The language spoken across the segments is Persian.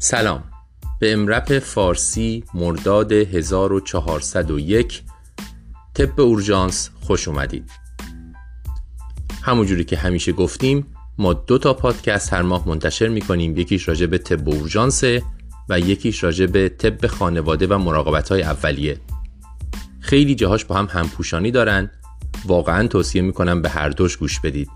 سلام. به امرپ فارسی مرداد 1401 طب اورژانس خوش اومدید. همونجوری که همیشه گفتیم ما دو تا پادکست هر ماه منتشر می‌کنیم. یکیش راجع به طب اورژانس و یکیش راجع به طب خانواده و مراقبت های اولیه. خیلی جاهاش با هم همپوشانی دارن. واقعا توصیه می‌کنم به هر دوش گوش بدید.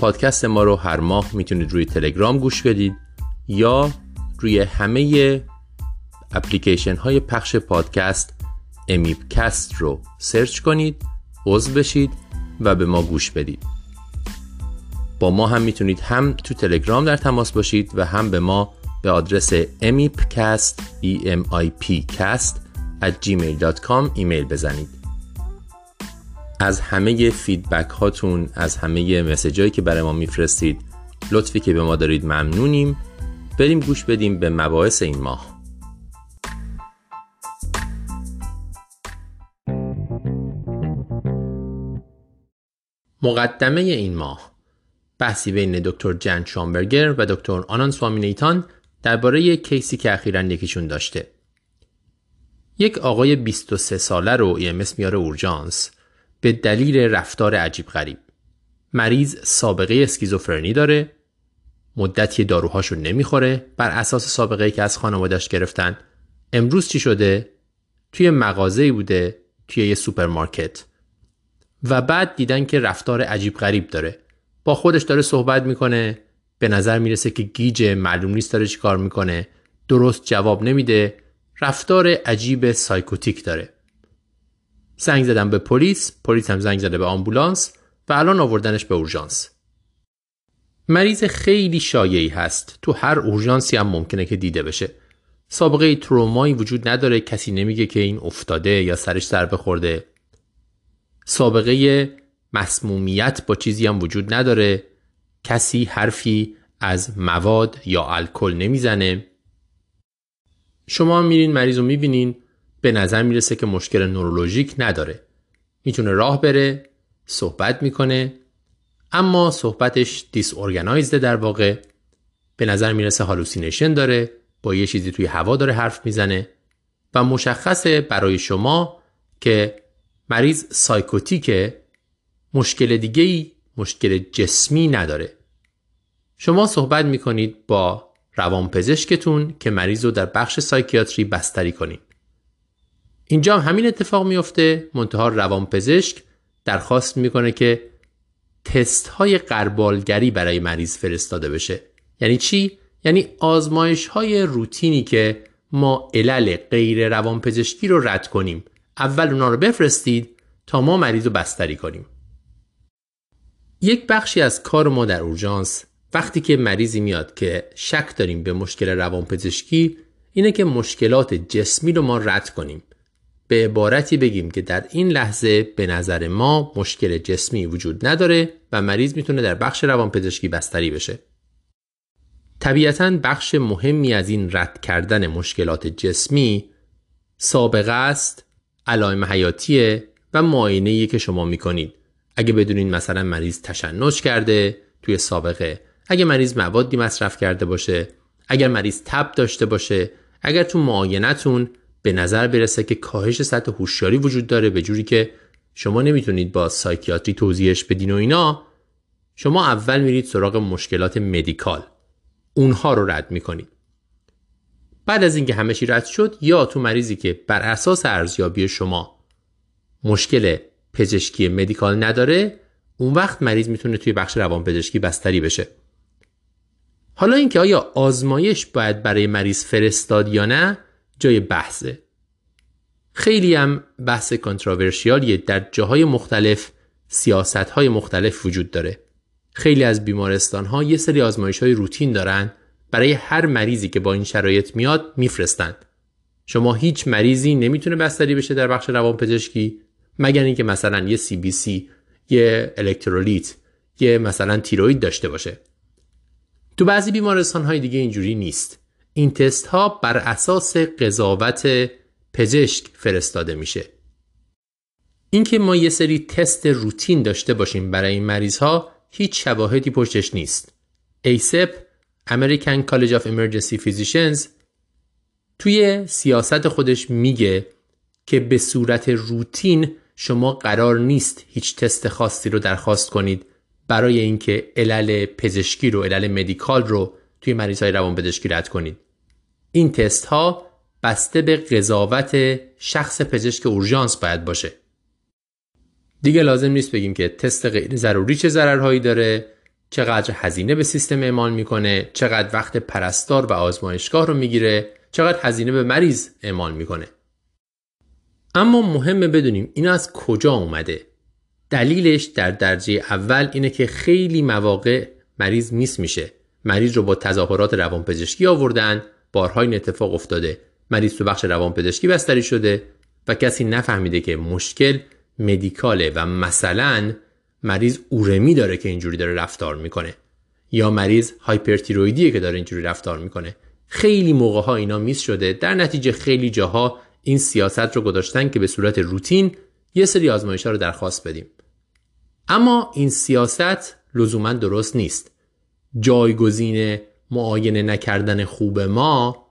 پادکست ما رو هر ماه می‌تونید روی تلگرام گوش بدید. یا روی همه اپلیکیشن های پخش پادکست امیبکست رو سرچ کنید عضو بشید و به ما گوش بدید. با ما هم می‌تونید هم تو تلگرام در تماس باشید و هم به ما به آدرس emipcast at gmail.com ایمیل بزنید. از همه فیدبک هاتون از همه مسیج که برای ما میفرستید لطفی که به ما دارید ممنونیم. بریم گوش بدیم به مباحث این ماه. مقدمه این ماه. بحثی بین دکتر جن شامبرگر و دکتر آنان سوامینیتان درباره کیسی که اخیرا یکیشون داشته. یک آقای 23 ساله رو EMS میاره اورژانس. به دلیل رفتار عجیب غریب. مریض سابقه اسکیزوفرنی داره. مدتی داروهاشو نمی‌خوره بر اساس سابقه که از خانوادش گرفتن. امروز چی شده؟ توی مغازه بوده توی یه سوپرمارکت. و بعد دیدن که رفتار عجیب غریب داره. با خودش داره صحبت می‌کنه به نظر می‌رسه که گیجه معلوم نیست داره چی کار می‌کنه. درست جواب نمیده. رفتار عجیب psychotic داره. زنگ زدن به پلیس پلیس هم زنگ زده به آمبولانس و الان آوردنش به اورژانس. مریض خیلی شایعی هست. تو هر اورژانسی هم ممکنه که دیده بشه. سابقه ترومایی وجود نداره. کسی نمیگه که این افتاده یا سرش ضربه خورده. سابقه مسمومیت با چیزی هم وجود نداره. کسی حرفی از مواد یا الکل نمی‌زنه. شما میرین مریض رو می‌بینین. به نظر می‌رسه که مشکل نورولوژیک نداره. می‌تونه راه بره صحبت می‌کنه. اما صحبتش دیس ارگنایزده در واقع. به نظر می‌رسه هالوسینیشن داره با یه چیزی توی هوا داره حرف می‌زنه و مشخصه برای شما که مریض سایکوتیکه مشکل دیگه مشکل جسمی نداره. شما صحبت می‌کنید با روانپزشکتون که مریض رو در بخش سایکیاتری بستری کنید. اینجا هم همین اتفاق میفته منتها روانپزشک درخواست می‌کنه که تست های قربالگری برای مریض فرستاده بشه. یعنی چی؟ یعنی آزمایش های روتینی که ما علل غیر روانپزشکی رو رد کنیم. اول اونا رو بفرستید تا ما مریض رو بستری کنیم. یک بخشی از کار ما در اورژانس وقتی که مریضی میاد که شک داریم به مشکل روانپزشکی اینه که مشکلات جسمی رو ما رد کنیم. به عبارتی بگیم که در این لحظه به نظر ما مشکل جسمی وجود نداره و مریض می‌تونه در بخش روانپزشکی بستری بشه. طبیعتا بخش مهمی از این رد کردن مشکلات جسمی سابقه است، علائم حیاتیه و معاینه که شما می‌کنید. اگه بدونین مثلا مریض تشنج کرده توی سابقه، اگه مریض موادی مصرف کرده باشه، اگر مریض تب داشته باشه، اگر تو معاینتون به نظر برسه که کاهش سطح هوشیاری وجود داره به جوری که شما نمی‌تونید با سایکیاتری توضیحش بدین و اینا شما اول میرید سراغ مشکلات مدیکال. اونها رو رد می‌کنید. بعد از اینکه همه چی رد شد یا تو مریضی که بر اساس ارزیابی شما مشکل پزشکی مدیکال نداره اون وقت مریض می‌تونه توی بخش روانپزشکی بستری بشه. حالا اینکه آیا آزمایش باید برای مریض فرستاد یا نه جای بحثه. خیلی هم بحث کنتراورشیالیه در جاهای مختلف سیاست های مختلف وجود داره. خیلی از بیمارستان ها یه سری آزمایش های روتین دارن. برای هر مریضی که با این شرایط میاد میفرستند. شما هیچ مریضی نمی‌تونه بستری بشه در بخش روانپزشکی مگر اینکه مثلا یه سی بی سی یه الکترولیت یه مثلا تیروید داشته باشه. تو بعضی بیمارستان های دیگه اینجوری نیست. این تست ها بر اساس قضاوت پزشک فرستاده میشه. اینکه ما یه سری تست روتین داشته باشیم برای این مریض ها هیچ شواهدی پشتش نیست. ASAP American College of Emergency Physicians توی سیاست خودش میگه که به صورت روتین شما قرار نیست هیچ تست خاصی رو درخواست کنید برای اینکه علل پزشکی رو علل مدیکال رو توی مریض های روان پزشکی رد کنید. این تست ها بسته به قضاوت شخص پزشک اورژانس باید باشه. دیگه لازم نیست بگیم که تست غیر ضروری چه ضررهایی داره چقدر هزینه به سیستم اعمال می‌کنه چقدر وقت پرستار و آزمایشگاه رو می‌گیره چقدر هزینه به مریض اعمال می‌کنه. اما مهمه بدونیم این از کجا اومده. دلیلش در درجه اول اینه که خیلی مواقع مریض میس میشه. مریض رو با تظاهرات روانپزشکی آوردن بارها این اتفاق افتاده. مریض تو بخش روانپزشکی بستری شده و کسی نفهمیده که مشکل مدیکاله و مثلا مریض اورمی داره که اینجوری داره رفتار می‌کنه. یا مریض هایپرتیرویدیه که داره اینجوری رفتار می‌کنه. خیلی موقع ها اینا میس شده. در نتیجه خیلی جاها این سیاست رو گذاشتن که به صورت روتین یه سری آزمایش ها رو درخواست بدیم. اما این سیاست لزوما درست نیست. جایگزین معاینه نکردن خوب ما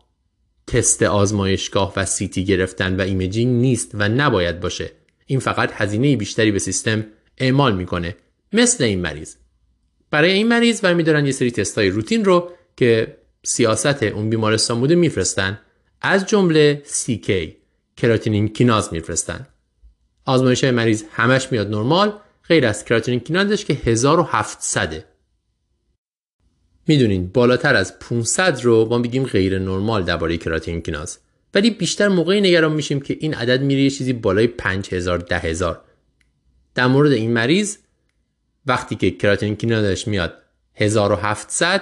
تست آزمایشگاه و CT گرفتن و imaging نیست و نباید باشه. این فقط هزینه بیشتری به سیستم اعمال می‌کنه. مثل این مریض. برای این مریض و میدارن یه سری تستای روتین رو که سیاست اون بیمارستان بوده میفرستن. از جمله CK کراتینین کیناز میفرستن. آزمایش مریض همش میاد نرمال غیر از کراتینین کینازش که 1700 می‌دونین بالاتر از 500 رو ما بگیم غیر نرمال درباره کراتینین کیناز. ولی بیشتر موقعی نگران میشیم که این عدد میره یه چیزی بالای 5000 10000 در مورد این مریض وقتی که کراتینین کینازش میاد 1700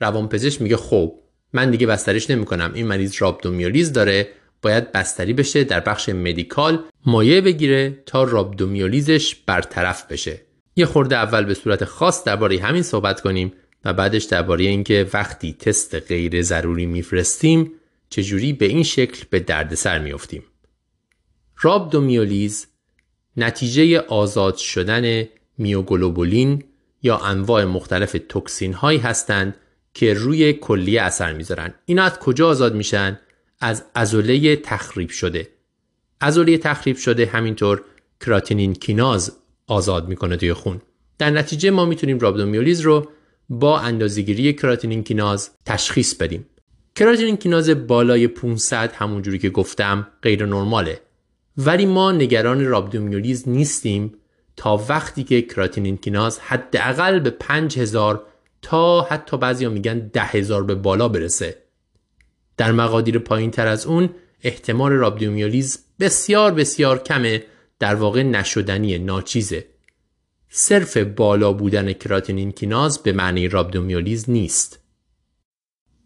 روانپزشک میگه خب من دیگه بستریش نمی‌کنم. این مریض رابدومیولیز داره باید بستری بشه در بخش مدیکال مایع بگیره تا رابدومیولیزش برطرف بشه. یه خورده اول به صورت خاص درباره همین صحبت کنیم. و بعدش درباره اینکه وقتی تست غیر ضروری میفرستیم چجوری به این شکل به دردسر میافتیم. رابدومیولیز نتیجه آزاد شدن میوگلوبولین یا انواع مختلف توکسین هایی هستند که روی کلیه اثر می‌ذارن. اینا از کجا آزاد میشن؟ از ازوله تخریب شده. ازوله تخریب شده همینطور کراتینین کیناز آزاد می‌کنه توی خون. در نتیجه ما می‌تونیم رابدومیولیز رو با اندازهگیری کراتینین کیناز تشخیص بدیم. کراتینین کیناز بالای 500 همونجوری که گفتم غیر نرماله. ولی ما نگران رابدومیولیز نیستیم تا وقتی که کراتینین کیناز حداقل به 5000 تا حتی بعضیا میگن ده هزار به بالا برسه. در مقادیر پایین تر از اون احتمال رابدومیولیز بسیار بسیار کمه در واقع نشدنی ناچیزه. صرف بالا بودن کراتینین کیناز به معنی رابدومیولیز نیست.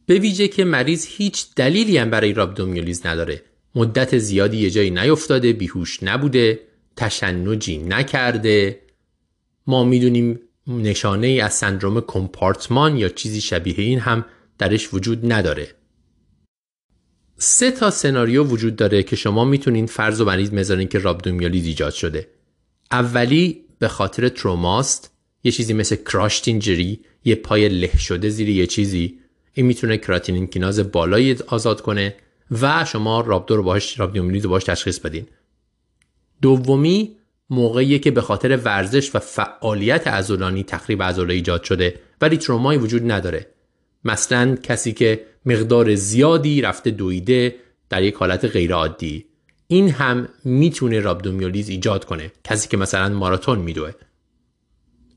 به ویژه که مریض هیچ دلیلی هم برای رابدومیولیز نداره. مدت زیادی یه جایی نیفتاده بیهوش نبوده تشنجی نکرده. ما می‌دونیم نشانه ای از سندروم کمپارتمان یا چیزی شبیه این هم درش وجود نداره. سه تا سناریو وجود داره که شما می‌تونین فرض و مریض بذارین که رابدومیالیز ایجاد شده. اولی به خاطر تروماست. یه چیزی مثل کراشت اینجری یه پای له شده زیر یه چیزی. این می‌تونه کراتینین کیناز بالایی آزاد کنه و شما رابدو رو باهاش رابدومیالیز رو باهاش تشخیص بدین. دومی موقعی که به خاطر ورزش و فعالیت عضلانی تخریب عضله ایجاد شده ولی ترومایی وجود نداره. مثلا کسی که مقدار زیادی رفته دویده در یک حالت غیرعادی. این هم می‌تونه رابدومیولیز ایجاد کنه کسی که مثلا ماراتون میدوه.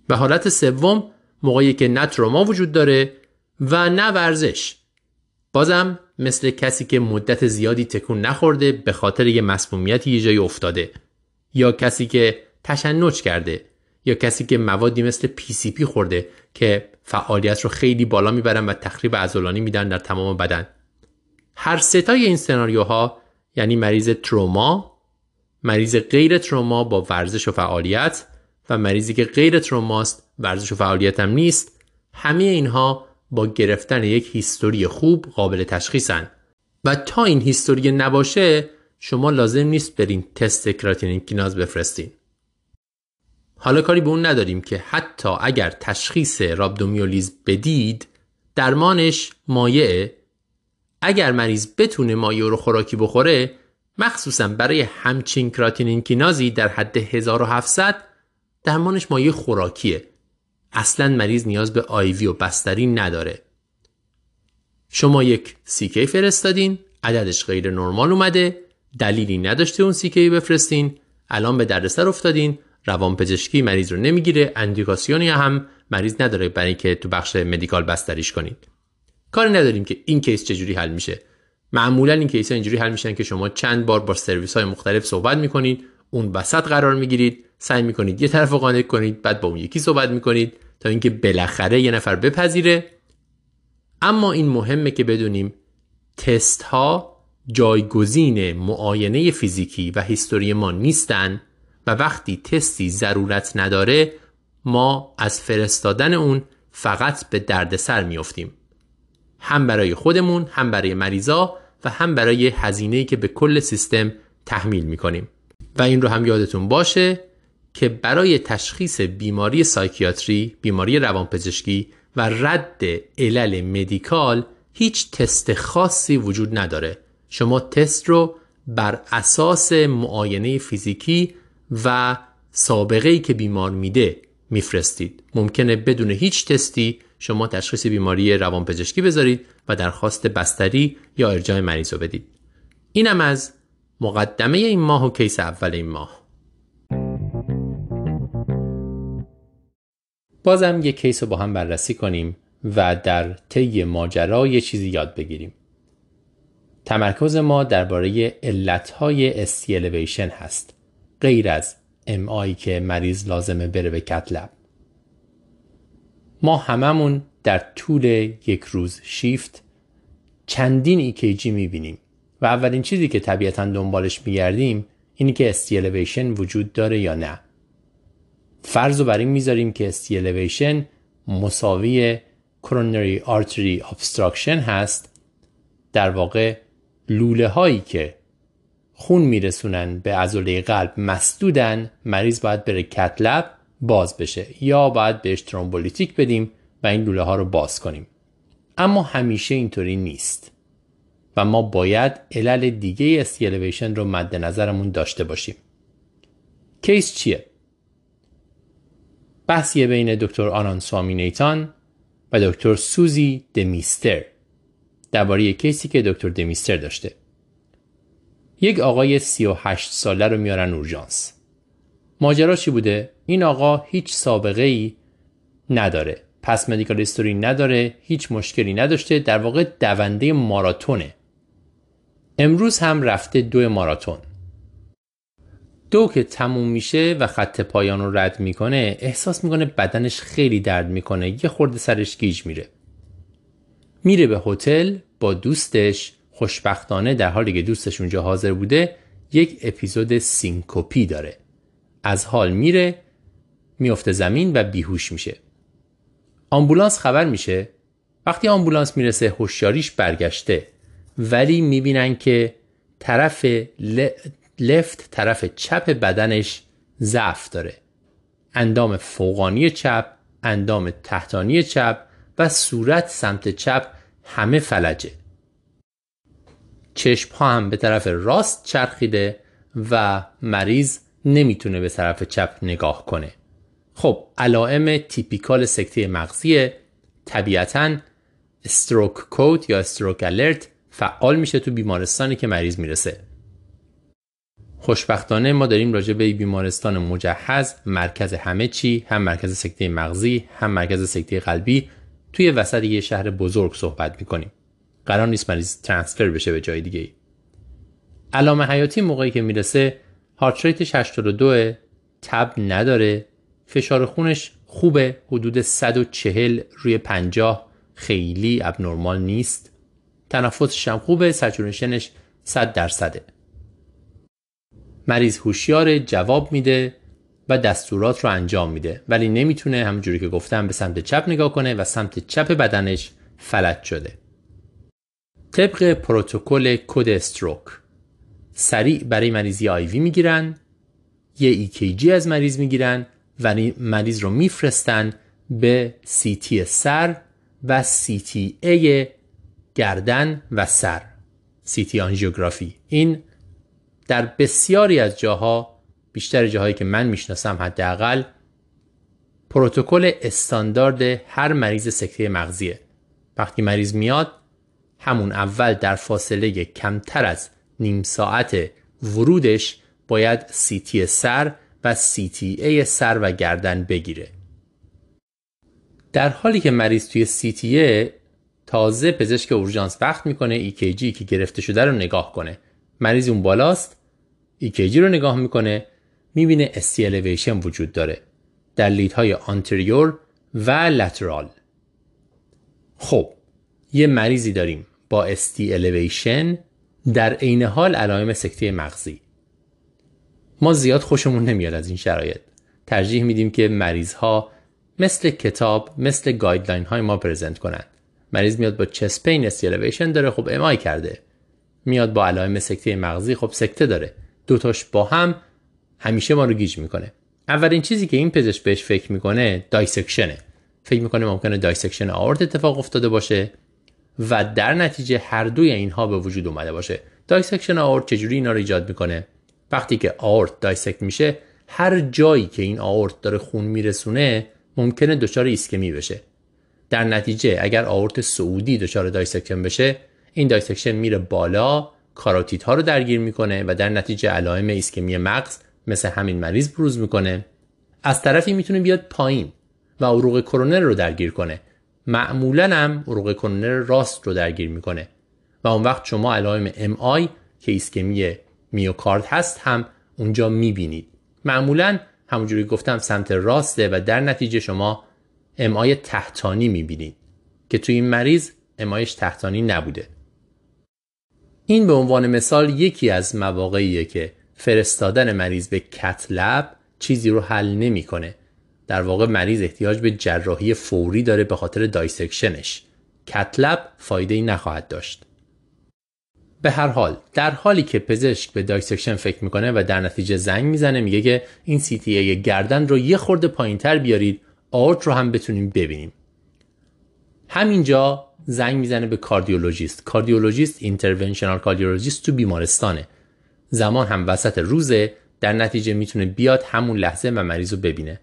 و حالت سوم موقعی که نه تروما وجود داره و نه ورزش. بازم مثل کسی که مدت زیادی تکون نخورده به خاطر یه مسمومیتی یه جایی افتاده. یا کسی که تشنج کرده. یا کسی که موادی مثل PCP خورده که فعالیت رو خیلی بالا می‌برن و تخریب عضلانی میدن در تمام بدن. هر ستای این سناریوها یعنی مریض تروما مریض غیر تروما با ورزش و فعالیت و مریضی که غیر تروماست ورزش و فعالیت هم نیست همه اینها با گرفتن یک هیستوری خوب قابل تشخیصن. و تا این هیستوری نباشه شما لازم نیست برین تست کراتینین کیناز بفرستین. حالا کاری به اون نداریم که حتی اگر تشخیص رابدومیولیز بدید درمانش مایعه اگر مریض بتونه مایع رو خوراکی بخوره مخصوصا برای همچین کراتینین کینازی در حد 1700 درمانش مایع خوراکیه. اصلا مریض نیاز به آیوی و بستری نداره. شما یک سیکی فرستادین عددش غیر نرمال اومده دلیلی نداشته اون سیکی بفرستین الان به دردسر افتادین روانپزشکی مریض رو نمی‌گیره اندیکاسیونی هم مریض نداره برای اینکه تو بخش مدیکال بستریش کنید کاری نداریم که این case چجوری حل میشه. معمولا این case ها اینجوری حل میشن که شما چند بار با سرویس های مختلف صحبت می‌کنید اون وسط قرار می‌گیرید سعی می‌کنید یه طرف قانع کنید بعد با اون یکی صحبت می‌کنید تا اینکه بالاخره یه نفر بپذیره. اما این مهمه که بدونیم تست ها جایگزین معاینه فیزیکی و history ما نیستن و وقتی تستی ضرورت نداره ما از فرستادن اون فقط به دردسر میافتیم. هم برای خودمون هم برای مریضا و هم برای هزینه‌ای که به کل سیستم تحمیل می‌کنیم و این رو هم یادتون باشه که برای تشخیص بیماری سایکیاتری، بیماری روانپزشکی و رد علل مدیکال هیچ تست خاصی وجود نداره. شما تست رو بر اساس معاینه فیزیکی و سابقه ای که بیمار میده میفرستید. ممکنه بدون هیچ تستی شما تشخیص بیماری روانپزشکی بذارید و درخواست بستری یا ارجاع مریض رو بدید. اینم از مقدمه این ماه و case اول این ماه. بازم یک case رو با هم بررسی کنیم و در طی ماجرا یه چیزی یاد بگیریم. تمرکز ما درباره علتهای ST elevation هست غیر از MI که مریض لازمه بره به cath lab. ما هممون در طول یک روز شیفت چندین EKG می‌بینیم و اولین چیزی که طبیعتا دنبالش میگردیم اینی که ST elevation وجود داره یا نه. فرض رو بر این می‌ذاریم که ST elevation مساوی coronary artery obstruction هست در واقع لوله هایی که خون میرسونن به عضله قلب مسدودن مریض باید بره cath lab باز بشه. یا باید بهش thrombolytic بدیم و این لوله ها رو باز کنیم. اما همیشه اینطوری نیست. و ما باید علل دیگه ST elevation رو مد نظرمون داشته باشیم. case چیه؟ بحثیه بین دکتر آناند سوامیناتان و دکتر سوزی دمیستر درباره کیسی که دکتر دمیستر داشته. یک آقای 38 ساله رو میارن اورژانس. ماجرا چی بوده؟ این آقا هیچ سابقه ای نداره. پس مدیکال هیستوری نداره هیچ مشکلی نداشته. در واقع دونده ماراتونه. امروز هم رفته دو ماراتون. دو که تموم میشه و خط پایان رو رد می‌کنه احساس می‌کنه بدنش خیلی درد می‌کنه. یه خورده سرش گیج میره. میره به هتل با دوستش خوشبختانه در حالی که دوستش اونجا حاضر بوده یک اپیزود سینکوپی داره. از حال میره میفته زمین و بیهوش میشه. آمبولانس خبر میشه. وقتی آمبولانس می‌رسه هوشیاریش برگشته. ولی می‌بینن که طرف left طرف چپ بدنش ضعف داره. اندام فوقانی چپ اندام تحتانی چپ و صورت سمت چپ همه فلجه. چشم ها هم به طرف راست چرخیده و مریض نمی‌تونه به طرف چپ نگاه کنه. خب علائم تیپیکال سکته مغزی طبیعتا استروک کود یا استروک الرت فعال میشه تو بیمارستانی که مریض می‌رسه. خوشبختانه ما داریم راجع به بیمارستان مجهز مرکز همه چی هم مرکز سکته مغزی هم مرکز سکته قلبی توی وسط یه شهر بزرگ صحبت می‌کنیم. قرار نیست مریض ترانسفر بشه به جای دیگه. علامه حیاتی موقعی که می‌رسه هارت ریتش 82 تب نداره. فشار خونش خوبه. حدود 140 روی 50 خیلی ابنرمال نیست. تنفسش هم خوبه. سچورشنش 100 درصده. مریض هوشیار جواب میده و دستورات رو انجام میده. ولی نمی‌تونه همونجوری که گفتم به سمت چپ نگاه کنه و سمت چپ بدنش فلج شده. طبق پروتکل کد استروک سریع برای مریضی آیوی می‌گیرن یه EKG از مریض می‌گیرن و مریض رو میفرستن به CT سر و CTA گردن و سر. CT آنژیوگرافی. این در بسیاری از جاها بیشتر جاهایی که من می‌شناسم حداقل پروتکل استاندارد هر مریض سکته مغزیه. وقتی مریض میاد همون اول در فاصله کمتر از نیم ساعت ورودش باید سیتی سر و CTA سر و گردن بگیره. در حالی که مریض توی CTA تازه پزشک اورژانس وقت می‌کنه EKG که گرفته شده رو نگاه کنه. مریض اون بالاست EKG رو نگاه می‌کنه می‌بینه ST elevation وجود داره. در lead های anterior و lateral خب یه مریضی داریم با ST elevation در عین حال علائم سکته مغزی. ما زیاد خوشمون نمیاد از این شرایط. ترجیح میدیم که مریض ها مثل کتاب مثل guideline های ما present کنند مریض میاد با chest pain ST elevation داره خب MI کرده. میاد با علائم سکته مغزی خب سکته داره. دوتاش با هم همیشه ما رو گیج می‌کنه. اولین چیزی که این پزشک بهش فکر می‌کنه dissection ه. فکر می‌کنه ممکنه dissection آورت اتفاق افتاده باشه و در نتیجه هر دوی اینها به وجود اومده باشه. dissection آورت چجوری اینا رو ایجاد می‌کنه؟ وقتی که آورت dissect میشه هر جایی که این آورت داره خون میرسونه ممکنه دچار ایسکمی بشه. در نتیجه اگر آورت صعودی دچار dissection بشه این dissection میره بالا کاروتید ها رو درگیر می‌کنه و در نتیجه علائم ایسکمی مغز مثل همین مریض بروز می‌کنه. از طرفی می‌تونه بیاد پایین و عروق کرونر رو درگیر کنه. معمولا هم عروق کرونر راست رو درگیر می‌کنه. و اون وقت شما علائم MI که ایسکمی میوکارد هست هم اونجا می‌بینید معمولا همونجوری گفتم سمت راسته و در نتیجه شما MI تحتانی می‌بینید که توی این مریض MI ش تحتانی نبوده این به عنوان مثال یکی از مواقعیه که فرستادن مریض به cath lab چیزی رو حل نمی‌کنه. در واقع مریض احتیاج به جراحی فوری داره به خاطر dissection ش. cath lab فایده ای نخواهد داشت. به هر حال در حالی که پزشک به dissection فکر می‌کنه و در نتیجه زنگ می‌زنه میگه که این CT گردن رو یه خورده پایینتر بیارید آئورت رو هم بتونیم ببینیم. همینجا زنگ می‌زنه به cardiologist. cardiologist interventional cardiologist تو بیمارستانه. زمان هم وسط روزه در نتیجه می‌تونه بیاد همون لحظه و مریض رو ببینه.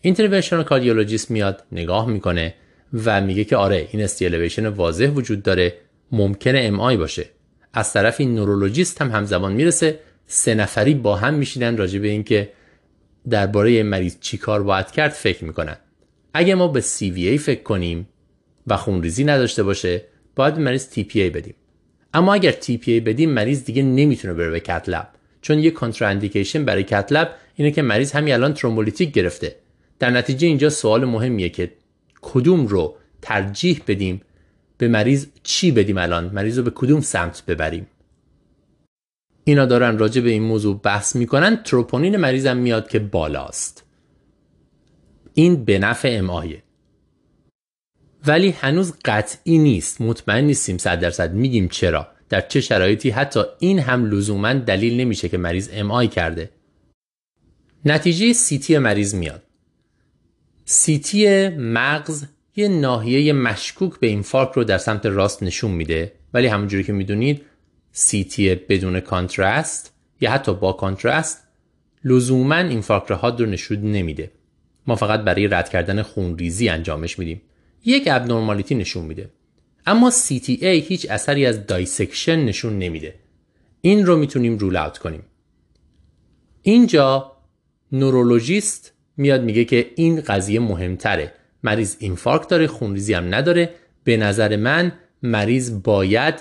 interventional cardiologist میاد نگاه می‌کنه و میگه که آره این ST elevation واضح وجود داره ممکنه MI باشه. از طرف این neurologist هم همزمان می‌رسه سه نفری با هم میشینن راجع به اینکه درباره مریض چی کار باید کرد فکر می‌کنن. اگه ما به CVA فکر کنیم و خونریزی نداشته باشه باید به مریض TPA بدیم. اما اگر TPA بدیم مریض دیگه نمی‌تونه بره به cath lab چون یه contraindication برای cath lab اینه که مریض همین الان thrombolytic گرفته. در نتیجه اینجا سوال مهمیه که کدوم رو ترجیح بدیم به مریض چی بدیم الان؟ مریض رو به کدوم سمت ببریم؟ اینا دارن راجع به این موضوع بحث می‌کنن. تروپونین مریضم میاد که بالاست. این به نفع امایه ولی هنوز قطعی نیست. مطمئن نیستیم صد درصد میگیم چرا. در چه شرایطی حتی این هم لزوما دلیل نمیشه که مریض ام کرده. نتیجه CT مریض میاد. CT مغز یه ناحیه مشکوک به infarct رو در سمت راست نشون میده. ولی همونجوری که می‌دونید CT بدون contrast یا حتی با contrast لزوما infarct رو نشون نمیده. ما فقط برای رد کردن خونریزی انجامش میدیم. یک abnormality نشون میده. اما CTA هیچ اثری از dissection نشون نمیده. این رو می‌تونیم rule out کنیم. اینجا نورولوژیست میاد میگه که این قضیه مهمتره. مریض infarct داره خونریزی هم نداره. به نظر من مریض باید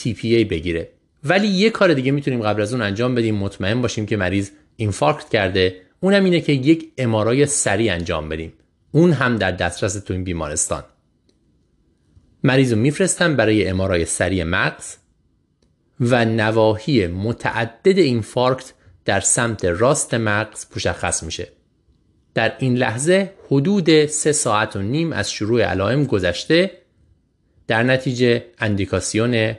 TPA بگیره. ولی یه کار دیگه می‌تونیم قبل از اون انجام بدیم. مطمئن باشیم که مریض infarct کرده. اونم اینه که یک MRI سریع انجام بدیم. اون هم در دسترس تو این بیمارستان. مریض رو میفرستم برای MRI سریع مغز و نواحی متعدد infarct در سمت راست مغز مشخص میشه. در این لحظه حدود سه ساعت و نیم از شروع علائم گذشته در نتیجه اندیکاسیون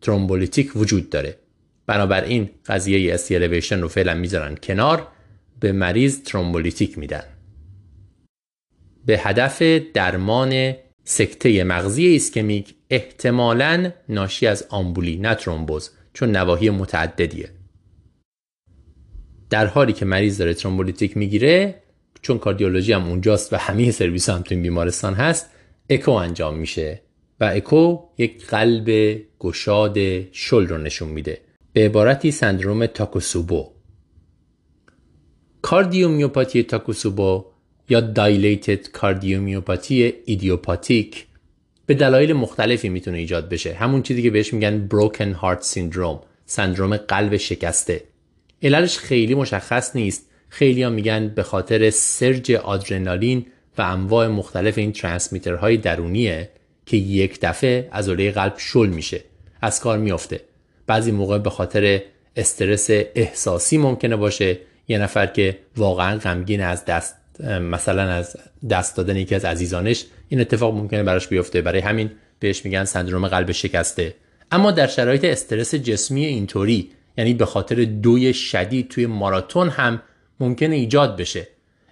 ترومبولیتیک وجود داره. بنابراین قضیه ST elevation رو فعلا می‌ذارن کنار به مریض ترومبولیتیک میدن. به هدف درمان سکته مغزی ایسکمیک احتمالا ناشی از آمبولی نه ترومبوز چون نواحی متعددیه. در حالی که مریض داره ترومبولیتیک می‌گیره چون کاردیولوژی هم اونجاست و همه سرویس هم تو این بیمارستان هست اکو انجام میشه و اکو یک قلب گشاد شل رو نشون میده. به عبارتی سندروم تاکوتسوبو. کاردیومیوپاتی تاکوسوبو یا دایلیتد کاردیومیوپاتی ایدیوپاتیک به دلایل مختلفی می‌تونه ایجاد بشه. همون چیزی که بهش میگن بروکن هارت سیندروم سندروم قلب شکسته. علتش خیلی مشخص نیست. خیلی میگن به خاطر سرج آدرنالین و انواع مختلف این ترانسمیترهای درونیه که یک دفعه عضله قلب شل میشه از کار میافته. بعضی موقع به خاطر استرس احساسی ممکنه باشه. یه نفر که واقعا غمگین از دست مثلا از دست دادن یکی از عزیزانش این اتفاق ممکنه براش بیفته. برای همین بهش میگن سندروم قلب شکسته. اما در شرایط استرس جسمی اینطوری یعنی به خاطر دوی شدید توی ماراتون هم ممکنه ایجاد بشه.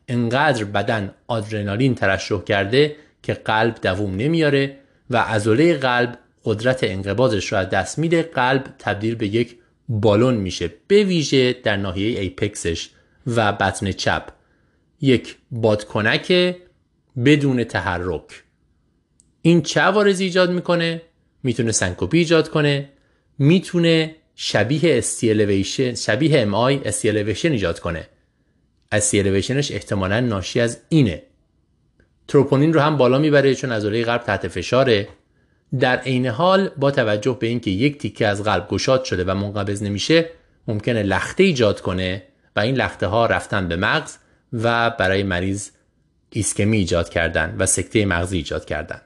انقدر بدن آدرنالین ترشح کرده که قلب دووم نمیاره و عضله قلب قدرت انقباضش رو از دست میده. قلب تبدیل به یک بالون میشه به ویژه در ناحیه apex ش و بطن چپ. یک بادکنک بدون تحرک. این چه عوارضی ایجاد می‌کنه؟ می‌تونه سنکوپی ایجاد کنه. می‌تونه شبیه ST elevation شبیه MI ST elevation ایجاد کنه. ST elevation ش احتمالا ناشی از اینه. تروپونین رو هم بالا می‌بره چون عضله قلب تحت فشاره. در عین حال با توجه به اینکه یک تیکه از قلب گشاد شده و منقبض نمیشه ممکنه لخته ایجاد کنه و این لخته ها رفتن به مغز و برای مریض ایسکمی ایجاد کردن و سکته مغزی ایجاد کردن.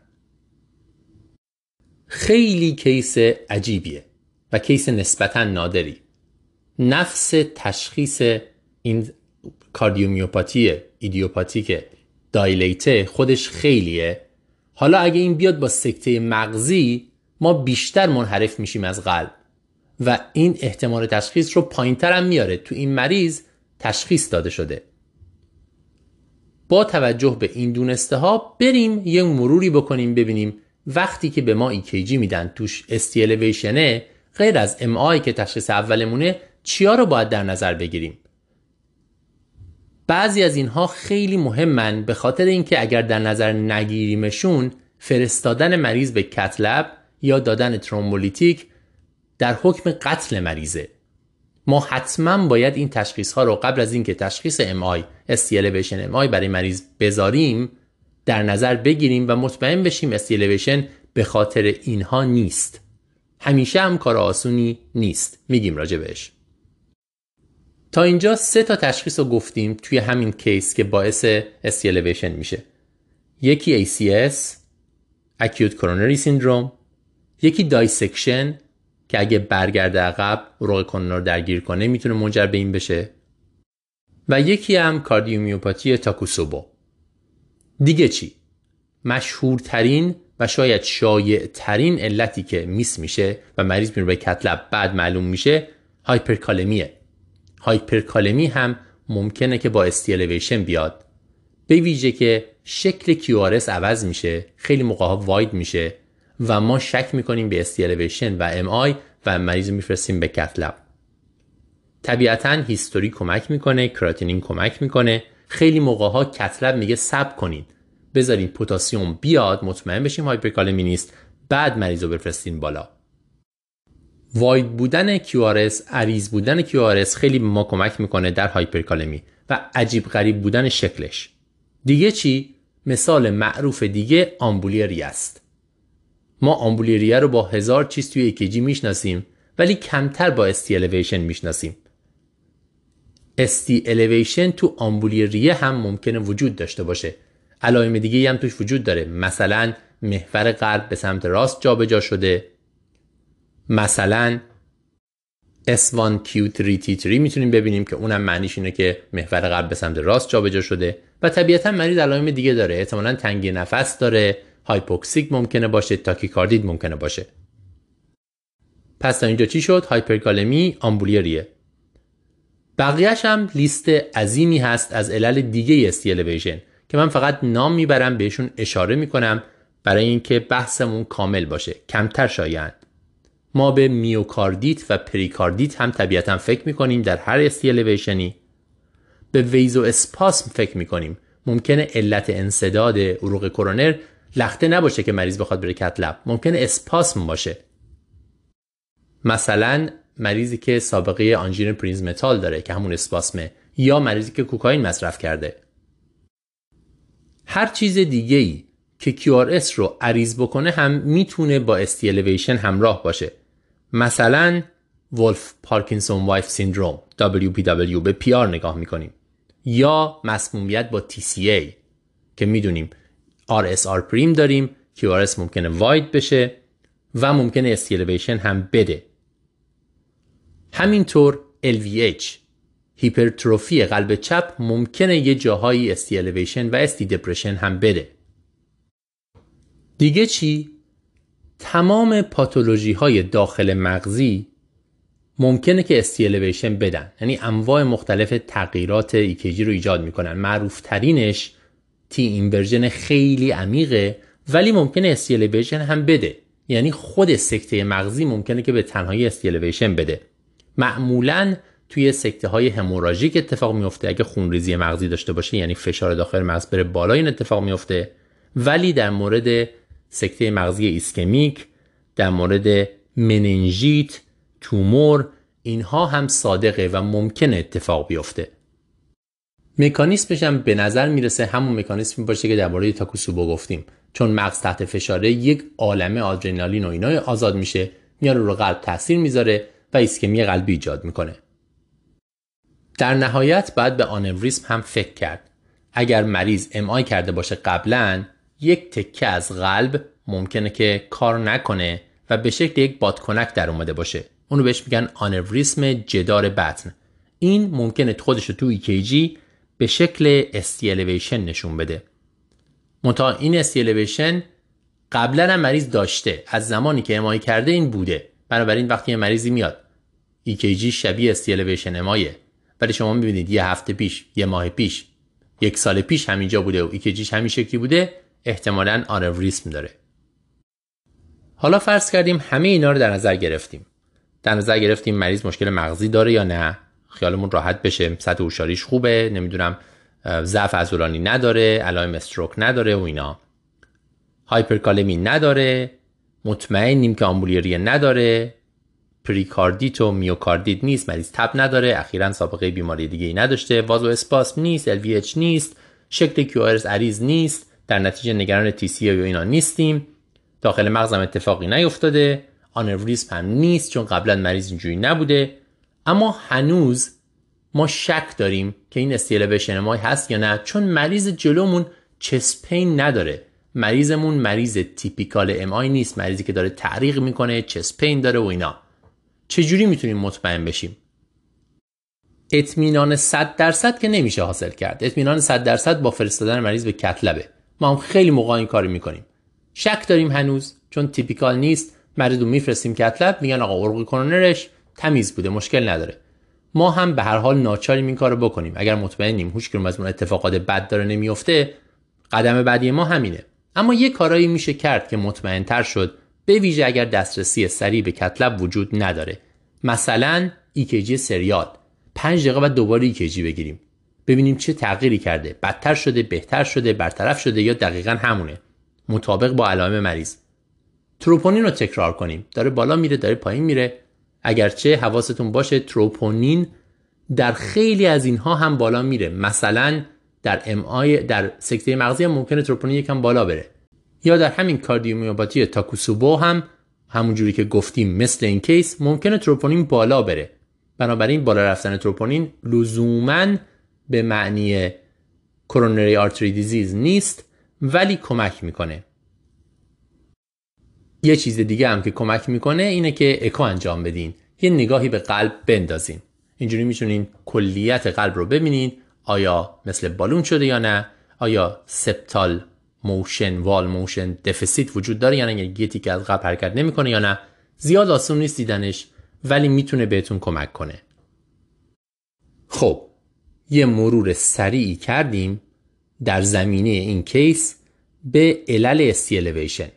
خیلی case عجیبیه و case نسبتا نادری. نفس تشخیص این کاردیومیوپاتی ایدیوپاتیک دایلیته خودش خیلیه. حالا اگه این بیاد با سکته مغزی ما بیشتر منحرف میشیم از قلب. و این احتمال تشخیص رو پایینتر هم میاره. تو این مریض تشخیص داده شده. با توجه به این دونسته ها بریم یه مروری بکنیم ببینیم وقتی که به ما EKG میدن. توش استیلویشنه غیر از MI که تشخیص اولمونه چیا رو باید در نظر بگیریم؟ بعضی از اینها خیلی مهمن به خاطر اینکه اگر در نظر نگیریمشون فرستادن مریض به cath lab یا دادن ترومبولیتیک در حکم قتل مریضه. ما حتما باید این تشخیص ها رو قبل از اینکه تشخیص MI ST elevation MI برای مریض بذاریم در نظر بگیریم و مطمئن بشیم ST elevation به خاطر اینها نیست. همیشه هم کار آسونی نیست. میگیم راجع بهش. تا اینجا سه تا تشخیص رو گفتیم توی همین case که باعث ST elevation میشه. یکی ACS Acute Coronary Syndrome. یکی dissection که اگه برگرده عقب عروق کرونر رو درگیر کنه می‌تونه منجر به این بشه. و یکی هم کاردیومیوپاتی تاکوتسوبو. دیگه چی؟ مشهورترین و شاید شایع ترین علتی که miss میشه و مریض میره به cath lab بعد معلوم میشه هایپرکالمیه. هایپرکالمی هم ممکنه که با ST elevation بیاد. به ویژه که شکل QRS عوض میشه خیلی موقع wide میشه و ما شک می‌کنیم به ST elevation و MI و مریض میفرستیم به cath lab طبیعتا history کمک می‌کنه کراتینین کمک می‌کنه. خیلی موقع ها cath lab میگه صبر کنید بذارین پتاسیم بیاد مطمئن بشیم هایپرکالمی نیست. بعد مریض رو بفرستین بالا. wide بودن QRS عریض بودن QRS خیلی ما کمک می‌کنه در هایپرکالمی و عجیب غریب بودن شکلش. دیگه چی؟ مثال معروف دیگه آمبولی است. ما آمبولی رو با هزار چیز توی EKG می‌شناسیم ولی کمتر با ST elevation می‌شناسیم. ST elevation تو آمبولی ریه هم ممکنه وجود داشته باشه. علائم دیگه هم توش وجود داره. مثلا محور قلب به سمت راست جابجا شده. مثلا S1Q3T3 می‌تونیم ببینیم که اونم معنیش اینه که محور قلب به سمت راست جابجا شده و طبیعتا مریض علائم دیگه داره. احتمالا تنگی نفس داره هایپوکسیک ممکنه باشه تاکیکاردید ممکنه باشه. پس تا اینجا چی شد؟ هایپرکالمی آمبولی ریه بقیهش هم لیست عظیمی هست از علل دیگه ST elevation که من فقط نام می‌برم بهشون اشاره می‌کنم برای اینکه بحثمون کامل باشه. کمتر شایعند ما به میوکاردیت و پریکاردیت هم طبیعتا فکر می‌کنیم در هر ST elevation ی به vasospasm فکر می‌کنیم. ممکنه علت انسداد عروق کرونر لخته نباشه که مریض بخواد بره cath lab ممکنه اسپاسم باشه. مثلا مریضی که سابقه آنژین پرینزمتال داره که همون اسپاسمه یا مریضی که کوکائین مصرف کرده. هر چیز دیگه ای که QRS رو عریض بکنه هم می‌تونه با ST elevation همراه باشه. مثلا Wolff-Parkinson-White syndrome WPW به PR نگاه می‌کنیم. یا مسمومیت با TCA که می‌دونیم RSR prime داریم QRS ممکنه wide بشه و ممکنه ST elevation هم بده. همینطور LVH هیپرتروفی قلب چپ ممکنه یه جاهایی ST elevation و ST depression هم بده. دیگه چی؟ تمام پاتولوژی های داخل مغزی ممکنه که ST elevation بدن. یعنی انواع مختلف تغییرات EKG رو ایجاد می‌کنن. معروف ترینش T inversion خیلی عمیقه ولی ممکنه ST elevation هم بده. یعنی خود سکته مغزی ممکنه که به تنهایی ST elevation بده. معمولا توی سکته های هموراژیک اتفاق میفته اگه خونریزی مغزی داشته باشه یعنی فشار داخل مغز بره بالا این اتفاق میفته ولی در مورد سکته مغزی ایسکمیک در مورد مننژیت تومور اینها هم صادقه و ممکن اتفاق بیفته. مکانیسمش هم به نظر می‌رسه همون مکانیسمی باشه که درباره تاکوسوبو گفتیم. چون مغز تحت فشاره یک عالمه آدرنالین و اینای آزاد میشه میاره رو قلب تاثیر می‌ذاره و ایسکمی قلبی ایجاد می‌کنه. در نهایت باید به آنوریسم هم فکر کرد. اگر مریض ام کرده باشه قبلا یک تکه از قلب ممکنه که کار نکنه و به شکل یک بادکنک در اومده باشه. اونو بهش میگن آنوریسم جدار بطن. این ممکنه خودش تو EKG به شکل ST elevation نشون بده. منتها این ST elevation قبلا هم مریض داشته. از زمانی که MI کرده این بوده. بنابراین وقتی یه مریضی میاد EKG شبیه ST elevation MI ه. ولی شما می‌بینید یه هفته پیش یه ماه پیش یک سال پیش همینجا بوده و EKG ش همین شکلی بوده؟ احتمالا آنوریسم داره. حالا فرض کردیم همه اینا رو در نظر گرفتیم. در نظر گرفتیم مریض مشکل مغزی داره یا نه؟ خیالمون راحت بشه. سطح هوشیاریش خوبه. نمی‌دونم ضعف عضلانی نداره. علائم stroke نداره و اینا. هایپرکالمی نداره. مطمئنیم که آمبولی ریه نداره. پریکاردیت و میوکاردیت نیست. مریض تب نداره. اخیرا سابقه بیماری دیگه ای نداشته. وازو اسپاسم نیست. LVH نیست. شکل QRS عریض نیست. در نتیجه نگران TCA و اینا نیستیم. داخل مغزم اتفاقی نیفتاده. آنوریسم هم نیست چون قبلا مریض اینجوری نبوده. اما هنوز ما شک داریم که این ST elevation MI هست یا نه. چون مریض جلومون chest pain نداره. مریضمون مریض typical MI نیست. مریضی که داره تعریق می‌کنه chest pain داره و اینا. چجوری می‌تونیم مطمئن بشیم؟ اطمینان 100 درصد که نمیشه حاصل کرد. اطمینان 100 درصد با فرستادن مریض به کتلبه. ما هم خیلی موقع این کاری می‌کنیم. شک داریم هنوز چون تیپیکال نیست. مریض میفرستیم کتلب میگن آقا عروق کرونرش تمیز بوده مشکل نداره. ما هم به هر حال ناچاریم این کارو بکنیم. اگر مطمئنیم هیچ از اون اتفاقات بد داره نمیفته قدم بعدی ما همینه. اما یه کارایی میشه کرد که مطمئن تر شد به ویژه اگر دسترسی سریع به کتلب وجود نداره. مثلا EKG serial. 5 دقیقه بعد دوباره EKG بگیریم. ببینیم چه تغییری کرده. بدتر شده بهتر شده برطرف شده یا دقیقا همونه. مطابق با علائم مریض. تروپونین رو تکرار کنیم. داره بالا میره داره پایین میره. اگرچه حواستون باشه تروپونین در خیلی از اینها هم بالا میره. مثلا در MI در سکته مغزی هم ممکنه تروپونین یکم بالا بره. یا در همین کاردیومیوپاتی تاکوسوبو هم همونجوری که گفتیم مثل این case ممکنه تروپونین بالا بره. بنابراین بالا رفتن تروپونین لزوما به معنی coronary artery disease نیست ولی کمک می‌کنه. یه چیز دیگه هم که کمک می‌کنه اینه که اکو انجام بدین. یه نگاهی به قلب بندازین. اینجوری می‌تونین کلیت قلب رو ببینید آیا مثل بالون شده یا نه آیا septal motion wall motion deficit وجود داره یا نه یعنی تیکه‌ای که از قلب حرکت نمی‌کنه یا نه. زیاد آسون نیست دیدنش ولی می‌تونه بهتون کمک کنه. خب یه مرور سریعی کردیم در زمینه این case به علل ST elevation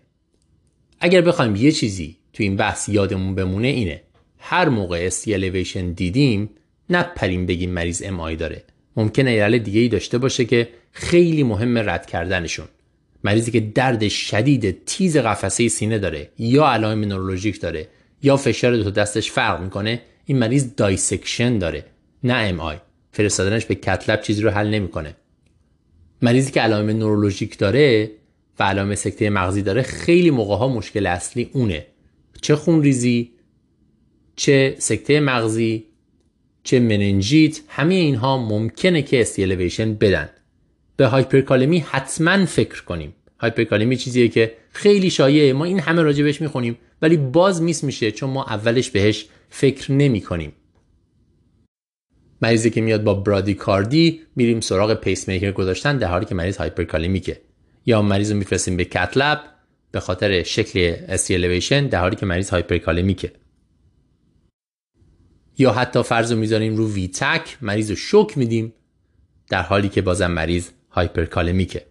اگر بخوایم یه چیزی تو این بحث یادمون بمونه اینه هر موقع ST elevation دیدیم نپریم بگیم مریض MI داره. ممکنه علل دیگه ای داشته باشه که خیلی مهم رد کردنشون. مریضی که درد شدید تیز قفسه سینه داره یا علائم نورولوژیک داره یا فشار دو دستش فرق می‌کنه این مریض dissection داره نه MI فرستادنش به cath lab چیزی رو حل نمی‌کنه. مریضی که علائم نورولوژیک داره و علائم سکته مغزی داره خیلی موقع ها مشکل اصلی اونه. چه خون ریزی چه سکته مغزی چه مننجیت همه اینها ممکنه که ST elevation بدن. به هایپرکالمی حتما فکر کنیم. هایپرکالمی چیزیه که خیلی شایعه. ما این همه راجبش می‌خونیم ولی باز miss میشه چون ما اولش بهش فکر نمی کنیم مریضی که میاد با برادیکاردی میریم سراغ پیس میکر گذاشتن در حالی که مریض hyperkalemic ه. یا مریض رو میفرستیم به cath lab به خاطر شکل ST elevation در حالی که مریض hyperkalemic ه. یا حتی فرض رو می‌ذاریم رو ویتک مریض رو شوک میدیم در حالی که بازم مریض hyperkalemic ه.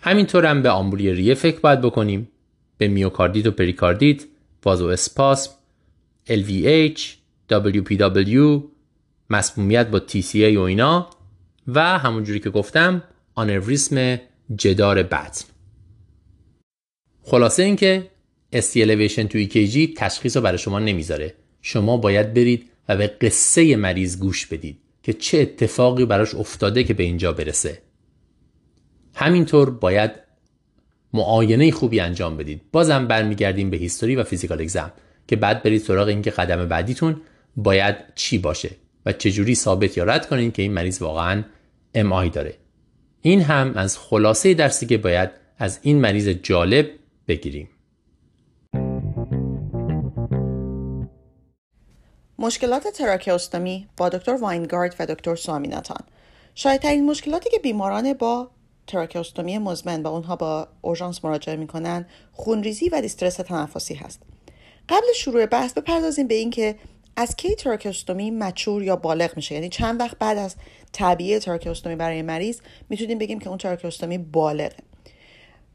همینطور هم به آمبولی ریه فکر باید بکنیم. به میوکاردیت و پریکاردیت وازو اسپاسم LVH WPW مسمومیت با TCA و اینا و همونجوری که گفتم آنوریسم جدار بطن. خلاصه اینکه استی توی EKG تشخیص رو برای شما نمی‌ذاره. شما باید برید و به قصه مریض گوش بدید که چه اتفاقی براش افتاده که به اینجا برسه. همینطور باید معاینه خوبی انجام بدید. بازم برمیگردیم به هیستوری و فیزیکال اگزم که بعد برید سراغ اینکه قدم بعدیتون باید چی باشه. و چجوری ثابت یا رد کنید که این مریض واقعا ام داره. این هم از خلاصه درسی که باید از این مریض جالب بگیریم. مشکلات تراکیوستومی با دکتر واینگارد و دکتر سوامیناتان. شایدترین مشکلاتی که بیماران با تراکیوستومی مزمن با اونها با اورژانس مراجعه می‌کنن خونریزی و دیسترس تنفسی هست. قبل شروع بحث بپردازیم به اینکه از کی تراکیوستومی mature یا بالغ میشه؟ یعنی چند وقت بعد از تعبیه تراکیوستومی برای مریض می‌تونیم بگیم که اون تراکیوستومی بالغه.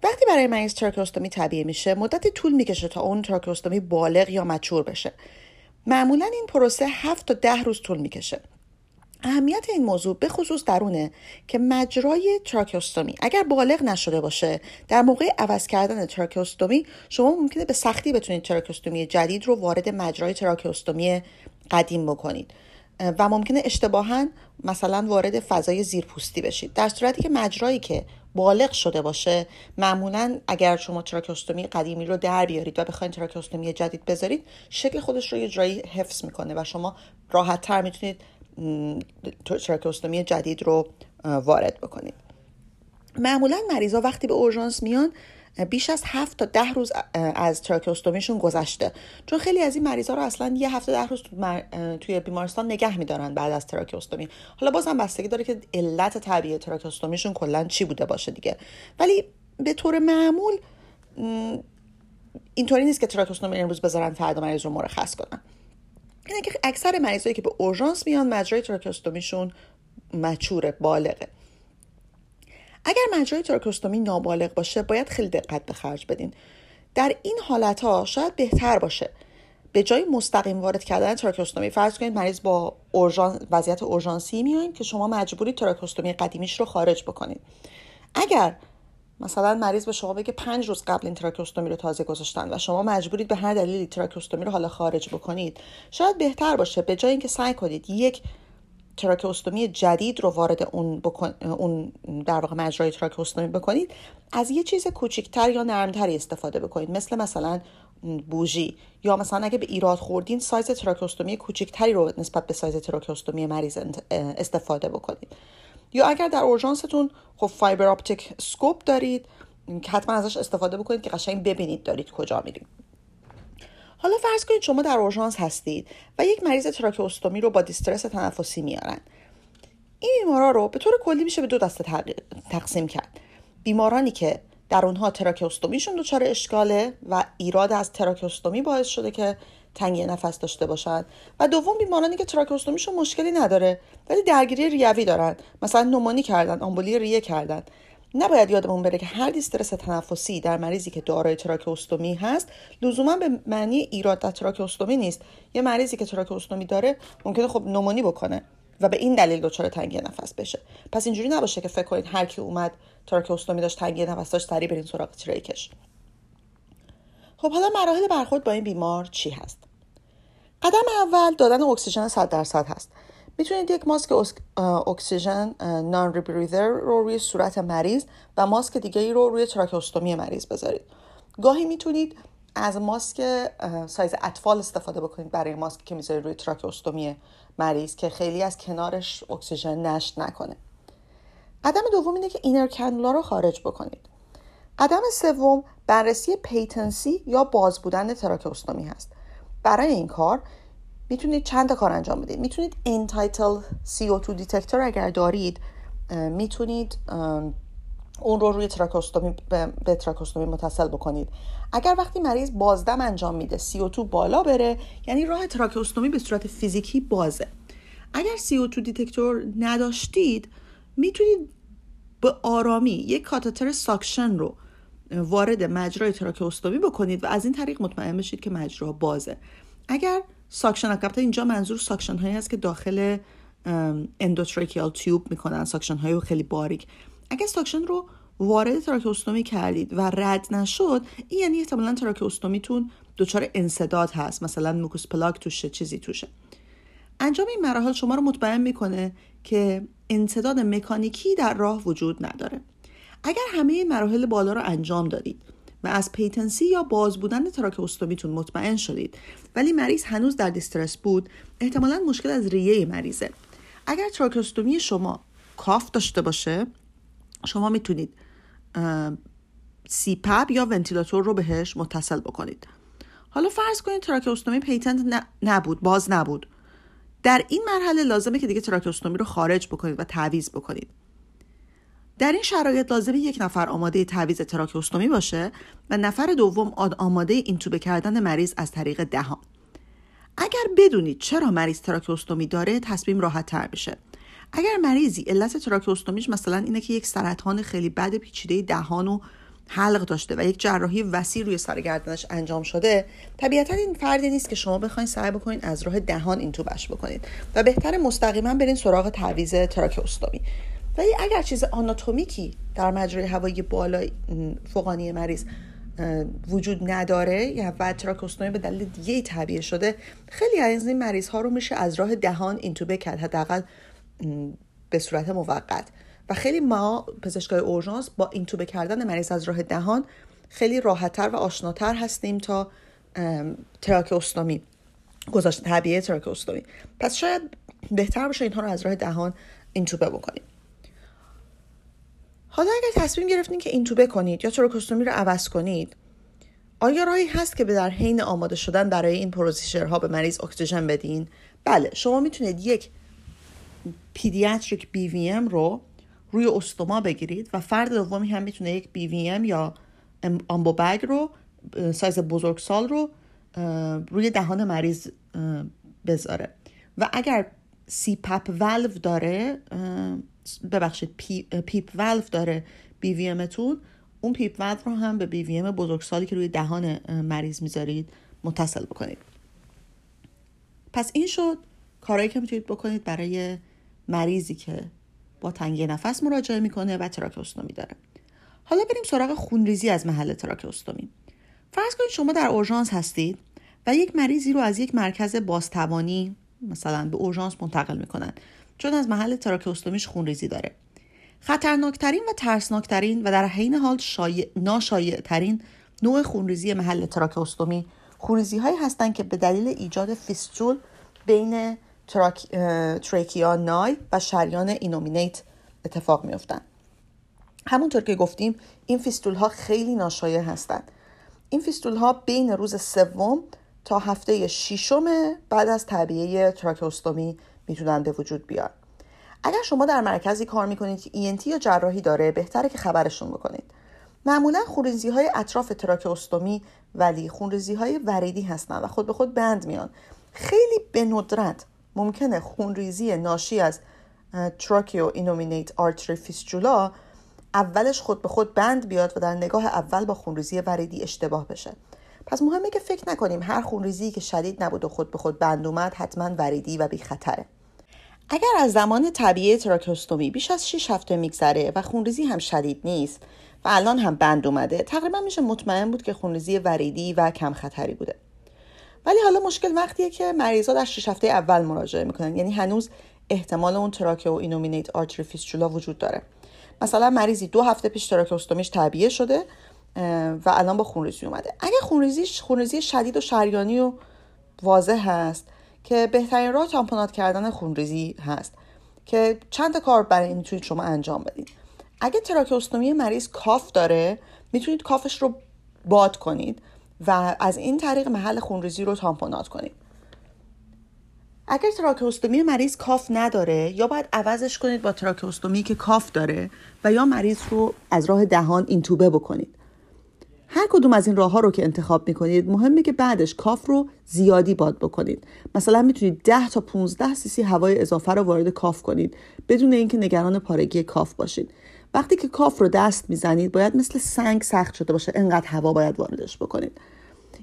وقتی برای مریض تراکیوستومی تعبیه میشه مدت طول می‌کشه تا اون تراکیوستومی بالغ یا mature بشه. معمولا این پروسه هفت تا ده روز طول می‌کشه. اهمیت این موضوع به خصوص در اونه که مجرای تراکیوستومی اگر بالغ نشده باشه در موقع عوض کردن تراکیوستومی شما ممکنه به سختی بتونید تراکیوستومی جدید رو وارد مجرای تراکیوستومی قدیم بکنید. و ممکنه اشتباها مثلا وارد فضای زیرپوستی بشید. در صورتی که مجرایی که بالغ شده باشه معمولا اگر شما تراکیوستومی قدیمی رو در بیارید و بخواید تراکیوستومی جدید بذارید شکل خودش رو یه جایی حفظ می‌کنه و شما راحت تر می‌تونید تراکوستومی جدید رو وارد بکنید معمولا مریضا وقتی به اورژانس میان بیش از هفت تا ده روز از تراکوستومیشون گذشته. چون خیلی از این مریضا رو اصلا یه هفته ده روز توی بیمارستان نگه میدارن بعد از تراکوستومی حالا بازم بستگی داره که علت طبیعی تراکوستومیشون کلا چی بوده باشه دیگه. ولی به طور معمول اینطوری نیست که تراکوستومی امروز بذارن فردا مریض رو مرخص کنن. اینه که اکثر مریضایی که به اورژانس میان مجرای تراکوستومیشون مچوره بالغه. اگر مجرای تراکوستومی نابالغ باشه باید خیلی دقت به خرج بدین. در این حالت ها شاید بهتر باشه. به جای مستقیم وارد کردن تراکوستومی فرض کنید مریض با اورژان وضعیت اورژانسی میایین که شما مجبوری تراکوستومی قدیمیش رو خارج بکنید. اگر مثلا مریض به شما بگه پنج روز قبل این تراکوستومی رو تازه گذاشتن و شما مجبورید به هر دلیلی تراکوستومی رو حالا خارج بکنید. شاید بهتر باشه به جای اینکه سعی کنید یک تراکوستومی جدید رو وارد اون, بکن... اون در واقع مجرای تراکوستومی بکنید از یه چیز کوچکتر یا نرمتری استفاده بکنید. مثل مثلا bougie یا مثلا اگه به ایراد خوردین سایز تراکوستومی کوچکتری رو نسبت به سایز تراکوستومی مریض استفاده بکنید. یا اگر در اورژانستون خب fiberoptic scope دارید حتما ازش استفاده بکنید که قشنگ ببینید دارید کجا میرید. حالا فرض کنید شما در اورژانس هستید و یک مریض تراکوستومی رو با دیسترس تنفسی میارن. این بیمارا رو به طور کلی میشه به دو دسته تقسیم کرد. بیمارانی که در اونها تراکوستومیشون دچار اشکاله و ایراد از تراکوستومی باعث شده که تنگی نفس داشته باشند و دوم بیمارانی که تراکوستومیشون مشکلی نداره ولی درگیری ریوی دارن. مثلا نومونی کردن آمبولی ریه کردن. نباید یادمون بره که هر دیسترس تنفسی در مریضی که دارای تراکوستومی هست لزوما به معنی ایراد در تراکوستومی نیست. یه مریضی که تراکوستومی داره ممکنه خب نومونی بکنه و به این دلیل دچار تنگی نفس بشه. پس اینجوری نباشه که فکر کنید هر کی اومد تراکوستومی داشت تنگی نفس داشت سریع برین سراغ تریکش. خب حالا مراحل برخورد با این بیمار چی هست؟ قدم اول دادن اکسیژن 100 درصد هست. می‌تونید یک ماسک اکسیژن نان ریبریدر رو روی صورت مریض و ماسک دیگه ای رو روی تراکوستومی مریض بذارید. گاهی می‌تونید از ماسک سایز اطفال استفاده بکنید برای ماسک که می‌ذارید روی تراکوستومی مریض که خیلی از کنارش اکسیژن نشت نکنه. قدم دوم اینه که inner cannula رو خارج بکنید. قدم سوم بررسی patency یا باز بودن تراکوستومی هست. برای این کار می‌تونید چند کار انجام بدید. می‌تونید end-tidal CO2 detector اگر دارید می‌تونید اون رو روی تراکوستومی به تراکوستومی متصل بکنید. اگر وقتی مریض بازدم انجام میده CO2 بالا بره یعنی راه تراکوستومی به صورت فیزیکی بازه. اگر CO2 detector نداشتید می‌تونید به آرامی یک کاتتر ساکشن رو وارد مجرای تراکوستومی بکنید و از این طریق مطمئن بشید که مجرا بازه. اگر ساکشن البته اینجا منظور ساکشن هایی هست که داخل endotracheal tube می‌کنن ساکشن های خیلی باریک. اگر ساکشن رو وارد تراکوستومی کردید و رد نشد این یعنی احتمالا تراکوستومیتون دچار انسداد هست. مثلا mucus plug توشه چیزی توشه. انجام این مراحل شما رو مطمئن می‌کنه که انسداد مکانیکی در راه وجود نداره. اگر همه این مراحل بالا رو انجام دادید و از patency یا باز بودن تراکوستومیتون مطمئن شدید ولی مریض هنوز در distress بود احتمالا مشکل از ریه مریضه. اگر تراکوستومی شما cuff داشته باشه شما می‌تونید CPAP یا ونتیلاتور رو بهش متصل بکنید. حالا فرض کنید تراکوستومی patent نبود باز نبود. در این مرحله لازمه که دیگه تراکوستومی رو خارج بکنید و تعویض بکنید. در این شرایط لازمه یک نفر آماده تعویض تراکوستومی باشه و نفر دوم آماده اینتوبه کردن مریض از طریق دهان. اگر بدونید چرا مریض تراکوستومی داره تصمیم راحت تر بشه. اگر مریضی علت تراکوستومیش مثلا اینه که یک سرطان خیلی بد پیچیده دهان و حلق داشته و یک جراحی وسیع روی سر گردنش انجام شده طبیعتا این فردی نیست که شما بخواید سعی بکنید از راه دهان این توبش بکنید و بهتر مستقیما برین سراغ تعویض تراکوستومی ولی اگر چیز آناتومیکی در مجرای هوایی بالا فوقانی مریض وجود نداره یا و تراکوستومی به دلیل دیگه تعبیه شده خیلی از این مریض ها رو میشه از راه دهان اینتوبه کرد حداقل به صورت موقت. و خیلی ما پزشکای اورژانس با اینتوبه کردن مریض از راه دهان خیلی راحتتر و آشناتر هستیم تا تراکوستومی گذاشت تعبیه تراکوستومی. پس شاید بهتر باشه اینها رو از راه دهان اینتوبه بکنیم. حالا اگر تصمیم گرفتین که اینتوبه کنید یا تراکوستومی رو عوض کنید آیا راهی هست که به در حین آماده شدن برای این procedure ها به مریض اکسیژن بدین؟ بله شما می‌تونید یک pediatric BVM رو روی stoma بگیرید و فرد دومی هم می‌تونه یک BVM یا Ambu bag رو سایز بزرگسال رو روی دهان مریض بذاره. و اگر CPAP valve داره ببخشید PEEP valve داره BVM تون اون PEEP valve رو هم به BVM بزرگسالی که روی دهان مریض می‌ذارید متصل بکنید. پس این شد کارهایی که می‌تونید بکنید برای مریضی که با تنگی نفس مراجعه می‌کنه و تراکوستومی داره. حالا بریم سراغ خونریزی از محل تراکوستومی. فرض کنید شما در اورژانس هستید و یک مریضی رو از یک مرکز بازتوانی مثلا به اورژانس منتقل می‌کنن. چون از محل تراکوستومیش خونریزی داره. خطرناکترین و ترسناکترین و در عین حال شایع ترین نوع خونریزی محل تراکوستومی خونریزی هایی هستند که به دلیل ایجاد فیستول بین تراک... trachea نای و شریان innominate اتفاق میفتن همونطور که گفتیم این فیستول ها خیلی ناشایع هستند. این فیستول ها بین روز سوم تا هفته ششم بعد از تعبیه تراکوستومی می‌تونن به وجود بیان. اگر شما در مرکزی کار می‌کنید که ENT یا جراحی داره بهتره که خبرشون بکنید. معمولا خونریزی های اطراف تراکوستومی ولی خونریزی های وریدی هستن و خود به خود بند میان. خیلی به ندرت ممکنه خونریزی ناشی از tracheo-innominate artery fistula اولش خود به خود بند بیاد و در نگاه اول با خونریزی وریدی اشتباه بشه. پس مهمه که فکر نکنیم هر خونریزی که شدید نبود و خود به خود بند اومد حتما وریدی و بی خطره اگر از زمان تعبیه‌ی تراکوستومی بیش از 6 هفته میگذره و خونریزی هم شدید نیست و الان هم بند اومده تقریبا میشه مطمئن بود که خونریزی وریدی و کم خطری بوده. ولی حالا مشکل وقتیه که مریضا در 6 هفته اول مراجعه می‌کنن یعنی هنوز احتمال اون tracheo-innominate artery fistula وجود داره. مثلا مریضی دو هفته پیش تراکوستومیش تعبیه شده و الان با خونریزی اومده. اگه خونریزی خونریزی شدید و شریانی و واضح هست که بهترین راه tamponade کردن خونریزی هست که چند کار برای این می‌تونید شما انجام بدید. اگه تراکوستومی مریض cuff داره می‌تونید cuff ش رو باد کنید و از این طریق محل خونریزی رو tamponade کنید. اگر تراکوستومی مریض cuff نداره یا باید عوضش کنید با تراکوستومی که cuff داره و یا مریض رو از راه دهان اینتوبه بکنید. هر کدوم از این راه ها رو که انتخاب می‌کنید مهمه که بعدش cuff رو زیادی باد بکنید. مثلا می‌تونید 10 تا 15 سیسی هوای اضافه رو وارد cuff کنید بدون اینکه نگران پارگی cuff باشید. وقتی که کاف رو دست می‌زنید باید مثل سنگ سخت شده باشه انقدر هوا باید واردش بکنید.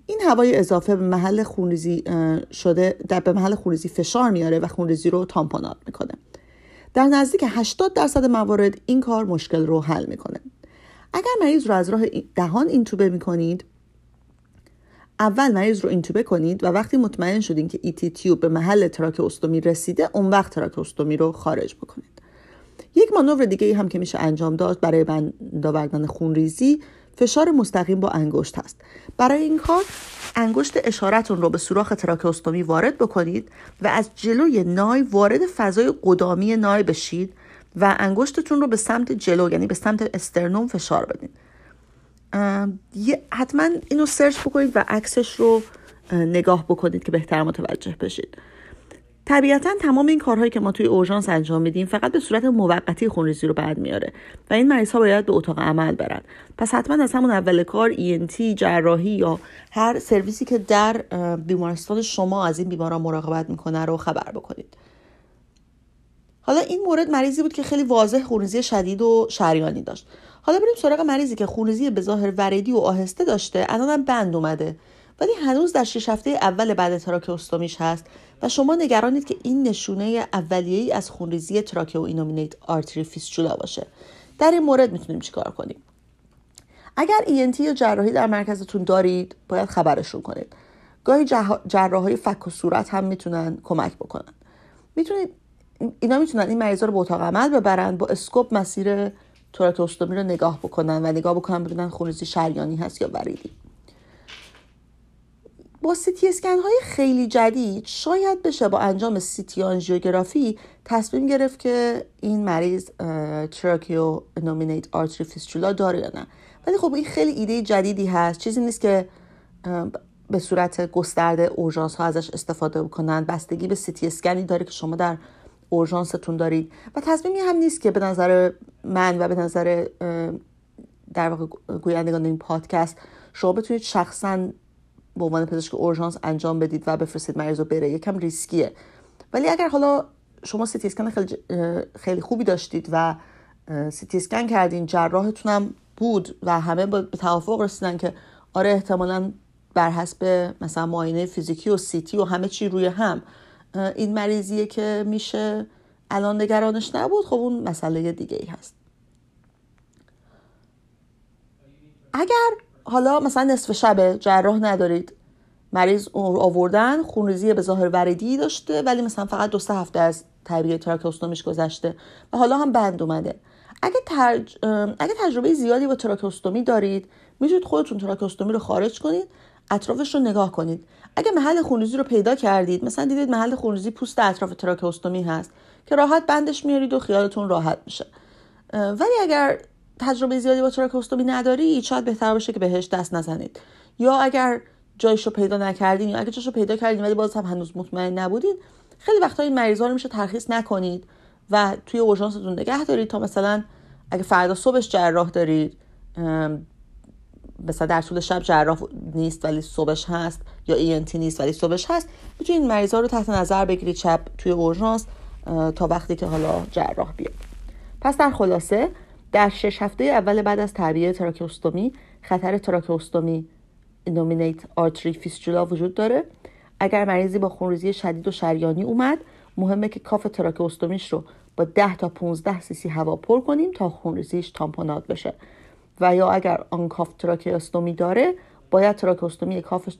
این هوای اضافه به محل خونریزی شده در به محل خونریزی فشار میاره و خونریزی رو تامپونات می‌کنه. در نزدیک 80 درصد موارد این کار مشکل رو حل می‌کنه. اگر مریض رو از راه دهان اینتوبه می‌کنید اول مریض رو اینتوبه کنید و وقتی مطمئن شدین که ایتی تیوب به محل تراکوستومی رسیده اون وقت تراکوستومی رو خارج بکنید. یک مانور دیگه هم که میشه انجام داد برای بند آوردن خونریزی فشار مستقیم با انگشت هست. برای این کار انگشت اشارتون رو به سوراخ تراکوستومی وارد بکنید و از جلوی نای وارد فضای قدامی نای بشید. و انگشتتون رو به سمت جلو یعنی به سمت استرنوم فشار بدین. حتما اینو سرچ بکنید و عکسش رو نگاه بکنید که بهتر متوجه بشید. طبیعتا تمام این کارهایی که ما توی اورژانس انجام میدیم فقط به صورت موقتی خونریزی رو بعد میاره و این مریض ها باید به اتاق عمل برن. پس حتما از همون اول کار ENT جراحی یا هر سرویسی که در بیمارستان شما از این بیماران مراقبت می‌کنه رو خبر بکنید. حالا این مورد مریضی بود که خیلی واضح خونریزی شدید و شریانی داشت. حالا بریم سراغ مریضی که خونریزی به ظاهر وریدی و آهسته داشته الانم بند اومده. ولی هنوز در شش هفته اول بعد تراکوستومیش هست و شما نگرانید که این نشونه اولیه‌ای از خونریزی tracheo-innominate artery fistula باشه. در این مورد می‌تونیم چیکار کنیم؟ اگر ENT یا جراحی در مرکزتون دارید باید خبرشون کنید. گاهی جراحای فک و صورت هم می‌تونن کمک بکنن. می‌تونید اینا می‌تونن این مریضا رو به اتاق عمل ببرن با scope مسیر تراکوستومی رو نگاه بکنن و نگاه بکنن ببینن خونریزی شریانی هست یا وریدی. با سیتی اسکن های خیلی جدید شاید بشه با انجام سیتی آنژیوگرافی تصمیم گرفت که این مریض tracheoinnominate artery fistula داره یا نه. ولی خب این خیلی ایده جدیدی هست. چیزی نیست که به صورت گسترده اورژانس ها ازش استفاده بکنن. بستگی به سیتی اسکنی داره که شما در اورژانستون دارید. و تصمیمی هم نیست که به نظر من و به نظر در واقع گویندگان این پادکست شما بتونید شخصا به عنوان پزشک اورژانس انجام بدید و بفرستید مریض رو بره. یکم ریسکیه. ولی اگر حالا شما سیتی اسکن خیلی, خیلی خوبی داشتید و سیتی اسکن کردین جراحتون هم بود و همه به توافق رسیدن که آره احتمالا بر حسب مثلا معاینه فیزیکی و سیتی و همه چی روی هم این مریضیه که میشه الان نگرانش نبود. خب اون مسئله دیگه ای هست. اگر حالا مثلا نصف شب جراح ندارید مریض آوردن خونریزی به ظاهر وریدی داشته ولی مثلا فقط دو سه هفته از طبیعه تراکوستومیش گذشته و حالا هم بند اومده. اگه, ترج... اگه تجربه زیادی با تراکوستومی دارید می‌تونید خودتون تراکوستومی رو خارج کنید اطرافش رو نگاه کنید. اگه محل خونریزی رو پیدا کردید مثلا دیدید محل خونریزی پوست اطراف تراکوستومی هست که راحت بندش میارید و خیالتون راحت میشه. ولی اگر تجربه زیادی با تراکوستومی ندارید شاید بهتر باشه که بهش دست نزنید. یا اگر جایش رو پیدا نکردین یا اگر جایش رو پیدا کردین ولی باز هم هنوز مطمئن نبودید خیلی وقتا این مریضا رو میشه ترخیص نکنید و توی اورژانستون نگه دارید تا مثلا اگه فردا صبحش جراح دارید مثلا در طول شب جراح نیست ولی صبحش هست یا ENT نیست ولی صبحش هست. می‌تونید مریضا رو تحت نظر بگیرید شب توی اورژانس تا وقتی که حالا جراح بیاد. پس در خلاصه در شش هفته اول بعد از تعبیه تراکوستومی خطر تراکوستومی innominate artery fistula وجود داره. اگر مریضی با خونریزی شدید و شریانی اومد مهمه که cuff تراکوستومیش رو با 10 تا 15 سی سی هوا پر کنیم تا خونریزیش tamponade بشه. و یا اگر uncuffed تراکوستومی داره باید تراکوستومی cuff ش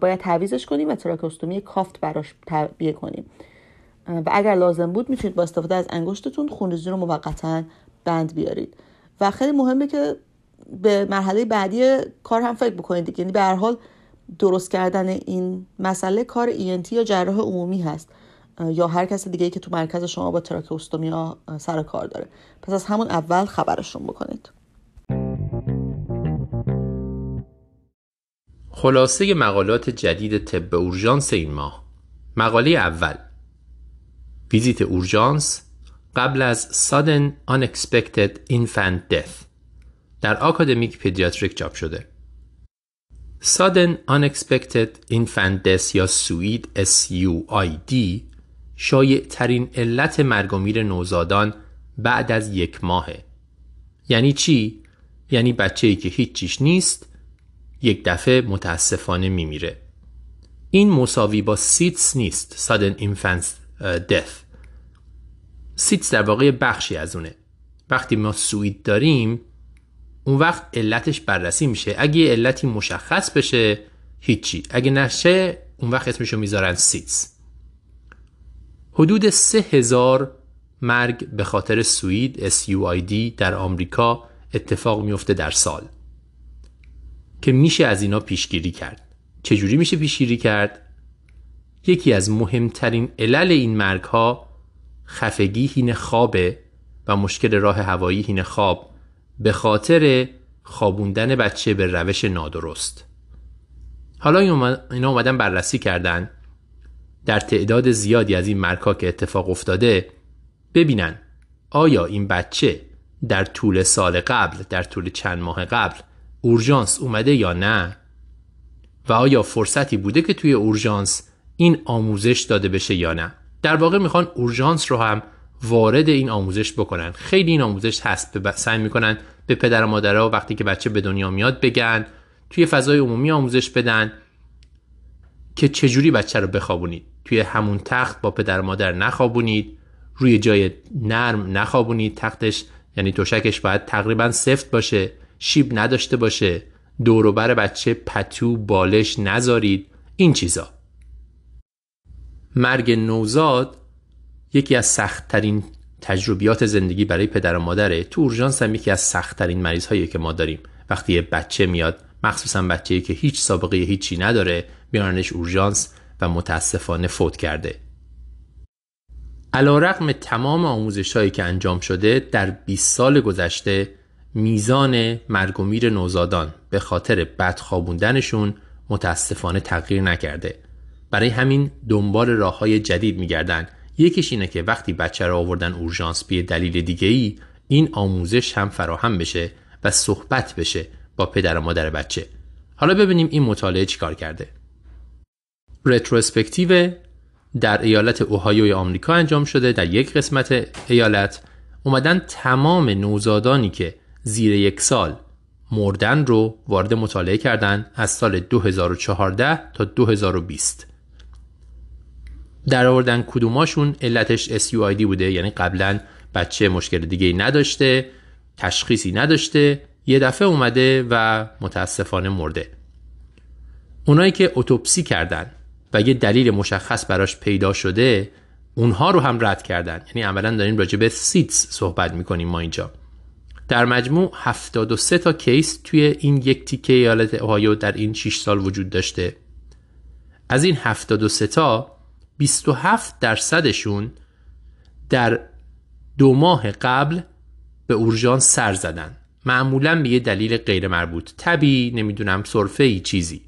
باید تعویزش کنیم و تراکوستومی cuffed براش تعبیه کنیم. و اگر لازم بود می‌تونید با استفاده از انگشتتون خونریزی رو موقتا بند بیارید. و خیلی مهمه که به مرحله بعدی کار هم فکر بکنید یعنی به هر حال درست کردن این مسئله کار ENT یا جراح عمومی هست یا هر کس دیگه ای که تو مرکز شما با تراکوستومیا سر کار داره. پس از همون اول خبرشون بکنید. خلاصه مقالات جدید طب اورژانس این ماه. مقاله اول. ویزیت اورژانس قبل از sudden unexpected infant death. در آکادمیک پدیاتریک چاپ شده. sudden unexpected infant death یا سوید SUID شایع ترین علت مرگ و میر نوزادان بعد از یک ماهه. یعنی چی؟ یعنی بچه ای که هیچیش نیست یک دفعه متاسفانه میمیره. این مساوی با SIDS نیست sudden infant death. SIDS در واقع بخشی از اونه. وقتی ما SUID داریم اون وقت علتش بررسی میشه. اگه علتی مشخص بشه هیچی. اگه نشه اون وقت اسمشو می‌ذارن SIDS. حدود سه هزار مرگ به خاطر SUID SUID در آمریکا اتفاق میفته در سال. که میشه از اینا پیشگیری کرد. چجوری میشه پیشگیری کرد؟ یکی از مهمترین علل این مرگ ها خفگی هین خوابه و مشکل راه هوایی هین خواب به خاطر خوابوندن بچه به روش نادرست. حالا اینا اومدن بررسی کردن. در تعداد زیادی از این مرکا که اتفاق افتاده ببینن آیا این بچه در طول سال قبل در طول چند ماه قبل اورژانس اومده یا نه؟ و آیا فرصتی بوده که توی اورژانس این آموزش داده بشه یا نه؟ در واقع می‌خوان اورژانس رو هم وارد این آموزش بکنن. خیلی این آموزش هست به سعی می‌کنن به پدر و مادرها وقتی که بچه به دنیا میاد بگن توی فضای عمومی آموزش بدن که چجوری بچه رو بخوابونید. توی همون تخت با پدر و مادر نخوابونید روی جای نرم نخوابونید. تختش یعنی توشکش باید تقریبا سفت باشه. شیب نداشته باشه. دوروبر بچه پتو بالش نذارید. این چیزا. مرگ نوزاد یکی از سختترین تجربیات زندگی برای پدر و مادره. تو اورژانس هم یکی از سختترین مریض هایی که ما داریم. وقتی یه بچه میاد مخصوصا بچه‌ای که هیچ سابقه هیچی نداره بیارنش اورژانس و متاسفانه فوت کرده. علا رقم تمام آموزش هایی که انجام شده در 20 سال گذشته میزان مرگ و میر نوزادان به خاطر بدخوابوندنشون متاسفانه تغییر نکرده. برای همین دنبال راه های جدید میگردن. یکیش اینه که وقتی بچه رو آوردن اورژانس به دلیل دیگه ای این آموزش هم فراهم بشه و صحبت بشه با پدر و مادر بچه. حالا ببینیم این مطالعه چیکار کرده. رتروسپکتیو در ایالت اوهایوی آمریکا انجام شده در یک قسمت ایالت. اومدن تمام نوزادانی که زیر یک سال. مردن رو وارد مطالعه کردن از سال 2014 تا 2020 در آوردن کدوماشون علتش SUID بوده یعنی قبلا بچه مشکل دیگه نداشته تشخیصی نداشته یه دفعه اومده و متاسفانه مرده. اونایی که اتوپسی کردن و یه دلیل مشخص براش پیدا شده اونها رو هم رد کردن. یعنی عملا داریم راجع به SIDS صحبت می‌کنیم ما اینجا. در مجموع 73 تا case توی این یک تیکه ایالت اوهایو در این 6 سال وجود داشته. از این 73 تا 27 درصدشون در دو ماه قبل به اورژانس سر زدن. معمولا به یه دلیل غیر مربوط. طبی نمی‌دونم صرفه ای چیزی.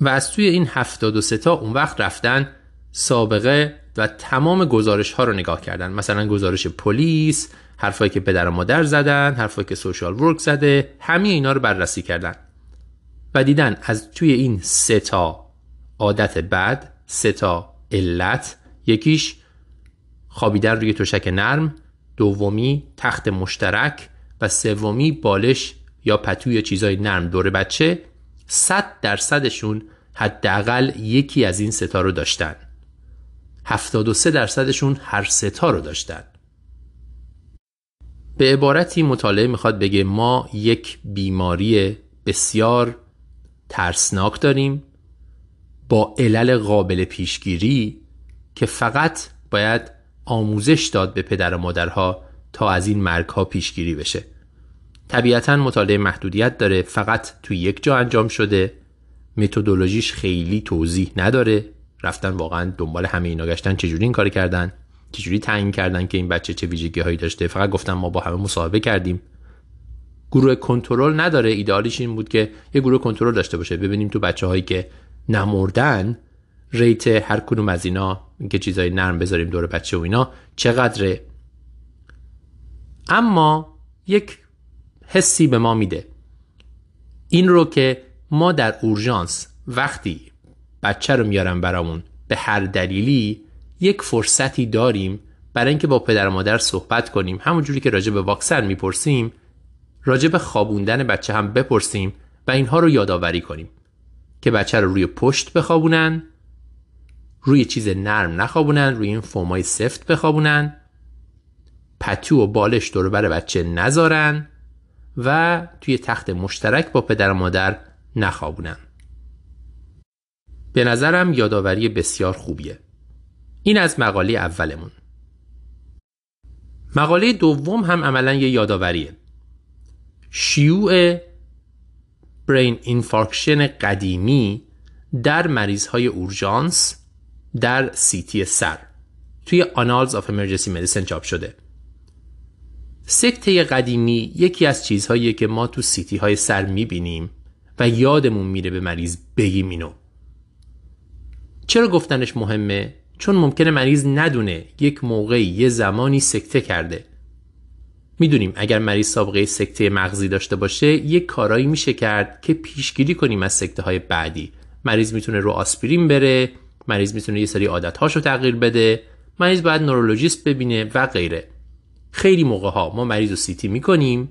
و از توی این 73 تا اون وقت رفتن سابقه و تمام گزارش ها رو نگاه کردن. مثلا گزارش پلیس حرفایی که پدر و مادر زدن حرفایی که سوشال ورک زده همه اینا رو بررسی کردن. و دیدن از توی این سه تا عادت بد سه تا علت یکیش خوابیدن روی تشک نرم دومی تخت مشترک و سومی بالش یا پتو یا چیزای نرم دور بچه. صد درصدشون حداقل یکی از این ستا رو داشتن. 73 درصدشون هر ستا رو داشتن. به عبارتی مطالعه می‌خواد بگه ما یک بیماری بسیار ترسناک داریم با علل قابل پیشگیری که فقط باید آموزش داد به پدر و مادرها تا از این مرگ ها پیشگیری بشه. طبیعتا مطالعه محدودیت داره فقط توی یک جا انجام شده. متدولوژیش خیلی توضیح نداره. رفتن واقعا دنبال همه اینا گشتن چجوری این کار کردن؟ چجوری تعیین کردن که این بچه چه ویژگی هایی داشته. فقط گفتم ما با همه مصاحبه کردیم. گروه کنترل نداره. ایدئالیش این بود که یه گروه کنترل داشته باشه. ببینیم تو بچه هایی که نمردن ریت هر کدوم از اینا که چیزای نرم بذاریم دور بچه و اینا چقدره؟ اما یک حسی به ما میده. این رو که ما در اورژانس وقتی بچه رو میارم برامون به هر دلیلی یک فرصتی داریم برای اینکه با پدر و مادر صحبت کنیم. همونجوری که راجع به واکسن می‌پرسیم راجع به خوابوندن بچه هم بپرسیم و اینها رو یادآوری کنیم که بچه رو روی پشت بخوابونن روی چیز نرم نخوابونن روی این فومای سفت بخوابونن پتو و بالش دور بر بچه نذارن و توی تخت مشترک با پدر و مادر نخوابونن. به نظرم یادآوری بسیار خوبیه. این از مقاله اولمون. مقاله دوم هم عملا یه یادآوریه. شیوع brain infarction قدیمی در مریض های اورژانس در سیتی سر توی Annals of Emergency Medicine چاپ شده. سکته قدیمی یکی از چیزهایی که ما تو سیتی های سر می‌بینیم و یادمون میره به مریض بگیم اینو. چرا گفتنش مهمه؟ چون ممکنه مریض ندونه یک موقعی یه زمانی سکته کرده. می‌دونیم اگر مریض سابقه سکته مغزی داشته باشه یک کارایی میشه کرد که پیشگیری کنیم از سکته های بعدی. مریض می‌تونه رو آسپرین بره مریض می‌تونه یه سری عادت رو تغییر بده مریض باید نورولوژیست ببینه و غیره. خیلی موقع ها ما مریض رو سیتی می‌کنیم.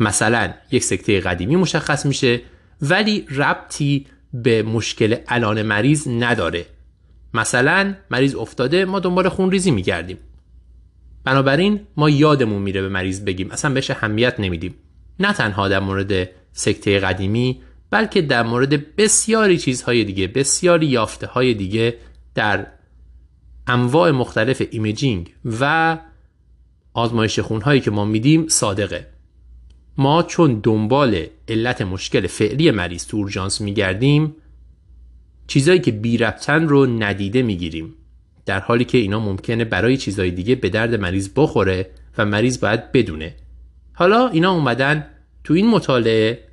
مثلا یک سکته قدیمی مشخص میشه ولی ربطی به مشکل الان مریض نداره. مثلا مریض افتاده ما دنبال خونریزی میگردیم. بنابراین ما یادمون میره به مریض بگیم اصلا بهش اهمیت نمیدیم. نه تنها در مورد سکته قدیمی بلکه در مورد بسیاری چیزهای دیگه بسیاری یافته های دیگه در انواع مختلف imaging و آزمایش خونهایی که ما میدیم صادقه. ما چون دنبال علت مشکل فعلی مریض تو اورژانس میگردیم چیزایی که بی ربطن رو ندیده می‌گیریم. در حالی که اینا ممکنه برای چیزهای دیگه به درد مریض بخوره و مریض باید بدونه. حالا اینا اومدن تو این مطالعه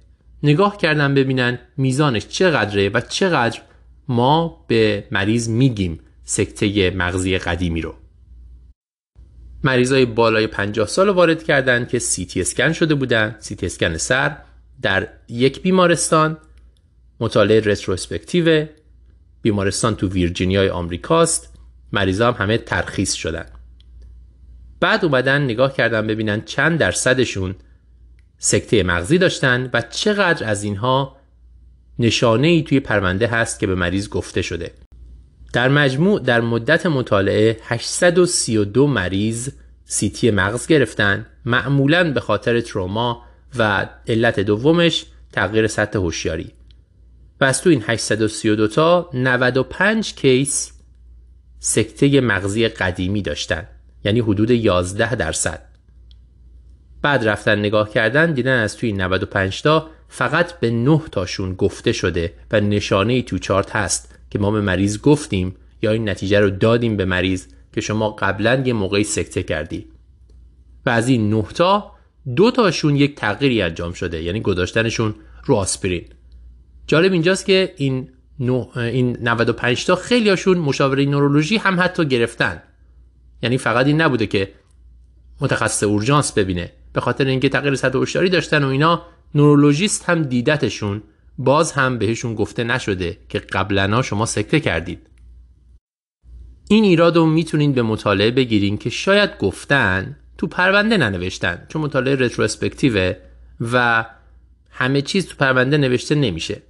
نگاه کردن ببینن میزانش چقدره و چقدر ما به مریض میگیم سکته مغزی قدیمی رو. مریضای بالای 50 سال وارد کردن که سی تی اسکن شده بودن. سی تی اسکن سر در یک بیمارستان. مطالعه رتروسپکتیو بیمارستان تو ویرجینیای آمریکاست. مریضا هم همه ترخیص شدن. بعد اومدن نگاه کردن ببینن چند درصدشون سکته مغزی داشتن و چقدر از اینها نشانه ای توی پرونده هست که به مریض گفته شده. در مجموع در مدت مطالعه 832 مریض سیتی مغز گرفتن معمولا به خاطر تروما و علت دومش تغییر سطح هوشیاری. و از تو این 832 تا 95 کیس سکته مغزی قدیمی داشتن. یعنی حدود 11 درصد. بعد رفتن نگاه کردن دیدن از توی 95 تا فقط به 9 تاشون گفته شده و نشانه ای تو چارت هست که ما به مریض گفتیم یا این نتیجه رو دادیم به مریض که شما قبلا یه موقعی سکته کردی. و از این 9 تا دو تاشون یک تغییری انجام شده. یعنی گذاشتنشون رو آسپرین. جالب اینجاست که این نو این 95 تا خیلی هاشون مشاوره نورولوژی هم حتی گرفتن. یعنی فقط این نبوده که متخصص اورژانس ببینه. به خاطر اینکه تغییر سطح هوشیاری داشتن و اینا نورولوژیست هم دیدتشون باز هم بهشون گفته نشده که قبلا شما سکته کردید. این ایراد رو می‌تونین به مطالعه بگیرین که شاید گفتن تو پرونده ننوشتن چون مطالعه رتروسپکتیوه و همه چیز تو پرونده نوشته نمیشه.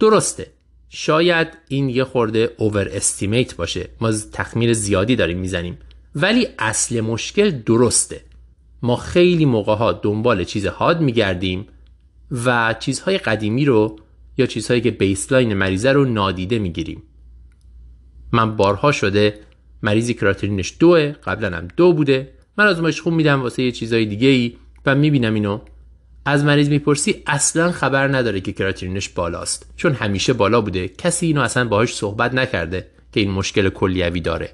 درسته. شاید این یه خورده اوور استیمیت باشه. ما تخمیر زیادی داریم می‌زنیم. ولی اصل مشکل درسته. ما خیلی موقع ها دنبال چیز حاد میگردیم و چیزهای قدیمی رو یا چیزهایی که بیسلاین مریضه رو نادیده می‌گیریم. من بارها شده مریضی کراترینش دوه قبلا هم دو بوده. من آزمایش خون میدم واسه یه چیزای دیگه ای و می‌بینم اینو. از مریض می‌پرسی اصلا خبر نداره که کراتینینش بالاست. چون همیشه بالا بوده. کسی اینو اصلا باهاش صحبت نکرده که این مشکل کلیوی داره.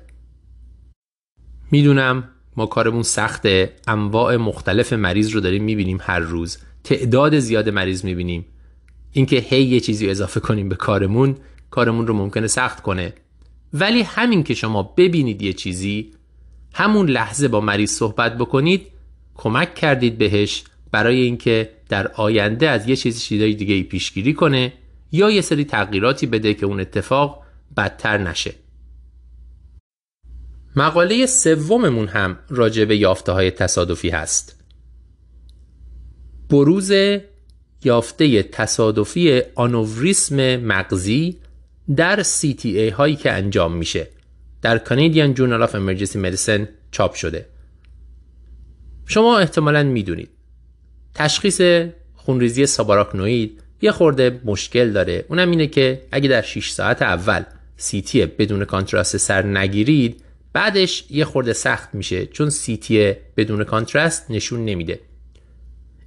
می‌دونم ما کارمون سخته. انواع مختلف مریض رو داریم می‌بینیم هر روز. تعداد زیاد مریض می‌بینیم. اینکه هی یه چیزی اضافه کنیم به کارمون کارمون رو ممکنه سخت کنه. ولی همین که شما ببینید یه چیزی همون لحظه با مریض صحبت بکنید کمک کردید بهش برای اینکه در آینده از یه چیزی چیزای دیگه ای پیشگیری کنه یا یه سری تغییراتی بده که اون اتفاق بدتر نشه. مقاله سوممون هم راجع به یافته های تصادفی هست. بروز یافته تصادفی آنوریسم مغزی در CTA هایی که انجام میشه. در Canadian Journal of Emergency Medicine چاپ شده. شما احتمالا می‌دونید. تشخیص خونریزی subarachnoid یه خورده مشکل داره. اونم اینه که اگه در 6 ساعت اول سیتی بدون contrast سر نگیرید بعدش یه خورده سخت میشه چون سیتی بدون contrast نشون نمیده.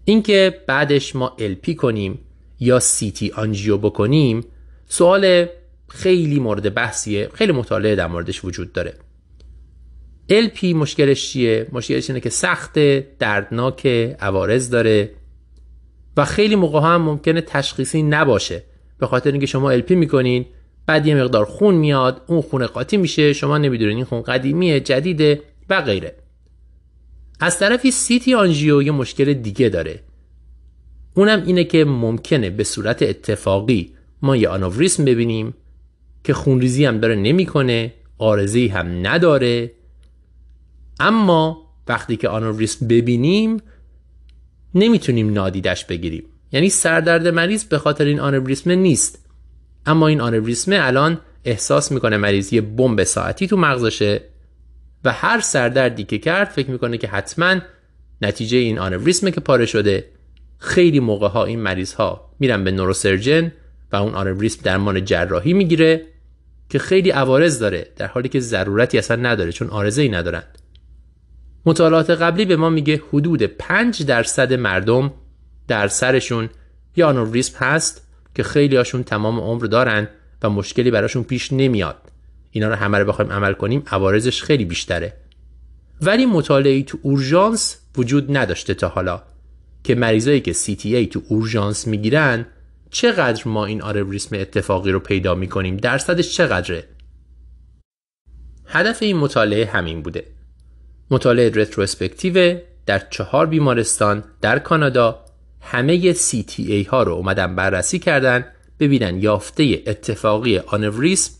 اینکه بعدش ما LP کنیم یا سیتی آنژیو بکنیم سوال خیلی مورد بحثیه خیلی مطالعه در موردش وجود داره. LP مشکلش چیه؟ مشکلش اینه که سخت دردناک عوارض داره و خیلی موقع هم ممکنه تشخیصی نباشه. به خاطر اینکه شما LP می‌کنین بعد یه مقدار خون میاد اون خون قاطی میشه شما نمی‌دونین این خون قدیمیه جدیده و غیره. از طرفی سیتی آنژیو یه مشکل دیگه داره. اونم اینه که ممکنه به صورت اتفاقی ما یه آنوریسم ببینیم که خونریزی هم داره نمی‌کنه آرزی هم نداره اما وقتی که آنوریسم ببینیم نمی‌تونیم نادیدش بگیریم. یعنی سردرد مریض به خاطر این آنوریسم نیست. اما این آنوریسم الان احساس می‌کنه مریض یه بمب ساعتی تو مغزشه و هر سردردی که کرد فکر می‌کنه که حتما نتیجه این آنوریسم که پاره شده. خیلی موقع ها این مریض ها میرن به نوروسرجن و اون آنوریسم درمان جراحی می‌گیره که خیلی عوارض داره در حالی که ضرورتی اصلا نداره چون آرزه ای ندارن مطالعات قبلی به ما میگه حدود 5 درصد مردم در سرشون یا آنوریسم هست که خیلی هاشون تمام عمر دارن و مشکلی براشون پیش نمیاد. اینا رو همه رو بخوایم عمل کنیم عوارضش خیلی بیشتره. ولی مطالعه تو اورژانس وجود نداشته تا حالا که مریضایی که CTA تو اورژانس می‌گیرن چقدر ما این آنوریسم اتفاقی رو پیدا می‌کنیم؟ درصدش چقدره؟ هدف این مطالعه همین بوده. مطالعه رتروسپکتیو در چهار بیمارستان در کانادا همه CTA ها رو اومدن بررسی کردن ببینن یافته اتفاقی آنوریسم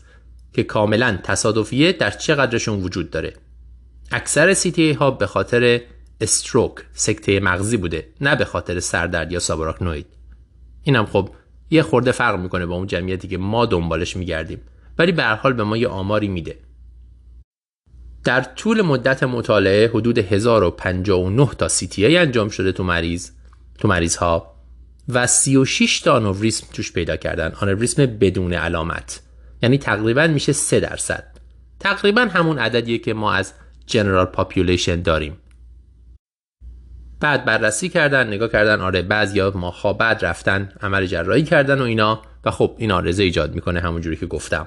که کاملا تصادفیه در چقدرشون وجود داره. اکثر CTA ها به خاطر استروک سکته مغزی بوده نه به خاطر سردرد یا سابراکنوید اینم خب یه خورده فرق می‌کنه با اون جمعیتی که ما دنبالش میگردیم ولی به حال به ما یه آماری میده. در طول مدت مطالعه حدود 1059 تا CTA انجام شده تو مریض تو مریض ها و 36 تا آنوریسم توش پیدا کردن. آنوریسم بدون علامت. یعنی تقریبا میشه 3 درصد. تقریبا همون عددیه که ما از جنرال پاپولیشن داریم. بعد بررسی کردن نگاه کردن آره بعضیا ماها بعد رفتن عمل جراحی کردن و اینا. و خب این آرزه ایجاد می‌کنه همونجوری که گفتم.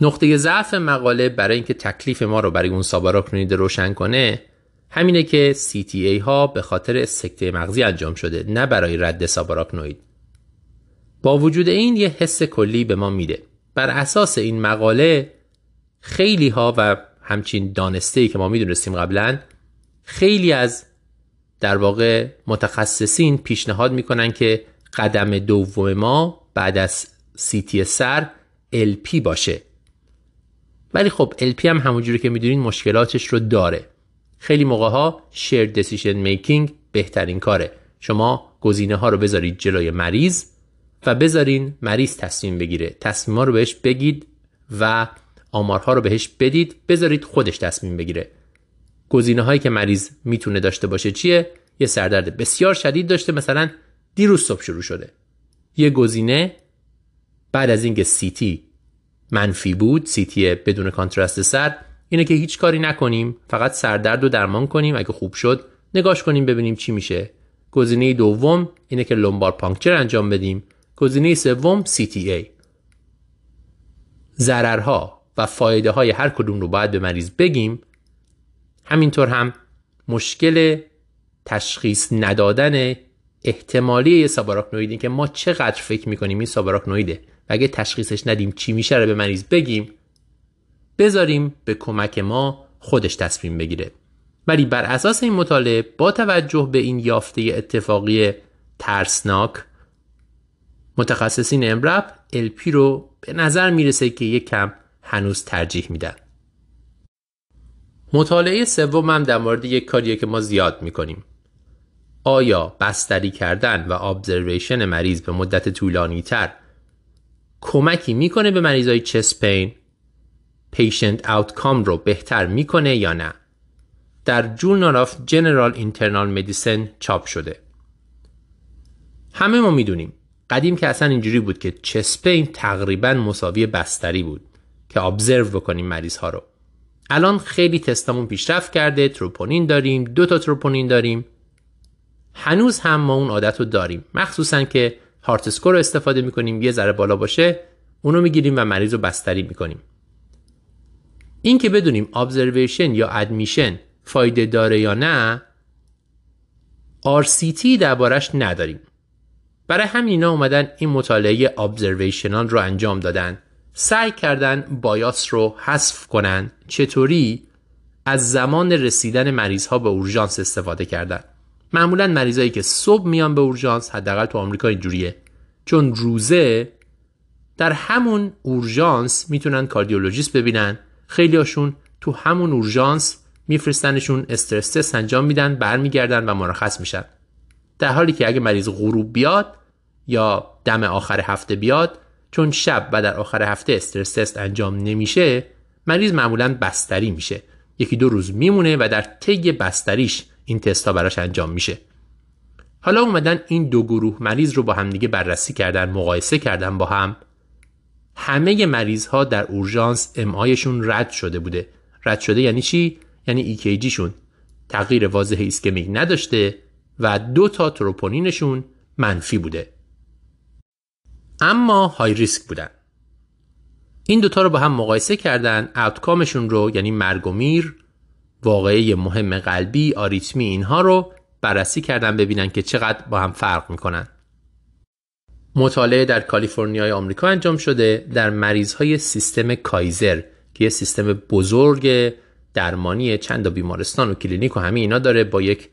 نقطه ضعف مقاله برای اینکه تکلیف ما رو برای اون ساباراکنوید روشن کنه همینه که CTA ها به خاطر سکته مغزی انجام شده نه برای رد ساباراکنوید با وجود این یه حس کلی به ما میده. بر اساس این مقاله خیلی ها و همچین دانسته ای که ما می‌دونستیم قبلا خیلی از در واقع متخصصین پیشنهاد می‌کنن که قدم دوم ما بعد از سیتی سر LP باشه. ولی خب LP هم همونجوری که می‌دونین مشکلاتش رو داره. خیلی موقع ها shared decision making بهترین کاره. شما گزینه ها رو بذارید جلوی مریض و بذارین مریض تصمیم بگیره. تصمیم ها رو بهش بگید و آمارها رو بهش بدید بذارید خودش تصمیم بگیره. گزینه هایی که مریض می‌تونه داشته باشه چیه؟ یه سردرد بسیار شدید داشته مثلا دیروز صبح شروع شده. یه گزینه بعد از اینکه سیتی منفی بود سیتی بدون contrast سر. اینه که هیچ کاری نکنیم فقط سردرد رو درمان کنیم. اگه خوب شد نگاش کنیم ببینیم چی میشه. گزینه دوم اینه که lumbar puncture انجام بدیم. گزینه سوم CTA ضررها و فایده های هر کدوم رو باید به مریض بگیم. همینطور هم مشکل تشخیص ندادن احتمالی یه ساباراکنویدی که ما چقدر فکر می‌کنیم این ساباراکنویده. و اگه تشخیصش ندیم چی میشه رو به مریض بگیم بذاریم به کمک ما خودش تصمیم بگیره. ولی بر اساس این مطالعه با توجه به این یافته اتفاقی ترسناک متخصصین امرب الپی رو به نظر می‌رسه که یک کم هنوز ترجیح میدن. مطالعه سوم هم در مورد یک کاریه که ما زیاد می‌کنیم. آیا بستری کردن و observation مریض به مدت طولانی تر کمکی می‌کنه به مریضای chest pain. patient outcome رو بهتر می‌کنه یا نه. در Journal of General Internal Medicine چاپ شده. همه ما می‌دونیم. قدیم که اصلا اینجوری بود که chest pain تقریبا مساوی بستری بود که ابزرو بکنیم مریض ها رو. الان خیلی تستامون پیشرفت کرده تروپونین داریم دو تا تروپونین داریم. هنوز هم ما اون عادت رو داریم. مخصوصا که هارت اسکور رو استفاده می‌کنیم یه ذره بالا باشه اونو می‌گیریم و مریض رو بستری می‌کنیم. این که بدونیم ابزرویشن یا ادمیشن فایده داره یا نه RCT دربارش نداریم. برای همین اینا اومدن این مطالعه ابزرویشنال رو انجام دادن. سعی کردن بایاس رو حذف کنن. چطوری؟ از زمان رسیدن مریض ها به اورژانس استفاده کردن. معمولا مریضایی که صبح میان به اورژانس حداقل تو آمریکا اینجوریه. چون روزه در همون اورژانس می‌تونن کاردیولوژیست ببینن. خیلی هاشون تو همون اورژانس میفرستنشون استرس تست انجام میدن برمیگردن و مرخص میشن. در حالی که اگه مریض غروب بیاد یا دم آخر هفته بیاد چون شب و در آخر هفته stress test انجام نمیشه مریض معمولا بستری میشه. یکی دو روز میمونه و در طی بستریش این تستا براش انجام میشه. حالا اومدن این دو گروه مریض رو با همدیگه بررسی کردن مقایسه کردن با هم. همه مریض ها در اورژانس MI شون رد شده بوده. رد شده یعنی چی؟ یعنی EKG شون. تغییر واضح ایسکمیک نداشته و دو تا تروپونینشون منفی بوده. اما های ریسک بودن. این دوتا رو با هم مقایسه کردن. اوتکامشون رو یعنی مرگ و میر واقعه مهم قلبی آریتمی اینها رو بررسی کردن ببینن که چقدر با هم فرق می‌کنن. مطالعه در کالیفرنیای آمریکا انجام شده در مریض های سیستم کایزر که یه سیستم بزرگ درمانی چند بیمارستان و کلینیک و همه اینا داره با یک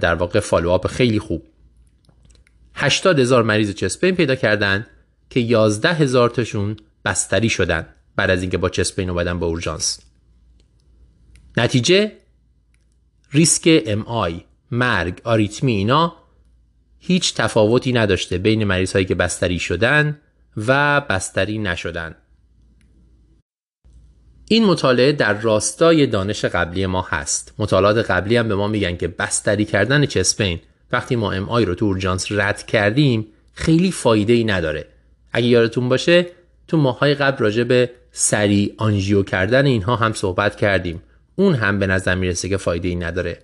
در واقع follow-up خیلی خوب. 80 هزار مریض chest pain پیدا کردن که 11 هزار تاشون بستری شدن بعد از اینکه با chest pain اومدن به اورژانس. نتیجه؟ ریسک MI مرگ آریتمی اینا هیچ تفاوتی نداشته بین مریض هایی که بستری شدن و بستری نشدن. این مطالعه در راستای دانش قبلی ما هست. مطالعات قبلی هم به ما میگن که بستری کردن چسپین وقتی ما ام آی رو تو اورژانس رد کردیم خیلی فایده ای نداره. اگه یادتون باشه تو ماهای قبل راجع به سری آنژیو کردن اینها هم صحبت کردیم. اون هم به نظر می‌رسه که فایده ای نداره.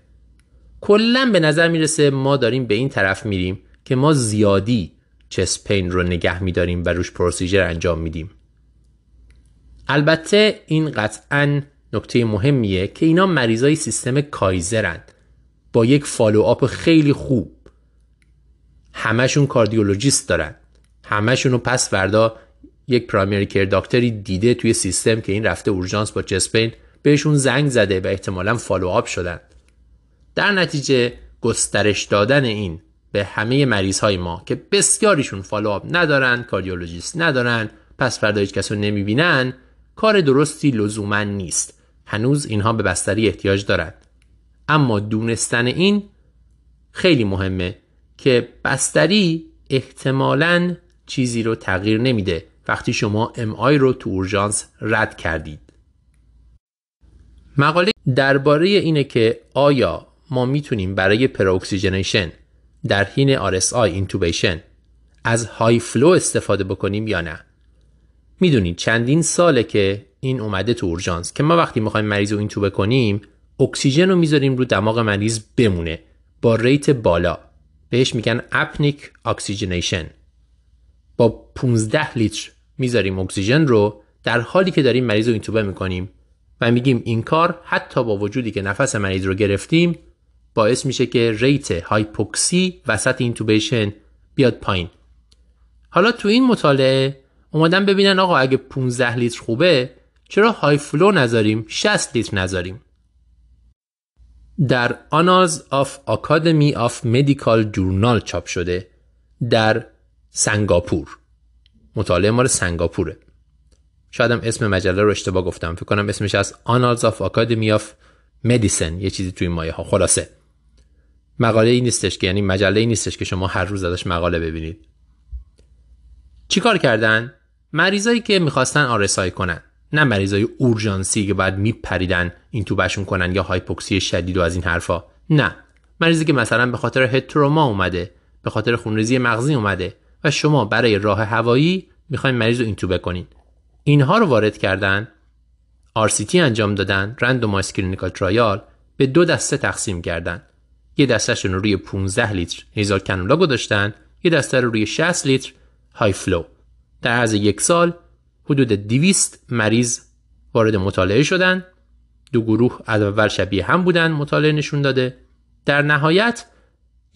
کلا به نظر می‌رسه ما داریم به این طرف میریم که ما زیادی چست پین رو نگه میداریم و روش پروسیجر انجام میدیم. البته این قطعا نکته مهمیه که اینا مریضای سیستم کایزرن. با یک follow-up خیلی خوب. همشون کاردیولوژیست دارن. همشون رو پس فردا یک primary care doctor ی دیده توی سیستم که این رفته اورژانس با chest pain بهشون زنگ زده و احتمالا follow-up شدن. در نتیجه گسترش دادن این به همه مریض های ما که بسیاریشون follow-up ندارن کاردیولوژیست ندارن پس فردا هیچ کس رو نمی‌بینن کار درستی لزوما نیست. هنوز اینها به بستری احتیاج دارند اما دونستن این خیلی مهمه که بستری احتمالا چیزی رو تغییر نمیده. وقتی شما MI رو تو اورژانس رد کردید. مقاله درباره اینه که آیا ما می‌تونیم برای preoxygenation در حین RSI intubation از high flow استفاده بکنیم یا نه؟ می‌دونید چندین ساله که این اومده تو اورژانس که ما وقتی می‌خوایم مریض رو اینتوبه کنیم اکسیژن رو می‌ذاریم رو دماغ مریض بمونه با rate بالا. بهش میگن apneic oxygenation با 15 لیتر می‌ذاریم اکسیژن رو در حالی که داریم مریض رو اینتوبه می‌کنیم و میگیم این کار حتی با وجودی که نفس مریض رو گرفتیم باعث میشه که rate hypoxia وسط intubation بیاد پایین. حالا تو این مطالعه اومدن ببینن آقا اگه 15 لیتر خوبه چرا high flow نذاریم 60 لیتر نذاریم؟ در Annals of Academy of Medical Journal چاپ شده در سنگاپور. مطالعه مال سنگاپوره. شاید هم اسم مجله رو اشتباه گفتم. فکر کنم اسمش از Annals of Academy of مدیسن یه چیزی توی مایه ها. خلاصه. مقاله ای نیستش که یعنی مجله ای نیستش که شما هر روز ازش مقاله ببینید. چیکار کردن؟ مریضایی که می‌خواستن آرسای کنن. نه مریضای اورژانسی که بعد میپریدن این توبشون کنن یا هایپوکسی شدید و از این حرفا. نه. مریضی که مثلا به خاطر هتروما اومده به خاطر خونریزی مغزی اومده. و شما برای راه هوایی می‌خواین مریض رو اینتوبه کنین. اینها رو وارد کردن RCT انجام دادن randomize clinical trial به دو دسته تقسیم کردن. یه دستهشون رو روی 15 لیتر nasal cannula گذاشتن یه دسته رو روی 60 لیتر high flow. در عرض یک سال حدود 200 مریض وارد مطالعه شدن. دو گروه از اول شبیه هم بودن مطالعه نشون داده. در نهایت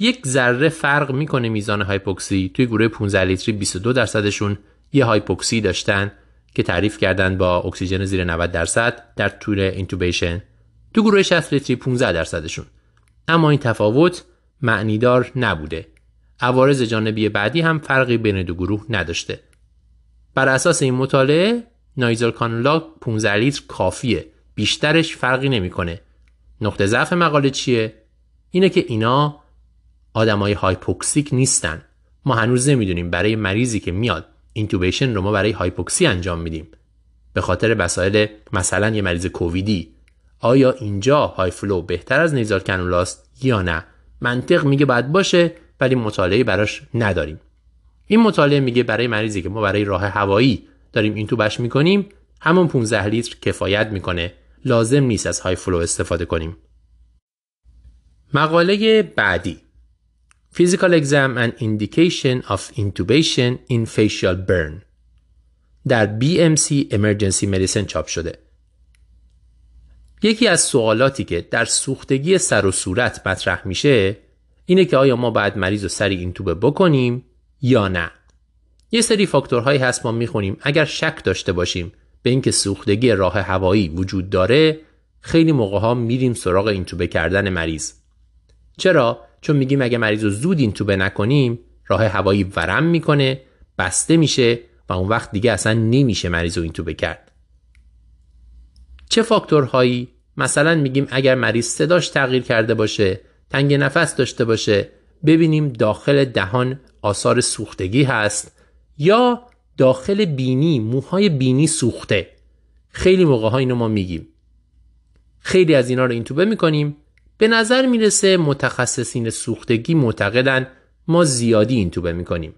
یک ذره فرق می‌کنه میزان hypoxia. توی گروه 15 لیتری 22 درصدشون یه hypoxia داشتن که تعریف کردن با اکسیژن زیر 90 درصد در طول intubation. تو گروه 60 لیتری 15 درصدشون. اما این تفاوت معنیدار نبوده. عوارض جانبی بعدی هم فرقی بین دو گروه نداشته. بر اساس این مطالعه nasal cannula 15 لیتر کافیه. بیشترش فرقی نمی‌کنه. نقطه ضعف مقاله چیه؟ اینه که اینا آدمای hypoxic نیستن. ما هنوز نمی‌دونیم برای مریضی که میاد intubation رو ما برای hypoxia انجام میدیم. به خاطر مسائل مثلا یه مریض کوویدی. آیا اینجا high flow بهتر از nasal cannula ست یا نه؟ منطق میگه باید باشه ولی مطالعه براش نداریم. این مطالعه میگه برای مریضی که ما برای راه هوایی داریم اینتوبه‌ش می‌کنیم همون 15 لیتر کفایت می‌کنه. لازم نیست از high flow استفاده کنیم. مقاله بعدی. Physical exam and indication of intubation in facial burn. در BMC Emergency Medicine چاپ شده. یکی از سوالاتی که در سوختگی سر و صورت مطرح میشه اینه که آیا ما باید مریض رو سری اینتوبه بکنیم یا نه. یه سری فاکتورهایی هست ما می‌خونیم. اگر شک داشته باشیم به اینکه سوختگی راه هوایی وجود داره خیلی موقع ها میریم سراغ اینتوبه کردن مریض. چرا؟ چون میگیم اگه مریض رو زود اینتوبه نکنیم راه هوایی ورم می‌کنه بسته میشه و اون وقت دیگه اصلا نمیشه مریض رو اینتوبه کرد. چه فاکتورهایی؟ مثلا میگیم اگر مریض صداش تغییر کرده باشه تنگ نفس داشته باشه ببینیم داخل دهان آثار سوختگی هست یا داخل بینی موهای بینی سوخته. خیلی موقع ها اینو ما میگیم. خیلی از اینا رو اینتوبه می‌کنیم. به نظر می‌رسه متخصصین سوختگی معتقدن. ما زیادی اینتوبه می‌کنیم.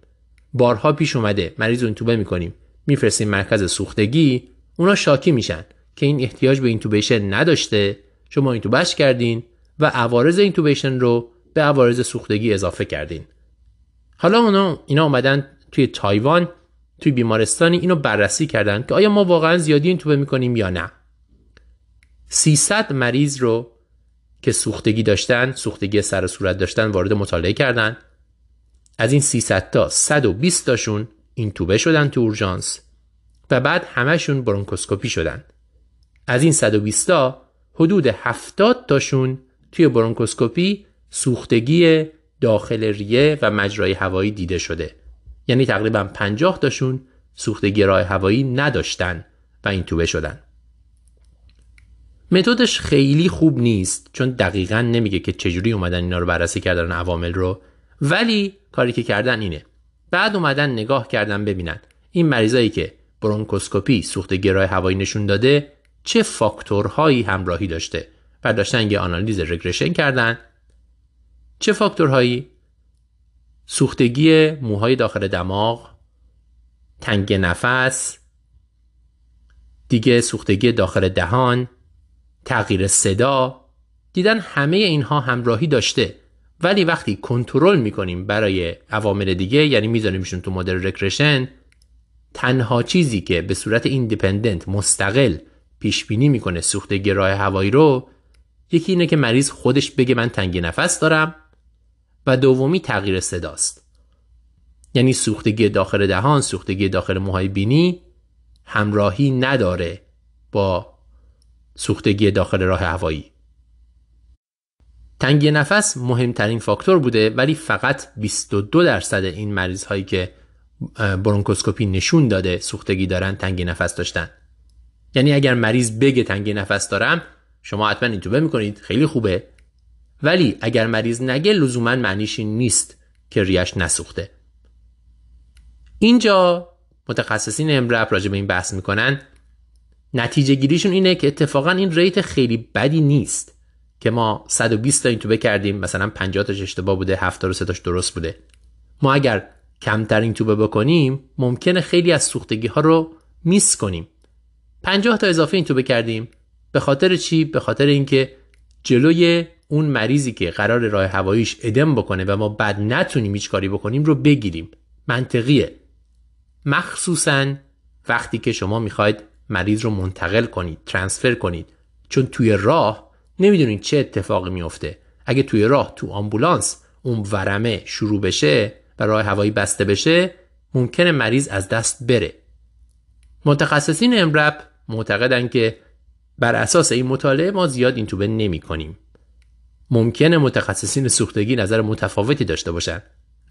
بارها پیش اومده مریض رو اینتوبه می‌کنیم. میفرستیم مرکز سوختگی اونا شاکی میشن که این احتیاج به intubation نداشته. شما اینتوبهش کردین و عوارض intubation رو به عوارض سوختگی اضافه کردین. حالا اونا اینا اومدن توی تایوان توی بیمارستانی اینو بررسی کردن که آیا ما واقعا زیادی اینتوبه می‌کنیم یا نه. 300 مریض رو که سوختگی داشتن سوختگی سر صورت داشتن وارد مطالعه کردن. از این 300 تا 120 تاشون اینتوبه شدن تو اورژانس و بعد همشون برونکوسکوپی شدن. از این 120 تا حدود 70 تاشون توی برونکوسکوپی سوختگی داخل ریه و مجرای هوایی دیده شده. یعنی تقریبا 50 تاشون سوختگی راه هوایی نداشتن و این توبه شدن. متدش خیلی خوب نیست چون دقیقا نمیگه که چجوری اومدن اینا رو بررسی کردن عوامل رو. ولی کاری که کردن اینه. بعد اومدن نگاه کردن ببینن. این مریضایی که برونکوسکوپی سوختگی راه هوایی نشون داده چه فاکتورهایی همراهی داشته؟ و داشتن یه آنالیز regression کردن. چه فاکتورهایی؟ سوختگی موهای داخل دماغ تنگ نفس دیگه سوختگی داخل دهان. تغییر صدا دیدن همه اینها همراهی داشته. ولی وقتی کنترل می‌کنیم برای عوامل دیگه یعنی میذاریمشون تو مدل regression تنها چیزی که به صورت independent مستقل پیش بینی می‌کنه سوختگی راه هوایی رو یکی اینه که مریض خودش بگه من تنگی نفس دارم و دومی تغییر صداست. یعنی سوختگی داخل دهان سوختگی داخل موهای بینی همراهی نداره با سوختگی داخل راه هوایی. تنگی نفس مهمترین فاکتور بوده ولی فقط 22 درصد این مریض هایی که برونکوسکوپی نشون داده سوختگی دارن تنگی نفس داشتن. یعنی اگر مریض بگه تنگی نفس دارم شما حتما اینتوبه می‌کنید خیلی خوبه. ولی اگر مریض نگه لزوما معنیش این نیست که ریش نسوخته. اینجا متخصصین امرپ راجع به این بحث می‌کنن. نتیجه گیریشون اینه که اتفاقا این ریت خیلی بدی نیست که ما 120 تا اینتوبه کردیم مثلا 50 تاش اشتباه بوده 73 تاش درست بوده. ما اگر کمتر اینتوبه بکنیم ممکنه خیلی از سوختگی ها رو میس کنیم. 50 تا اضافه اینتوبه کردیم به خاطر چی؟ به خاطر اینکه جلوی اون مریضی که قرار راه هواییش ادم بکنه و ما بعد نتونیم هیچ کاری بکنیم رو بگیریم. منطقیه. مخصوصا وقتی که شما می‌خواید مریض رو منتقل کنید ترانسفر کنید چون توی راه نمی‌دونید چه اتفاقی میفته اگه توی راه تو آمبولانس اون ورمه شروع بشه و راه هوایی بسته بشه ممکنه مریض از دست بره متخصصین امرب معتقدن که بر اساس این مطالعه ما زیاد این توبه نمی کنیم. ممکنه متخصصین سوختگی نظر متفاوتی داشته باشن.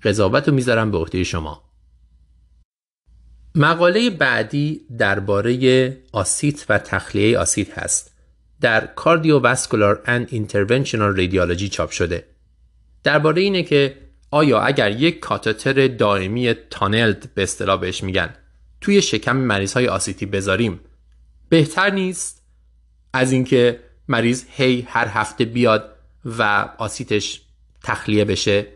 قضاوت رو می‌ذارم به عهده شما. مقاله بعدی درباره آسیت و تخلیه آسیت هست. در کاردیوواسکولار اند اینترونشنال رادیولوژی چاپ شده. درباره اینه که آیا اگر یک کاتتر دائمی تانلد به اصطلاح بهش میگن توی شکم مریض های آسیتی بذاریم بهتر نیست از اینکه مریض هی هر هفته بیاد و آسیتش تخلیه بشه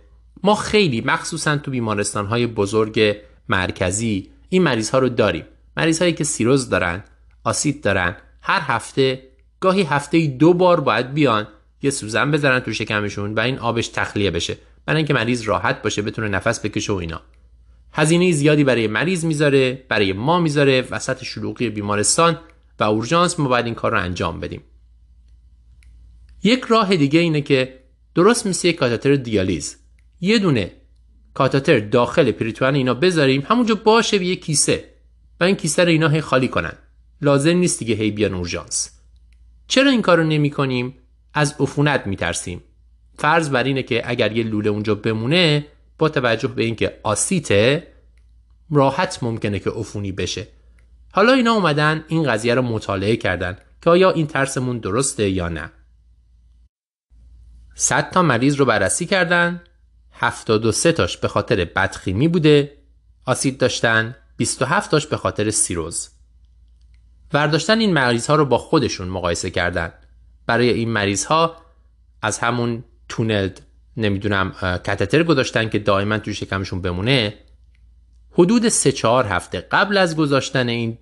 ما خیلی مخصوصا تو بیمارستان های بزرگ مرکزی این مریض ها رو داریم. مریض هایی که سیروز دارن آسیت دارن هر هفته گاهی هفته دو بار باید بیان یه سوزن بذارن تو شکمشون و این آبش تخلیه بشه. برای اینکه مریض راحت باشه بتونه نفس بکشه و اینا. هزینه زیادی برای مریض می‌ذاره برای ما می‌ذاره وسط شلوغی بیمارستان و اورژانس ما باید این کار رو انجام بدیم. یک راه دیگه اینه که درست مثل یک کاتتر دیالیز. یه دونه کاتتر داخل پریتوان اینا بذاریم. همونجا باشه یه کیسه. و این کیسه رو اینا هی خالی کنن. لازم نیست دیگه هی بیان اورژانس. چرا این کارو نمی کنیم از عفونت میترسیم. فرض بر اینه که اگر یه لوله اونجا بمونه با توجه به اینکه آسیته راحت ممکنه که عفونی بشه. حالا اینا اومدن این قضیه رو مطالعه کردن که آیا این ترسمون درسته یا نه. 100 تا مریض رو بررسی کردن. 73 تاش به خاطر بدخیمی بوده آسید داشتن 27 تاش به خاطر سیروز. ورداشتن این مریض ها رو با خودشون مقایسه کردن. برای این مریض ها از همون تونلد نمی‌دونم کتتر گذاشتن که دائما توی شکمشون بمونه. حدود 3 4 هفته قبل از گذاشتن این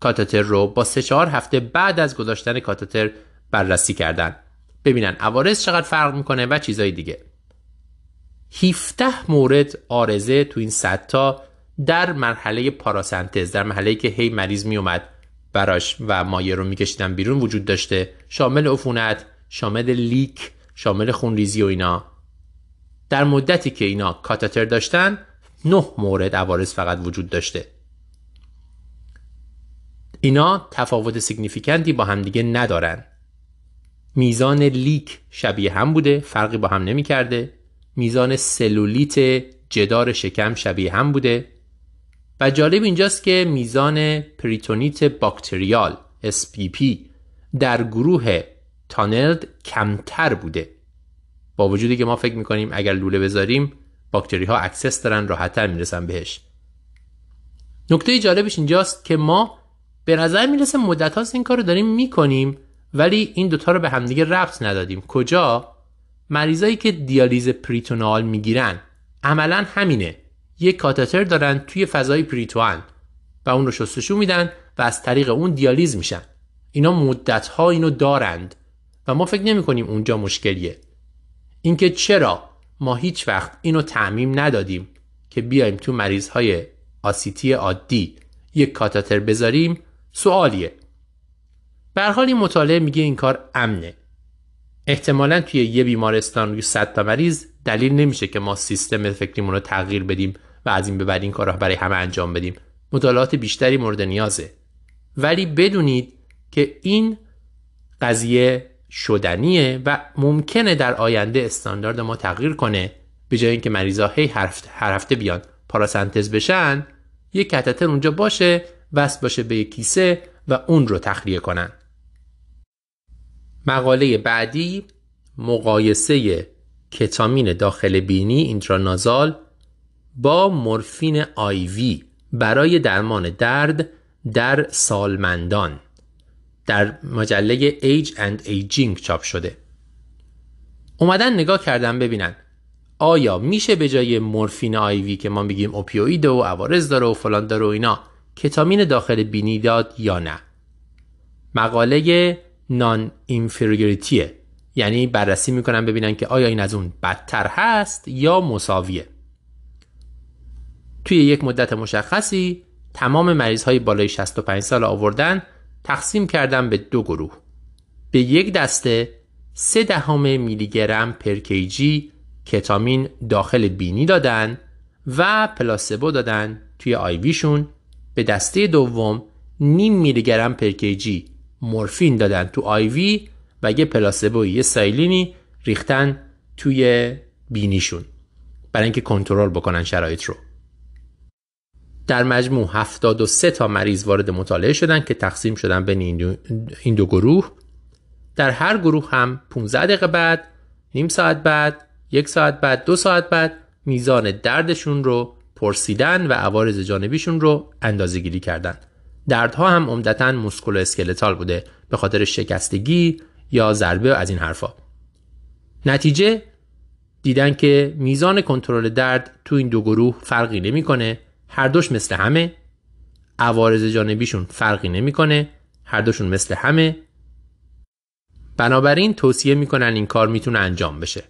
کاتتر رو با 3 4 هفته بعد از گذاشتن کاتتر بررسی کردن. ببینن عوارض چقدر فرق می‌کنه و چیزای دیگه. 17 مورد آرزه تو این 100 تا در مرحله پاراسنتز در مرحله که هی مریض می اومد براش و مایه رو میکشیدن بیرون وجود داشته. شامل عفونت شامل لیک شامل خونریزی و اینا. در مدتی که اینا کاتتر داشتن نه مورد عوارض فقط وجود داشته. اینا تفاوت significant ی با همدیگه ندارن. میزان leak شبیه هم بوده فرقی با هم نمی کرده میزان سلولیت جدار شکم شبیه هم بوده. و جالب اینجاست که میزان پریتونیت باکتریال SBP در گروه tunneled کمتر بوده. با وجودی که ما فکر می‌کنیم اگر لوله بذاریم باکتری ها access دارن راحتتر می‌رسن بهش. نکته جالبش اینجاست که ما به نظر می‌رسه مدت هاست این کار رو داریم می‌کنیم ولی این دوتا رو به همدیگه ربط ندادیم. کجا؟ مریضایی که دیالیز پریتونال می‌گیرن. عملا همینه. یک کاتتر دارن توی فضای پریتوان و اون رو شستشو میدن و از طریق اون دیالیز میشن. اینا مدت ها اینو دارند و ما فکر نمی کنیم اونجا مشکلیه. اینکه چرا ما هیچ وقت اینو تعمیم ندادیم که بیایم تو مریض های آسیتی عادی یک کاتتر بذاریم سوالیه. به حال این مطالعه میگه این کار امنه. احتمالا توی یه بیمارستان روی 100 تا مریض دلیل نمیشه که ما سیستم فکریمون رو تغییر بدیم و از این به بعد این کار رو برای همه انجام بدیم. مطالعات بیشتری مورد نیازه. ولی بدونید که این قضیه شدنیه و ممکنه در آینده استاندارد ما تغییر کنه به جای اینکه مریضا هی هر هفته بیان پاراسنتز بشن یک کتتر اونجا باشه وصل باشه به یک کیسه و اون رو تخلیه کنن. مقاله بعدی مقایسه کتامین داخل بینی اینترانازال با مورفین آیوی برای درمان درد در سالمندان در مجله Age and Aging چاپ شده. اومدن نگاه کردن ببینن آیا میشه به جای مورفین آیوی که ما میگیم اوپیوید و عوارض داره و فلان داره و اینا کتامین داخل بینی داد یا نه؟ مقاله نان اینفریوریتیه یعنی بررسی می‌کنن ببینن که آیا این از اون بدتر هست یا مساویه. توی یک مدت مشخصی تمام مریض های بالای 65 سال آوردن تقسیم کردن به دو گروه. به یک دسته سه دهم میلی گرم پر کیجی کتامین داخل بینی دادن و پلاسبو دادن توی آیویشون. به دسته دوم نیم میلی گرم پر کیجی مورفین دادن تو آیوی و یه پلاسبو یه سایلینی ریختن توی بینیشون. برای اینکه کنترل بکنن شرایط رو. در مجموع 73 تا مریض وارد مطالعه شدن که تقسیم شدن بین این دو گروه. در هر گروه هم 15 دقیقه بعد نیم ساعت بعد یک ساعت بعد دو ساعت بعد میزان دردشون رو پرسیدن و عوارض جانبیشون رو اندازه گیری کردن. دردها هم عمدتا مسکول اسکلتال بوده به خاطر شکستگی یا ضربه از این حرفا. نتیجه؟ دیدن که میزان کنترل درد تو این دو گروه فرقی نمی‌کنه. هر دوش مثل همه. عوارض جانبیشون فرقی نمی‌کنه. هر دوشون مثل همه. بنابراین توصیه می‌کنن این کار می‌تونه انجام بشه.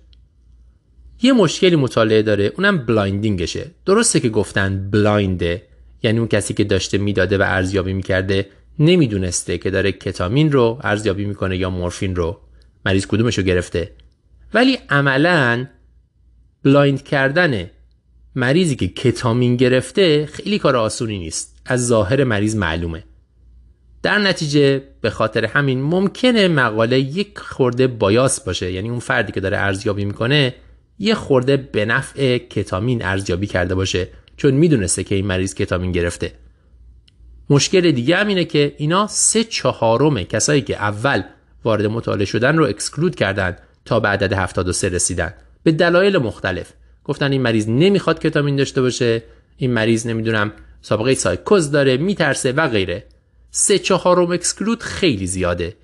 یه مشکلی مطالعه داره اونم blinding شه. درسته که گفتن blind ه یعنی اون کسی که داشته می‌داده و ارزیابی می‌کرده نمی‌دونسته که داره کتامین رو ارزیابی می‌کنه یا مورفین رو. مریض کدومش رو گرفته. ولی عملا blind کردن مریضی که کتامین گرفته خیلی کار آسونی نیست. از ظاهر مریض معلومه. در نتیجه به خاطر همین ممکنه مقاله یک خورده بایاس باشه. یعنی اون فردی که داره ارزیابی می‌کنه یه خورده به نفع کتامین ارزیابی کرده باشه. چون می‌دونسته که این مریض کتامین گرفته. مشکل دیگه هم اینه که اینا سه چهارم کسایی که اول وارد مطالعه شدن رو اکسکلود کردن تا به عدد 73 رسیدن. به دلایل مختلف. گفتن این مریض نمی‌خواد کتامین داشته باشه. این مریض نمی‌دونم سابقه سایکوز داره میترسه و غیره. سه چهارم اکسکلود خیلی زیاده.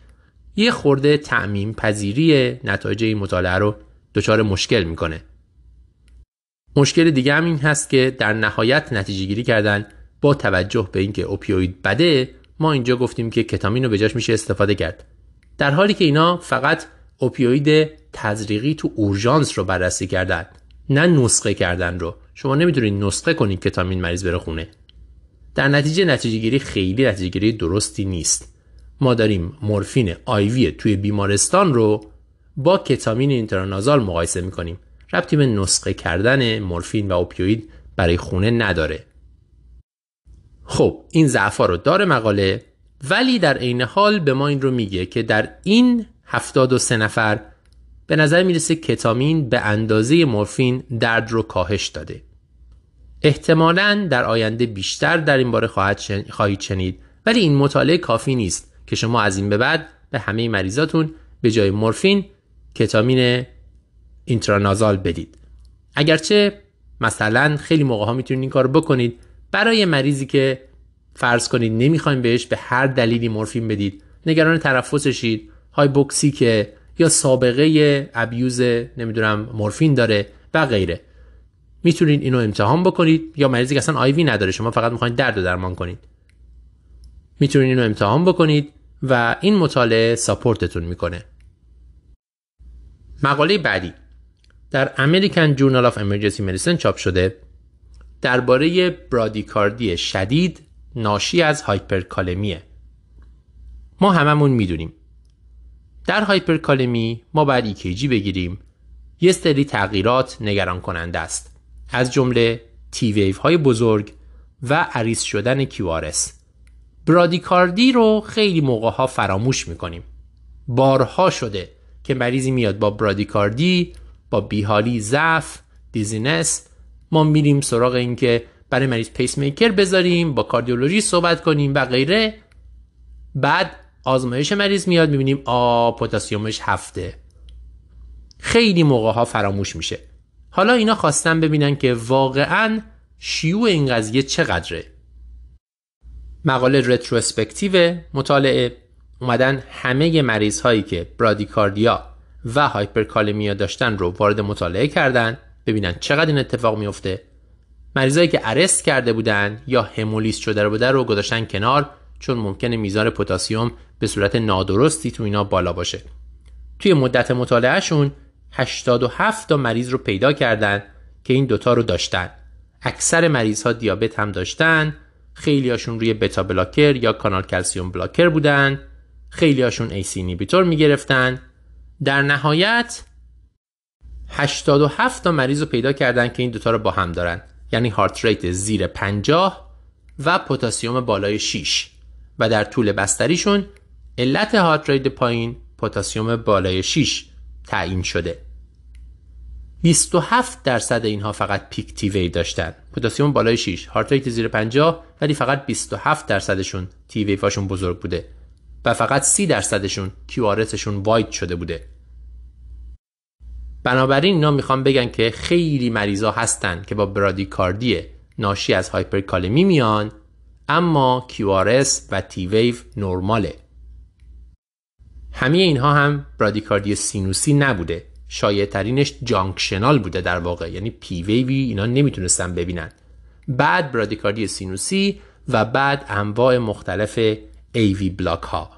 یه خورده تعمیم پذیری نتایج این مطالعه رو دچار مشکل می‌کنه. مشکل دیگه هم این هست که در نهایت نتیجه گیری کردن با توجه به اینکه اوپیوید بده ما اینجا گفتیم که کتامین رو به جاش میشه استفاده کرد. در حالی که اینا فقط اوپیوید تزریقی تو اورژانس رو بررسی کردن نه نسخه کردن رو. شما نمی‌تونید نسخه کنید کتامین مریض بره خونه. در نتیجه نتیجه گیری خیلی نتیجه گیری درستی نیست. ما داریم مورفین آیوی توی بیمارستان رو با کتامین اینترانازال مقایسه می‌کنیم. ربطی به نسخه کردن مورفین و اوپیوید برای خونه نداره. خب این ضعفا رو داره مقاله ولی در عین حال به ما این رو میگه که در این 73 نفر به نظر می‌رسه کتامین به اندازه مورفین درد رو کاهش داده. احتمالا در آینده بیشتر در این باره خواهید شنید ولی این مطالعه کافی نیست که شما از این به بعد به همه مریضاتون به جای مورفین کتامین اینترانازال بدید. اگرچه مثلا خیلی موقع ها می‌تونید این کار بکنید. برای مریضی که فرض کنید نمی‌خوایم بهش به هر دلیلی مورفین بدید نگران ترفسشید های که یا سابقه ابیوز نمی‌دونم مورفین داره و غیره. می‌تونید اینو امتحان بکنید یا مریضی که اصلا آیوی نداره شما فقط می‌خواید درد درمان کنید. می‌تونید اینو امتحان بکنید و این مطالعه ساپورتتون می‌کنه. مقاله بعدی. در American Journal of Emergency Medicine چاپ شده درباره برادیکاردی شدید ناشی از هایپرکالمیه. ما هممون می‌دونیم. در هایپرکالمی ما باید EKG بگیریم. یه سری تغییرات نگران کننده است. از جمله T wave های بزرگ و عریض شدن QRS برادیکاردی رو خیلی موقع ها فراموش می‌کنیم. بارها شده که مریضی میاد با برادیکاردی با بیحالی ضعف dizziness ما میریم سراغ این که برای مریض پیس میکر بذاریم با کاردیولوژی صحبت کنیم و غیره. بعد آزمایش مریض میاد می‌بینیم آ پتاسیمش هفته. خیلی موقع ها فراموش میشه. حالا اینا خواستن ببینن که واقعا شیوع این قضیه چقدره. مقاله رتروسپکتیو مطالعه. اومدن همه مریض هایی که برادیکاردیا و هایپرکالمیا داشتن رو وارد مطالعه کردن ببینن چقدر این اتفاق میفته مریضایی که ارست کرده بودن یا همولیست شده بوده رو گذاشتن کنار چون ممکنه میزان پتاسیم به صورت نادرستی تو اینا بالا باشه. توی مدت مطالعهشون 87 تا مریض رو پیدا کردن که این دوتا رو داشتن. اکثر مریض ها دیابت هم داشتن خیلی هاشون روی beta blocker یا کانال calcium blocker بودن خیلی هاشون ACE inhibitor می‌گرفتن در نهایت 87 تا مریض رو پیدا کردن که این دوتا رو با هم دارن. یعنی heart rate زیر 50 و پتاسیم بالای 6 و در طول بستریشون علت heart rate پایین پتاسیم بالای 6 تعیین شده. 27 درصد اینها فقط peak T wave داشتن. پتاسیم بالای 6 heart rate زیر 50 ولی فقط 27 درصدشون T wave هاشون بزرگ بوده. و فقط 30 درصدشون QRS wide شده بوده. بنابراین اینا می‌خوام بگن که خیلی مریضا هستن که با برادیکاردی ناشی از هایپرکالمی میان اما QRS و T wave نرماله. همه اینها هم برادیکاردی سینوسی نبوده. شایع ترینش junctional بوده در واقع. یعنی P wave ی اینا نمی‌تونستن ببینن. بعد برادیکاردی سینوسی و بعد انواع مختلف AV block ها.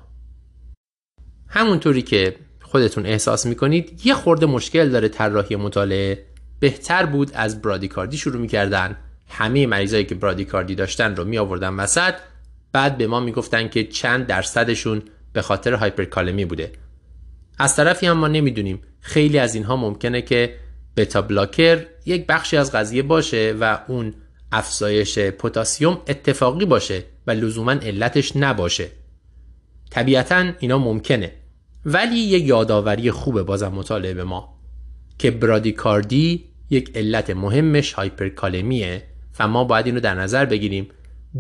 همونطوری که خودتون احساس می‌کنید یه خورده مشکل داره طراحی مطالعه. بهتر بود از برادیکاردی شروع می‌کردن. همه مریضایی که برادیکاردی داشتن رو می آوردن وسط. بعد به ما می‌گفتن که چند درصدشون به خاطر هایپرکالمی بوده. از طرفی هم ما نمی‌دونیم. خیلی از اینها ممکنه که بتا بلاکر یک بخشی از قضیه باشه و اون افزایش پتاسیم اتفاقی باشه و لزوما علتش نباشه. طبیعتا اینا ممکنه. ولی یه یادآوری خوبه بازم مطالعه به ما که برادیکاردی یک علت مهمش هایپرکالمیه و ما باید این رو در نظر بگیریم.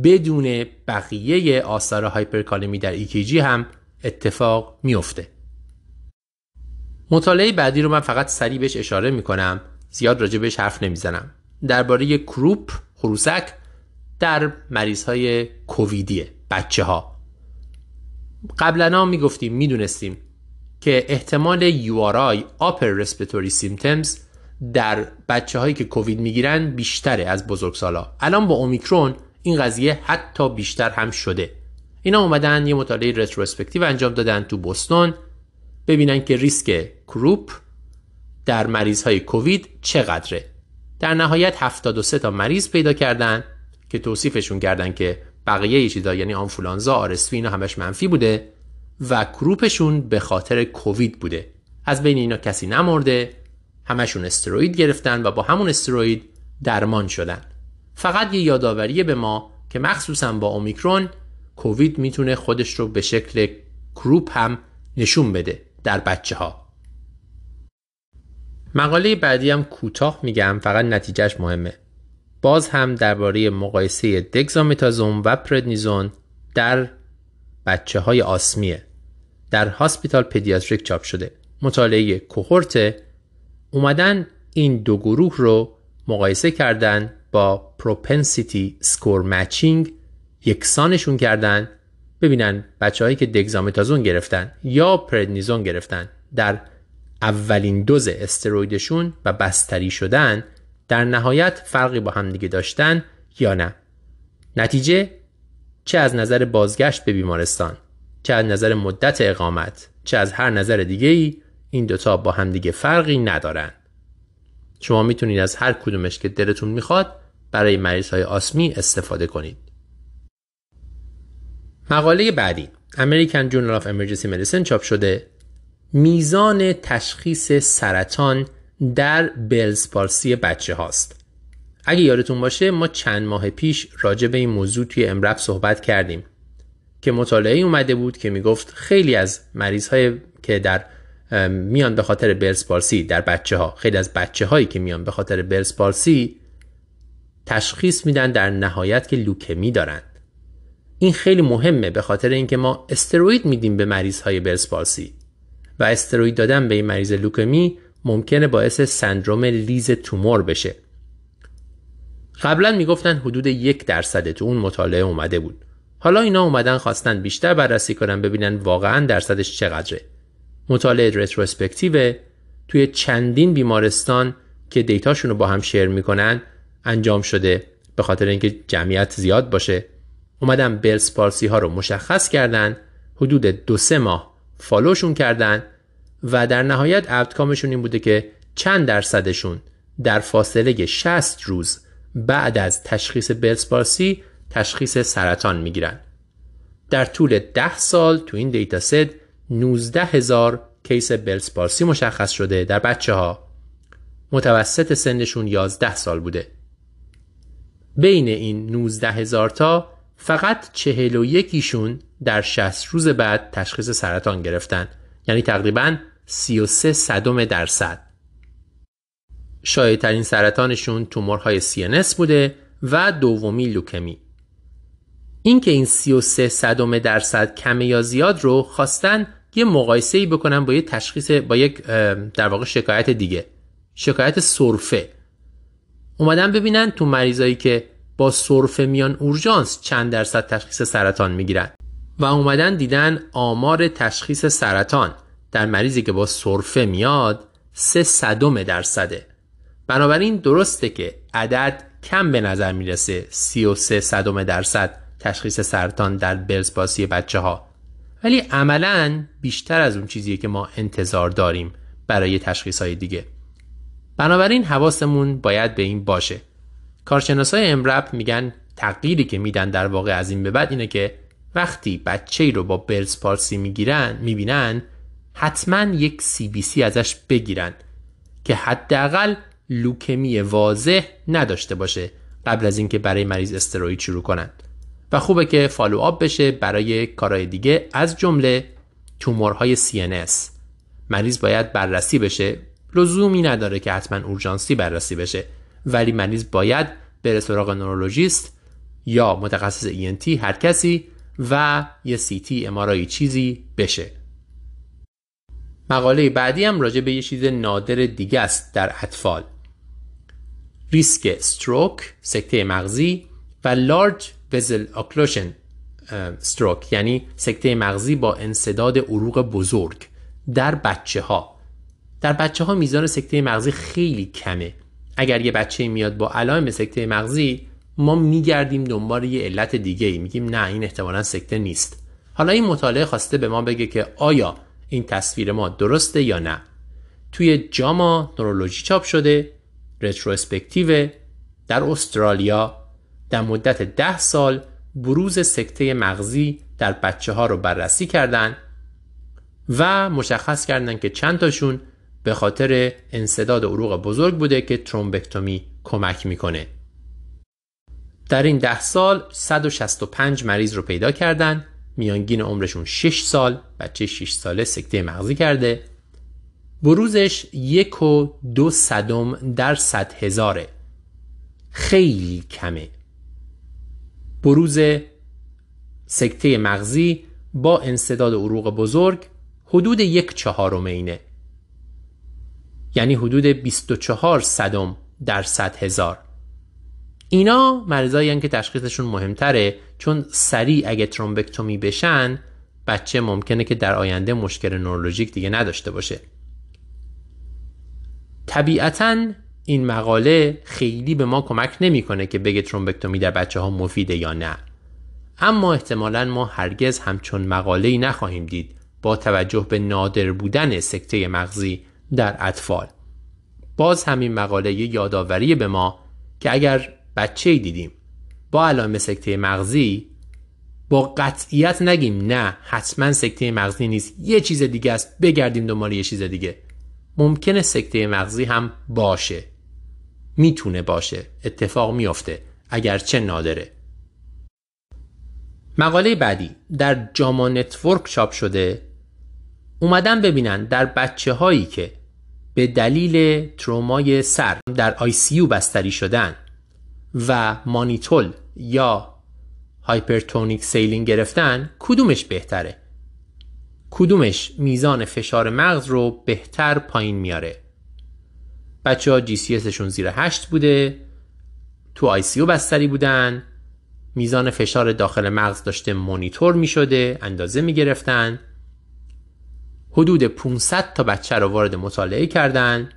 بدون بقیه آثار هایپرکالمی در ایکیجی هم اتفاق میفته. مطالعه بعدی رو من فقط سریع بهش اشاره می‌کنم. زیاد راجع بهش حرف نمی‌زنم. درباره کروپ خروسک در مریض های کوویدیه بچه ها قبلا می‌گفتیم می‌دونستیم که احتمال URI Upper Respiratory Symptoms در بچه هایی که کووید می‌گیرن بیشتره از بزرگسالا. الان با اومیکرون این قضیه حتی بیشتر هم شده. اینا اومدن یه مطالعه رتروسپکتیو انجام دادن تو بوستون ببینن که ریسک کروپ در مریض های کووید چقدره. در نهایت 73 تا مریض پیدا کردن که توصیفشون کردن که بقیه چیزا یعنی آنفولانزا آرسوی اینا همش منفی بوده و کروپشون به خاطر کووید بوده. از بین اینا کسی نمرده همشون استروید گرفتن و با همون استروید درمان شدن. فقط یه یادآوری به ما که مخصوصا با اومیکرون کووید می‌تونه خودش رو به شکل کروپ هم نشون بده در بچه ها مقاله بعدی هم کوتاه میگم فقط نتیجهش مهمه. باز هم درباره مقایسه دگزامتازون و پردنیزون در بچه های آسمیه در Hospital Pediatric چاپ شده. مطالعه cohort اومدن این دو گروه رو مقایسه کردن با propensity score matching یکسانشون کردن ببینن بچه هایی که دگزامتازون گرفتن یا پردنیزون گرفتن. در اولین دوز استرویدشون و بستری شدن در نهایت فرقی با همدیگه داشتن یا نه. نتیجه چه از نظر بازگشت به بیمارستان چه از نظر مدت اقامت چه از هر نظر دیگه ای این دوتا با همدیگه فرقی ندارن. شما می‌تونید از هر کدومش که دلتون می‌خواد برای مریض های آسمی استفاده کنید. مقاله بعدی American Journal of Emergency Medicine چاپ شده. میزان تشخیص سرطان در بلز پارسی بچه هاست. اگه یادتون باشه ما چند ماه پیش راجع به این موضوع توی امرب صحبت کردیم که مطالعه اومده بود که می‌گفت خیلی از مریض های که در میان به خاطر برز پارسی در بچه ها خیلی از بچه هایی که میان به خاطر برز پارسی تشخیص میدن در نهایت که لوکمی دارند این خیلی مهمه به خاطر اینکه ما استروید میدیم به مریض های برز پارسی و استروید دادن به این مریض لوکمی ممکنه باعث سندروم لیز تومور بشه. قبلا می‌گفتن حدود یک درصد تو اون مطالعه اومده بود. حالا اینا اومدن خواستن بیشتر بررسی کنن ببینن واقعا درصدش چقدره. مطالعه retrospective توی چندین بیمارستان که data شون رو با هم share می‌کنن انجام شده به خاطر اینکه جمعیت زیاد باشه. اومدن Bell's palsy ها رو مشخص کردن حدود دو سه ماه follow شون کردن و در نهایت outcome شون این بوده که چند درصدشون در فاصله 60 روز بعد از تشخیص Bell's palsy تشخیص سرطان می‌گیرن. در طول 10 سال تو این data set 19 هزار case Bell's palsy مشخص شده در بچه ها متوسط سنشون 11 سال بوده. بین این 19 هزار تا فقط 41 تاشون در 60 روز بعد تشخیص سرطان گرفتن. یعنی تقریبا 33 صدم درصد. شایدترین سرطانشون تومورهای CNS بوده و دومی لوکمی اینکه این 33 صدم درصد کمه یا زیاد رو خواستن یه مقایسه ای بکنن با یه تشخیص با یک در واقع شکایت دیگه شکایت سرفه. اومدن ببینن تو مریضایی که با سرفه میان اورژانس چند درصد تشخیص سرطان می‌گیرن. و اومدن دیدن آمار تشخیص سرطان در مریضی که با سرفه میاد سه صدم درصده. بنابراین درسته که عدد کم به نظر می‌رسه 33 صدم درصد تشخیص سرطان در برزباسی بچه ها ولی عملا بیشتر از اون چیزیه که ما انتظار داریم برای تشخیص های دیگه. بنابراین حواسمون باید به این باشه. کارشناسای امرب میگن تغییری که میدن در واقع از این به بعد اینه که وقتی بچه رو با برز پارسی می‌گیرن می‌بینن حتما یک سی بی سی ازش بگیرن که حداقل لوکمی واضح نداشته باشه قبل از اینکه برای مریض استروید شروع کنند. و خوبه که فالو آب بشه برای کارهای دیگه از جمله تومورهای CNS مریض باید بررسی بشه لزومی نداره که حتما اورژانسی بررسی بشه ولی مریض باید بره سراغ نورولوژیست یا متخصص ENT هر کسی و یه تی امارایی چیزی بشه. مقاله بعدی هم راجع به یه چیز نادر دیگه است در اطفال. ریسک استروک سکته مغزی و لارج وزل اکلوشن استروک یعنی سکته مغزی با انصداد عروق بزرگ در بچه ها در بچه ها میزان سکته مغزی خیلی کمه. اگر یه بچه میاد با علائم سکته مغزی ما میگردیم دنبال یه علت دیگه ای میگیم نه این احتمالا سکته نیست. حالا این مطالعه خواسته به ما بگه که آیا این تصویر ما درسته یا نه. توی جاما نورولوژی چاپ شده رتروسپکتیو در استرالیا در مدت ده سال بروز سکته مغزی در بچه ها رو بررسی کردند و مشخص کردند که چند تاشون به خاطر انصداد عروق بزرگ بوده که ترومبکتومی کمک می‌کنه. در این ده سال 165 مریض رو پیدا کردن. میانگین عمرشون 6 سال بچه 6 ساله سکته مغزی کرده. بروزش یک و دو صدم در صد هزاره. خیلی کمه. بروز سکته مغزی با انصداد عروق بزرگ حدود یک چهارم اینه. یعنی حدود 24 صدم در صد هزار. اینا مریضایی که تشخیصشون مهمتره چون سریع اگه ترومبکتومی بشن بچه ممکنه که در آینده مشکل نورولوژیک دیگه نداشته باشه. طبیعتا این مقاله خیلی به ما کمک نمی‌کنه که بگه ترومبکتومی در بچه ها مفیده یا نه. اما احتمالا ما هرگز همچون مقاله ای نخواهیم دید با توجه به نادر بودن سکته مغزی در اطفال. باز همین مقاله یادآوری به ما که اگر بچه دیدیم. با علائم سکته مغزی با قطعیت نگیم نه حتما سکته مغزی نیست. یه چیز دیگه است بگردیم دنبال یه چیز دیگه. ممکنه سکته مغزی هم باشه. می‌تونه باشه. اتفاق میافته. اگرچه نادره. مقاله بعدی. در JAMA Network چاپ شده. اومدن ببینن در بچه هایی که به دلیل ترومای سر در ICU بستری شدن. و مانیتول یا hypertonic saline گرفتن کدومش بهتره؟ کدومش میزان فشار مغز رو بهتر پایین میاره؟ بچه ها GCS زیر هشت بوده تو ICU بستری بودن میزان فشار داخل مغز داشته مونیتور می شده اندازه می گرفتن حدود 500 تا بچه رو وارد مطالعه کردند.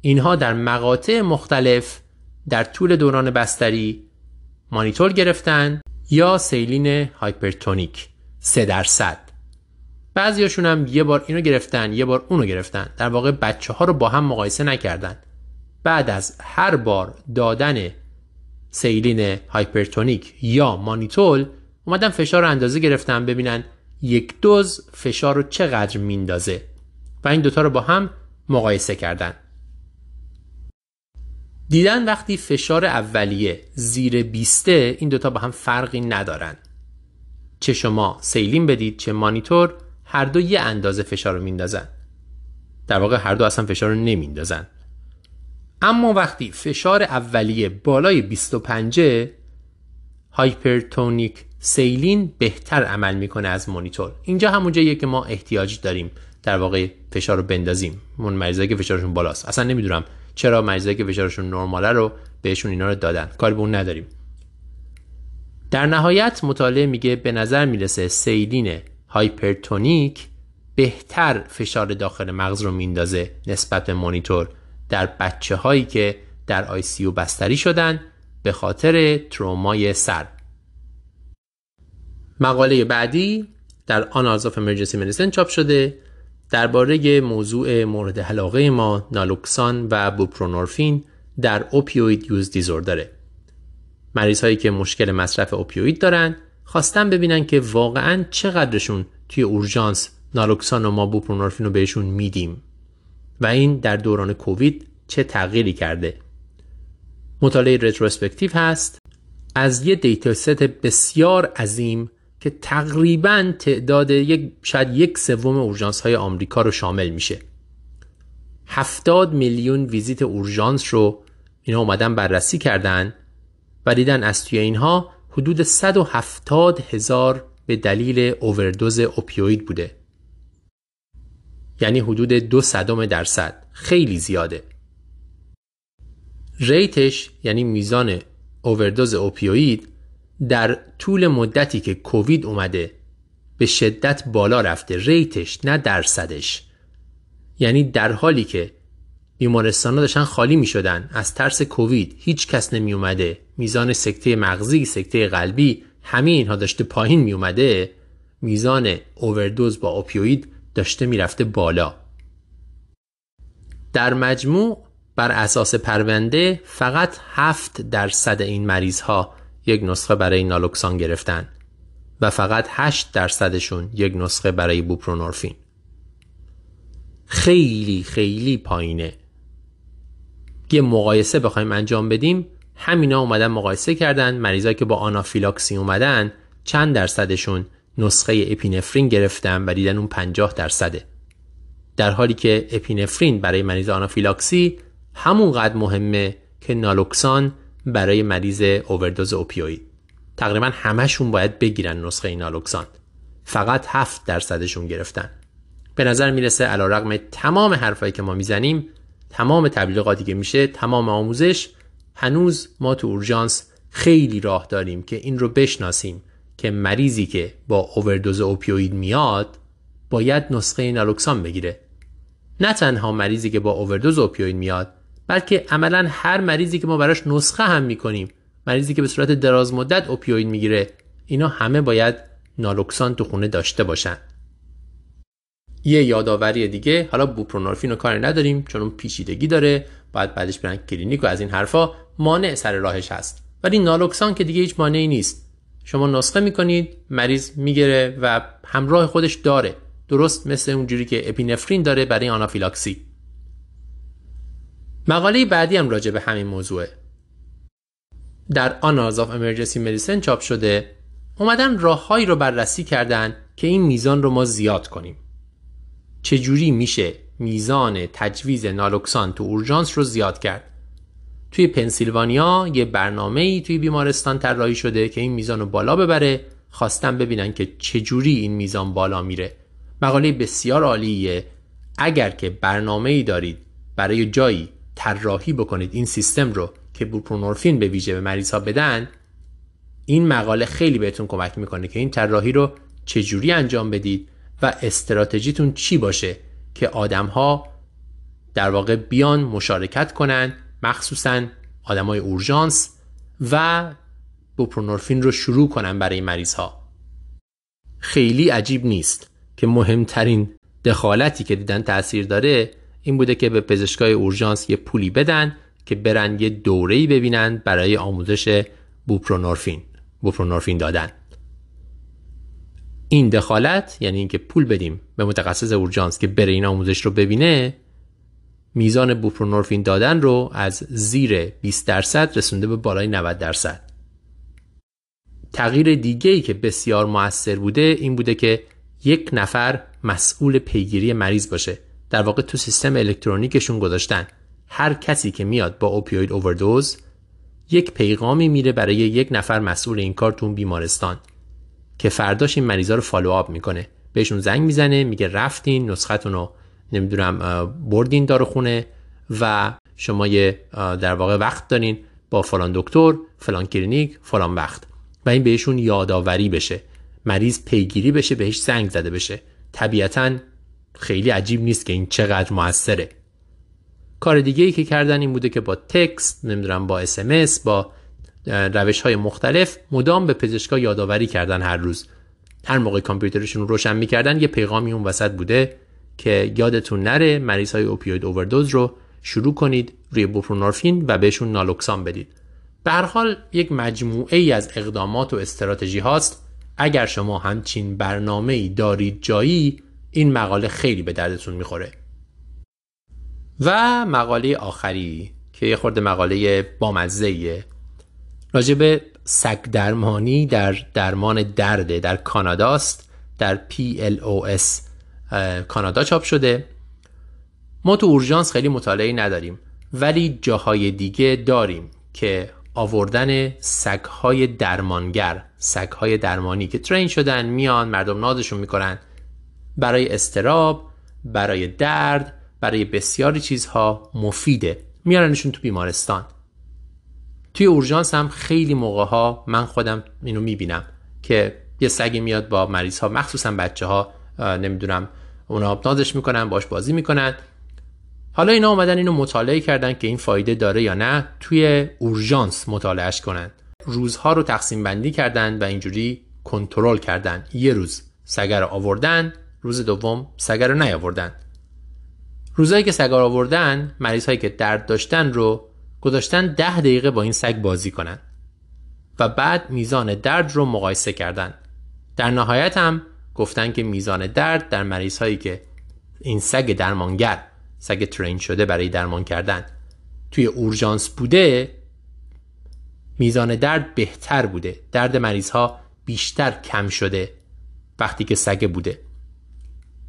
اینها در مقاطع مختلف در طول دوران بستری مانیتول گرفتن یا saline hypertonic 3 درصد. بعضیاشون هم یه بار اینو گرفتن یه بار اونو گرفتن. در واقع بچه ها رو با هم مقایسه نکردن. بعد از هر بار دادن سیلین هایپرتونیک یا مانیتول اومدن فشار رو اندازه گرفتن ببینن یک دوز فشار رو چقدر میندازه و این دوتا رو با هم مقایسه کردن. دیدن وقتی فشار اولیه زیر بیسته این دوتا با هم فرقی ندارن. چه شما سیلین بدید چه مانیتور هر دو یه اندازه فشار رو میندازن. در واقع هر دو اصلا فشار رو نمیندازن. اما وقتی فشار اولیه بالای 25 هایپرتونیک سیلین بهتر عمل می‌کنه از مانیتور. اینجا همون جاییه که ما احتیاج داریم در واقع فشار رو بندازیم. اون مریضایی که فشارشون بالاست. اصلا نمی‌دونم چرا مریضایی که فشارشون نرماله رو بهشون اینا رو دادن؟ کاری به اون نداریم. در نهایت مطالعه میگه به نظر می‌رسه saline hypertonic بهتر فشار داخل مغز رو میندازه نسبت به مانیتول در بچه هایی که در ICU بستری شدن به خاطر ترومای سر. مقاله بعدی در Annals of Emergency Medicine چاپ شده. درباره موضوع مورد علاقه ما نالوکسان و بوپرونورفین در opioid use disorder ه مریض هایی که مشکل مصرف opioid دارن خواستن ببینن که واقعا چقدرشون توی اورژانس نالوکسان و ما بوپرونورفین رو بهشون میدیم. و این در دوران کووید چه تغییری کرده. مطالعه retrospective هست. از یه data set بسیار عظیم که تقریبا تعداد یک شاید یک سوم اورژانس های آمریکا رو شامل میشه. 70 میلیون ویزیت اورژانس رو اینا اومدن بررسی کردن و دیدن از توی اینها حدود 170 هزار به دلیل overdose opioid بوده. یعنی حدود دو صدم درصد. خیلی زیاده. ریتش یعنی میزان اووردوز اوپیوید در طول مدتی که کووید اومده به شدت بالا رفته ریتش نه درصدش. یعنی در حالی که بیمارستان ها داشتن خالی می شدن از ترس کووید هیچ کس نمی اومده میزان سکته مغزی سکته قلبی همه اینها داشته پایین می اومده میزان اووردوز با اوپیوید داشته می‌رفته بالا. در مجموع بر اساس پرونده فقط هفت درصد این مریض ها یک نسخه برای نالوکسان گرفتن و فقط 8 درصدشون یک نسخه برای بوپرونورفین. خیلی خیلی پایینه. یه مقایسه بخوایم انجام بدیم. همینا اومدن مقایسه کردن. مریضایی که با آنافیلاکسی اومدن چند درصدشون نسخه اپینفرین گرفتن و دیدن اون 50 درصده. در حالی که اپینفرین برای مریض آنافیلاکسی همونقدر مهمه که نالوکسان برای مریض اووردوز اوپیوید تقریبا همشون باید بگیرن نسخه نالوکسان. فقط 7 درصدشون گرفتن. به نظر می‌رسه علا رقم تمام حرفایی که ما می‌زنیم تمام تبلیغاتی که میشه تمام آموزش. هنوز ما تو اورژانس خیلی راه داریم که این رو بشناسیم که مریضی که با اووردوز اوپیوید میاد باید نسخه نالوکسان بگیره. نه تنها مریضی که با اووردوز اوپیوید میاد بلکه عملا هر مریضی که ما براش نسخه هم می‌کنیم مریضی که به صورت دراز مدت اوپیوید می‌گیره اینا همه باید نالوکسان تو خونه داشته باشن. یه یادآوری دیگه حالا بوپرونورفین رو کاری نداریم چون اون پیچیدگی داره باید بعدش برن کلینیک و از این حرفا مانع سر راهش هست. ولی نالوکسان که دیگه هیچ مانعی نیست. شما نسخه می‌کنید مریض می‌گیره و همراه خودش داره. درست مثل اونجوری که اپینفرین داره برای آنافیلاکسی. مقاله بعدی هم راجع به همین موضوعه. در Annals of Emergency Medicine چاپ شده اومدن راههایی رو بررسی کردن که این میزان رو ما زیاد کنیم. چجوری میشه میزان تجویز نالوکسان تو اورژانس رو زیاد کرد؟ توی پنسیلوانیا یه برنامه ای توی بیمارستان طراحی شده که این میزان رو بالا ببره خواستم ببینن که چجوری این میزان بالا میره. مقاله بسیار عالیه. اگر که برنامه ای دارید برای جایی طراحی بکنید این سیستم رو که بوپرونورفین به ویژه به مریض ها بدن این مقاله خیلی بهتون کمک می‌کنه که این طراحی رو چجوری انجام بدید و استراتژیتون چی باشه که آدم ها در واقع بیان مشارکت کنن مخصوصا آدمای اورژانس و بوپرونورفین رو شروع کنن برای مریض ها خیلی عجیب نیست که مهمترین دخالتی که دیدن تاثیر داره این بوده که به پزشکای اورژانس یه پولی بدن که برن یه دوره‌ای ببینن برای آموزش بوپرونورفین بوپرونورفین دادن. این دخالت یعنی اینکه پول بدیم به متخصص اورژانس که بره این آموزش رو ببینه میزان بوپرونورفین دادن رو از زیر 20 درصد رسونده به بالای 90 درصد. تغییر دیگه ای که بسیار موثر بوده این بوده که یک نفر مسئول پیگیری مریض باشه. در واقع تو سیستم الکترونیکشون گذاشتن. هر کسی که میاد با اوپیوید اووردوز یک پیغامی میره برای یک نفر مسئول این کار تو بیمارستان که فرداش این مریضا رو follow up می‌کنه. بهشون زنگ می‌زنه میگه رفتین نسختون رو نمی‌دونم بردین دارو خونه و شما یه در واقع وقت دارین با فلان دکتر فلان کلینیک فلان وقت. و این بهشون یادآوری بشه. مریض پیگیری بشه بهش زنگ زده بشه. طبیعتا خیلی عجیب نیست که این چقدر موثره. کار دیگه ای که کردن این بوده که با text نمی‌دونم با اسمس با روش های مختلف مدام به پزشکا یادآوری کردن هر روز. هر موقع کامپیوترشون روشن می‌کردن یه پیغامی اون وسط بوده که یادتون نره مریض های اوپیوید اووردوز رو شروع کنید روی بوپرونورفین و بهشون نالوکسان بدید. به هر حال یک مجموعه ای از اقدامات و استراتژی هاست. اگر شما همچین برنامه ای دارید جایی این مقاله خیلی به دردتون می‌خوره. و مقاله آخری که یه خورده مقاله بامزه راجب سگ درمانی در درمان درده در کاناداست در PLOS کانادا چاپ شده. ما تو اورژانس خیلی مطالعه نداریم ولی جاهای دیگه داریم که آوردن سگهای درمانگر سگهای درمانی که ترین شدن میان مردم نازشون می‌کنن. برای استراب برای درد برای بسیاری چیزها مفیده. میارنشون تو بیمارستان. توی اورژانس هم خیلی موقع ها من خودم اینو می‌بینم که یه سگی میاد با مریض ها مخصوصا بچه ها نمی‌دونم اونا نازش می‌کنن باش بازی می‌کنن. حالا اینا اومدن اینو مطالعه کردن که این فایده داره یا نه توی اورژانس مطالعهش کنن. روزها رو تقسیم بندی کردن و اینجوری کنترل کردن. یه روز سگ رو آوردن روز دوم سگ رو نیاوردن. روزایی که سگ رو آوردن مریض هایی که درد داشتن رو گذاشتن ده دقیقه با این سگ بازی کنن و بعد میزان درد رو مقایسه کردن. در نهایت هم گفتن که میزان درد در مریض هایی که این سگ درمانگر سگ ترین شده برای درمان کردن توی اورژانس بوده میزان درد بهتر بوده. درد مریض ها بیشتر کم شده وقتی که سگ بوده.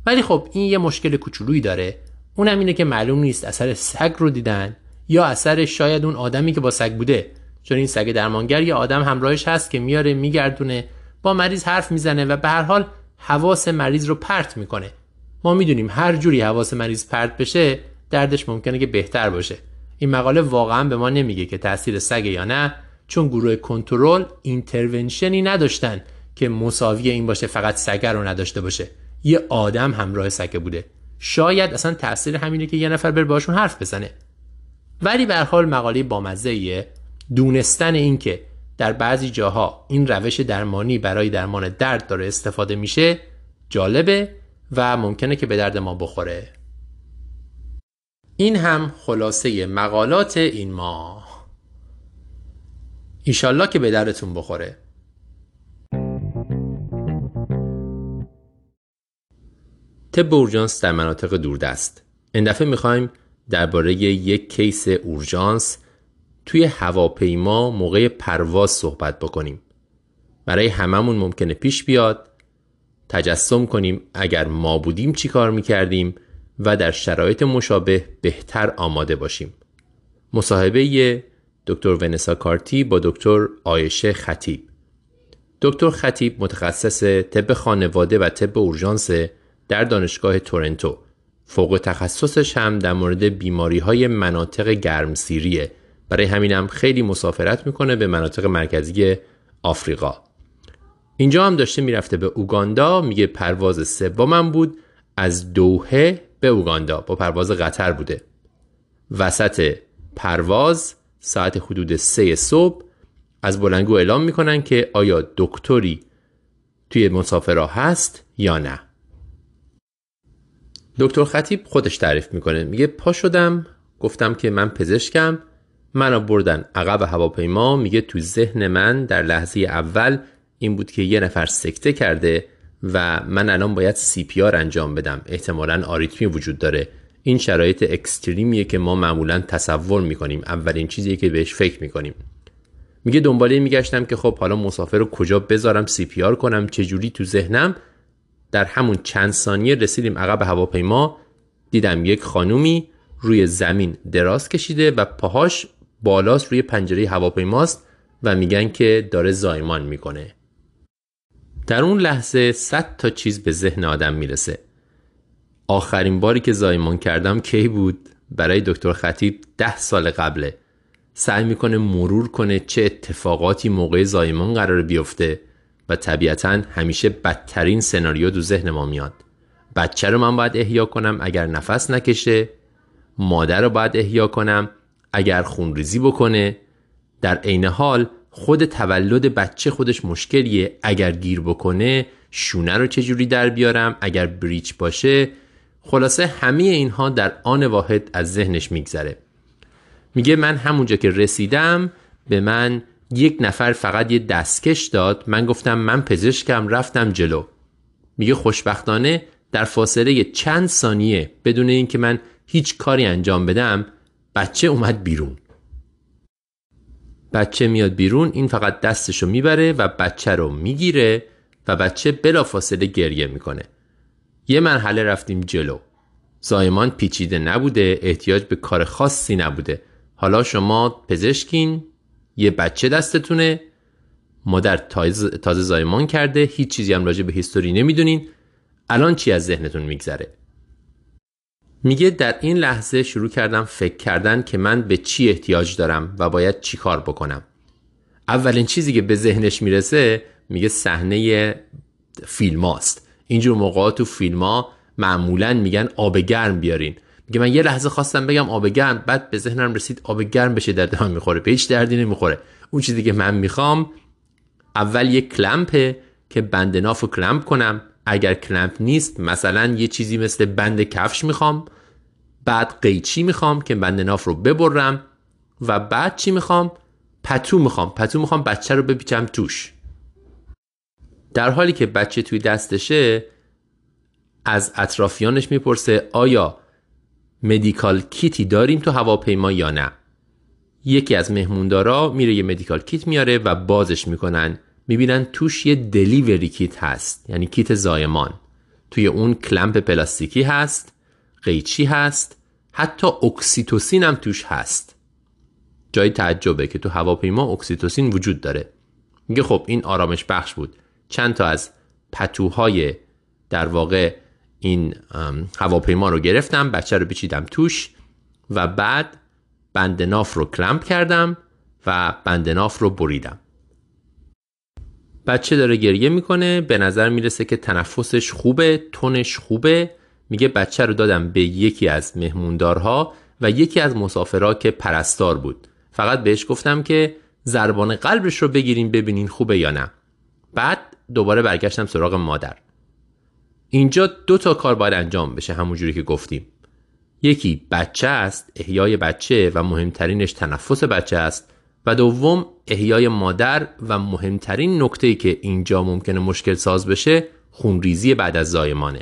ولی خب این یه مشکل کوچولویی داره. اونم اینه که معلوم نیست اثر سگ رو دیدن یا اثر شاید اون آدمی که با سگ بوده. چون این سگ درمانگر یه آدم همراهش هست که میاره میگردونه با مریض حرف می‌زنه و به هر حال حواس مریض رو پرت می‌کنه. ما می‌دونیم هر جوری حواس مریض پرت بشه دردش ممکنه که بهتر باشه. این مقاله واقعا به ما نمیگه که تاثیر سگ یا نه چون گروه کنترل اینترونشنی نداشتن که مساوی این باشه فقط سگ رو نداشته باشه. یه آدم همراه سگ بوده. شاید اصلا تاثیر همینه که یه نفر بر باشون حرف بزنه. ولی به حال مقاله بامزه دونستن این که در بعضی جاها این روش درمانی برای درمان درد داره استفاده میشه جالبه و ممکنه که به درد ما بخوره. این هم خلاصه مقالات این ماه. ایشالله که به دردتون بخوره. طب اورژانس در مناطق دوردست. این دفعه می‌خوایم درباره یک کیس اورژانس توی هواپیما موقع پرواز صحبت بکنیم. برای هممون ممکنه پیش بیاد تجسم کنیم اگر ما بودیم چی کار می‌کردیم و در شرایط مشابه بهتر آماده باشیم. مصاحبه دکتر ونسا کارتی با دکتر آیشه خطیب. دکتر خطیب متخصص طب خانواده و طب اورژانس در دانشگاه تورنتو. فوق تخصصش هم در مورد بیماری های مناطق گرمسیریه. برای همینم خیلی مسافرت می‌کنه به مناطق مرکزی آفریقا. اینجا هم داشته می‌رفته به اوگاندا میگه پرواز سومم بود از دوهه به اوگاندا. با پرواز قطر بوده. وسط پرواز ساعت حدود سه صبح از بلنگو اعلام می‌کنن که آیا دکتری توی مسافرها هست یا نه. دکتر خطیب خودش تعریف می‌کنه. میگه پا شدم گفتم که من پزشکم منو بردن عقب هواپیما. میگه تو ذهن من در لحظه اول این بود که یه نفر سکته کرده و من الان باید CPR انجام بدم. احتمالا آریتمی وجود داره. این شرایط extreme یه که ما معمولا تصور می‌کنیم. اولین چیزیه که بهش فکر می‌کنیم. میگه دنباله میگشتم که خب حالا مسافر رو کجا بذارم CPR کنم چجوری تو ذهنم؟ در همون چند ثانیه رسیدیم عقب هواپیما. دیدم یک خانومی روی زمین دراز کشیده و پاهاش بالاست روی پنجره هواپیماست و میگن که داره زایمان می‌کنه. در اون لحظه صد تا چیز به ذهن آدم می‌رسه. آخرین باری که زایمان کردم کی بود؟ برای دکتر خطیب ده سال قبله. سعی می‌کنه مرور کنه چه اتفاقاتی موقع زایمان قرار بیفته. و طبیعتا همیشه بدترین سناریو دو ذهن ما میاد. بچه رو من باید احیا کنم اگر نفس نکشه مادر رو باید احیا کنم اگر خونریزی بکنه. در عین حال خود تولد بچه خودش مشکلیه. اگر گیر بکنه شونه رو چجوری در بیارم؟ اگر بریچ باشه خلاصه همه اینها در آن واحد از ذهنش میگذره. میگه من همونجا که رسیدم به من یک نفر فقط یه دستکش داد. من گفتم من پزشکم رفتم جلو. میگه خوشبختانه در فاصله چند ثانیه بدون اینکه من هیچ کاری انجام بدم بچه اومد بیرون. بچه میاد بیرون این فقط دستشو می‌بره و بچه رو می‌گیره و بچه بلافاصله گریه می‌کنه. یه مرحله رفتیم جلو. زایمان پیچیده نبوده احتیاج به کار خاصی نبوده. حالا شما پزشکین یه بچه دستتونه. مادر تازه زایمان کرده. هیچ چیزی هم راجع به هیستوری نمی‌دونین. الان چی از ذهنتون میگذره؟ میگه در این لحظه شروع کردم فکر کردن که من به چی احتیاج دارم و باید چی کار بکنم. اولین چیزی که به ذهنش می‌رسه میگه صحنه فیلم هاست اینجور موقعات تو فیلم ها معمولا میگن آب گرم بیارین. میگه من یه لحظه خواستم بگم آب گرم بعد به ذهنم رسید آب گرم بشه در دهان می‌خوره. به هیچ دردی نمی‌خوره. اون چیزی که من می‌خوام اول یه کلمپه که بند ناف کلمپ کنم. اگر کلمپ نیست مثلا یه چیزی مثل بند کفش می‌خوام. بعد قیچی می‌خوام که بند ناف رو ببرم. و بعد چی می‌خوام؟ پتو می‌خوام. پتو می‌خوام بچه رو بپیچم توش. در حالی که بچه توی دستشه از اطرافیانش می‌پرسه آیا مدیکال کیتی داریم تو هواپیما یا نه؟ یکی از مهموندارا میره یه medical kit میاره و بازش می‌کنن. می‌بینن توش یه delivery kit هست یعنی کیت زایمان. توی اون clamp پلاستیکی هست قیچی هست حتی اکسیتوسین هم توش هست. جای تعجبه که تو هواپیما اکسیتوسین وجود داره. میگه خب این آرامش بخش بود. چند تا از پتوهای در واقع این هواپیما رو گرفتم بچه رو بچیدم توش و بعد بند ناف رو کلمپ کردم و بند ناف رو بریدم. بچه داره گریه می‌کنه به نظر می‌رسه که تنفسش خوبه تونش خوبه. میگه بچه رو دادم به یکی از مهموندارها و یکی از مسافرها که پرستار بود. فقط بهش گفتم که زربان قلبش رو بگیریم ببینین خوبه یا نه. بعد دوباره برگشتم سراغ مادر. اینجا دو تا کار باید انجام بشه همونجوری که گفتیم. یکی بچه است احیای بچه و مهمترینش تنفس بچه است. و دوم احیای مادر و مهمترین نکته که اینجا ممکنه مشکل ساز بشه خونریزی بعد از زایمانه.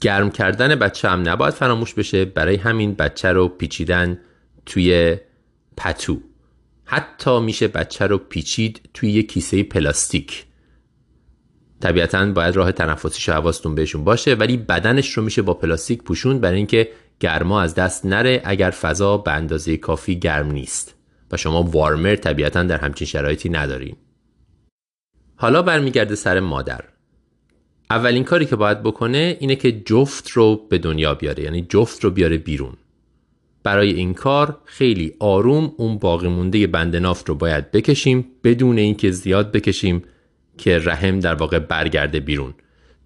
گرم کردن بچه هم نباید فراموش بشه برای همین بچه رو پیچیدن توی پتو. حتی میشه بچه رو پیچید توی یه کیسه پلاستیک. طبیعتا باید راه تنفسیش حواستون بهشون باشه ولی بدنش رو میشه با پلاستیک پوشون برای اینکه گرما از دست نره اگر فضا به اندازه کافی گرم نیست. و شما وارمر طبیعتا در همچین شرایطی ندارین. حالا برمیگرده سر مادر. اولین کاری که باید بکنه اینه که جفت رو به دنیا بیاره یعنی جفت رو بیاره بیرون. برای این کار خیلی آروم اون باقی مونده بند نافت رو باید بکشیم بدون اینکه زیاد بکشیم که رحم در واقع برگرده بیرون.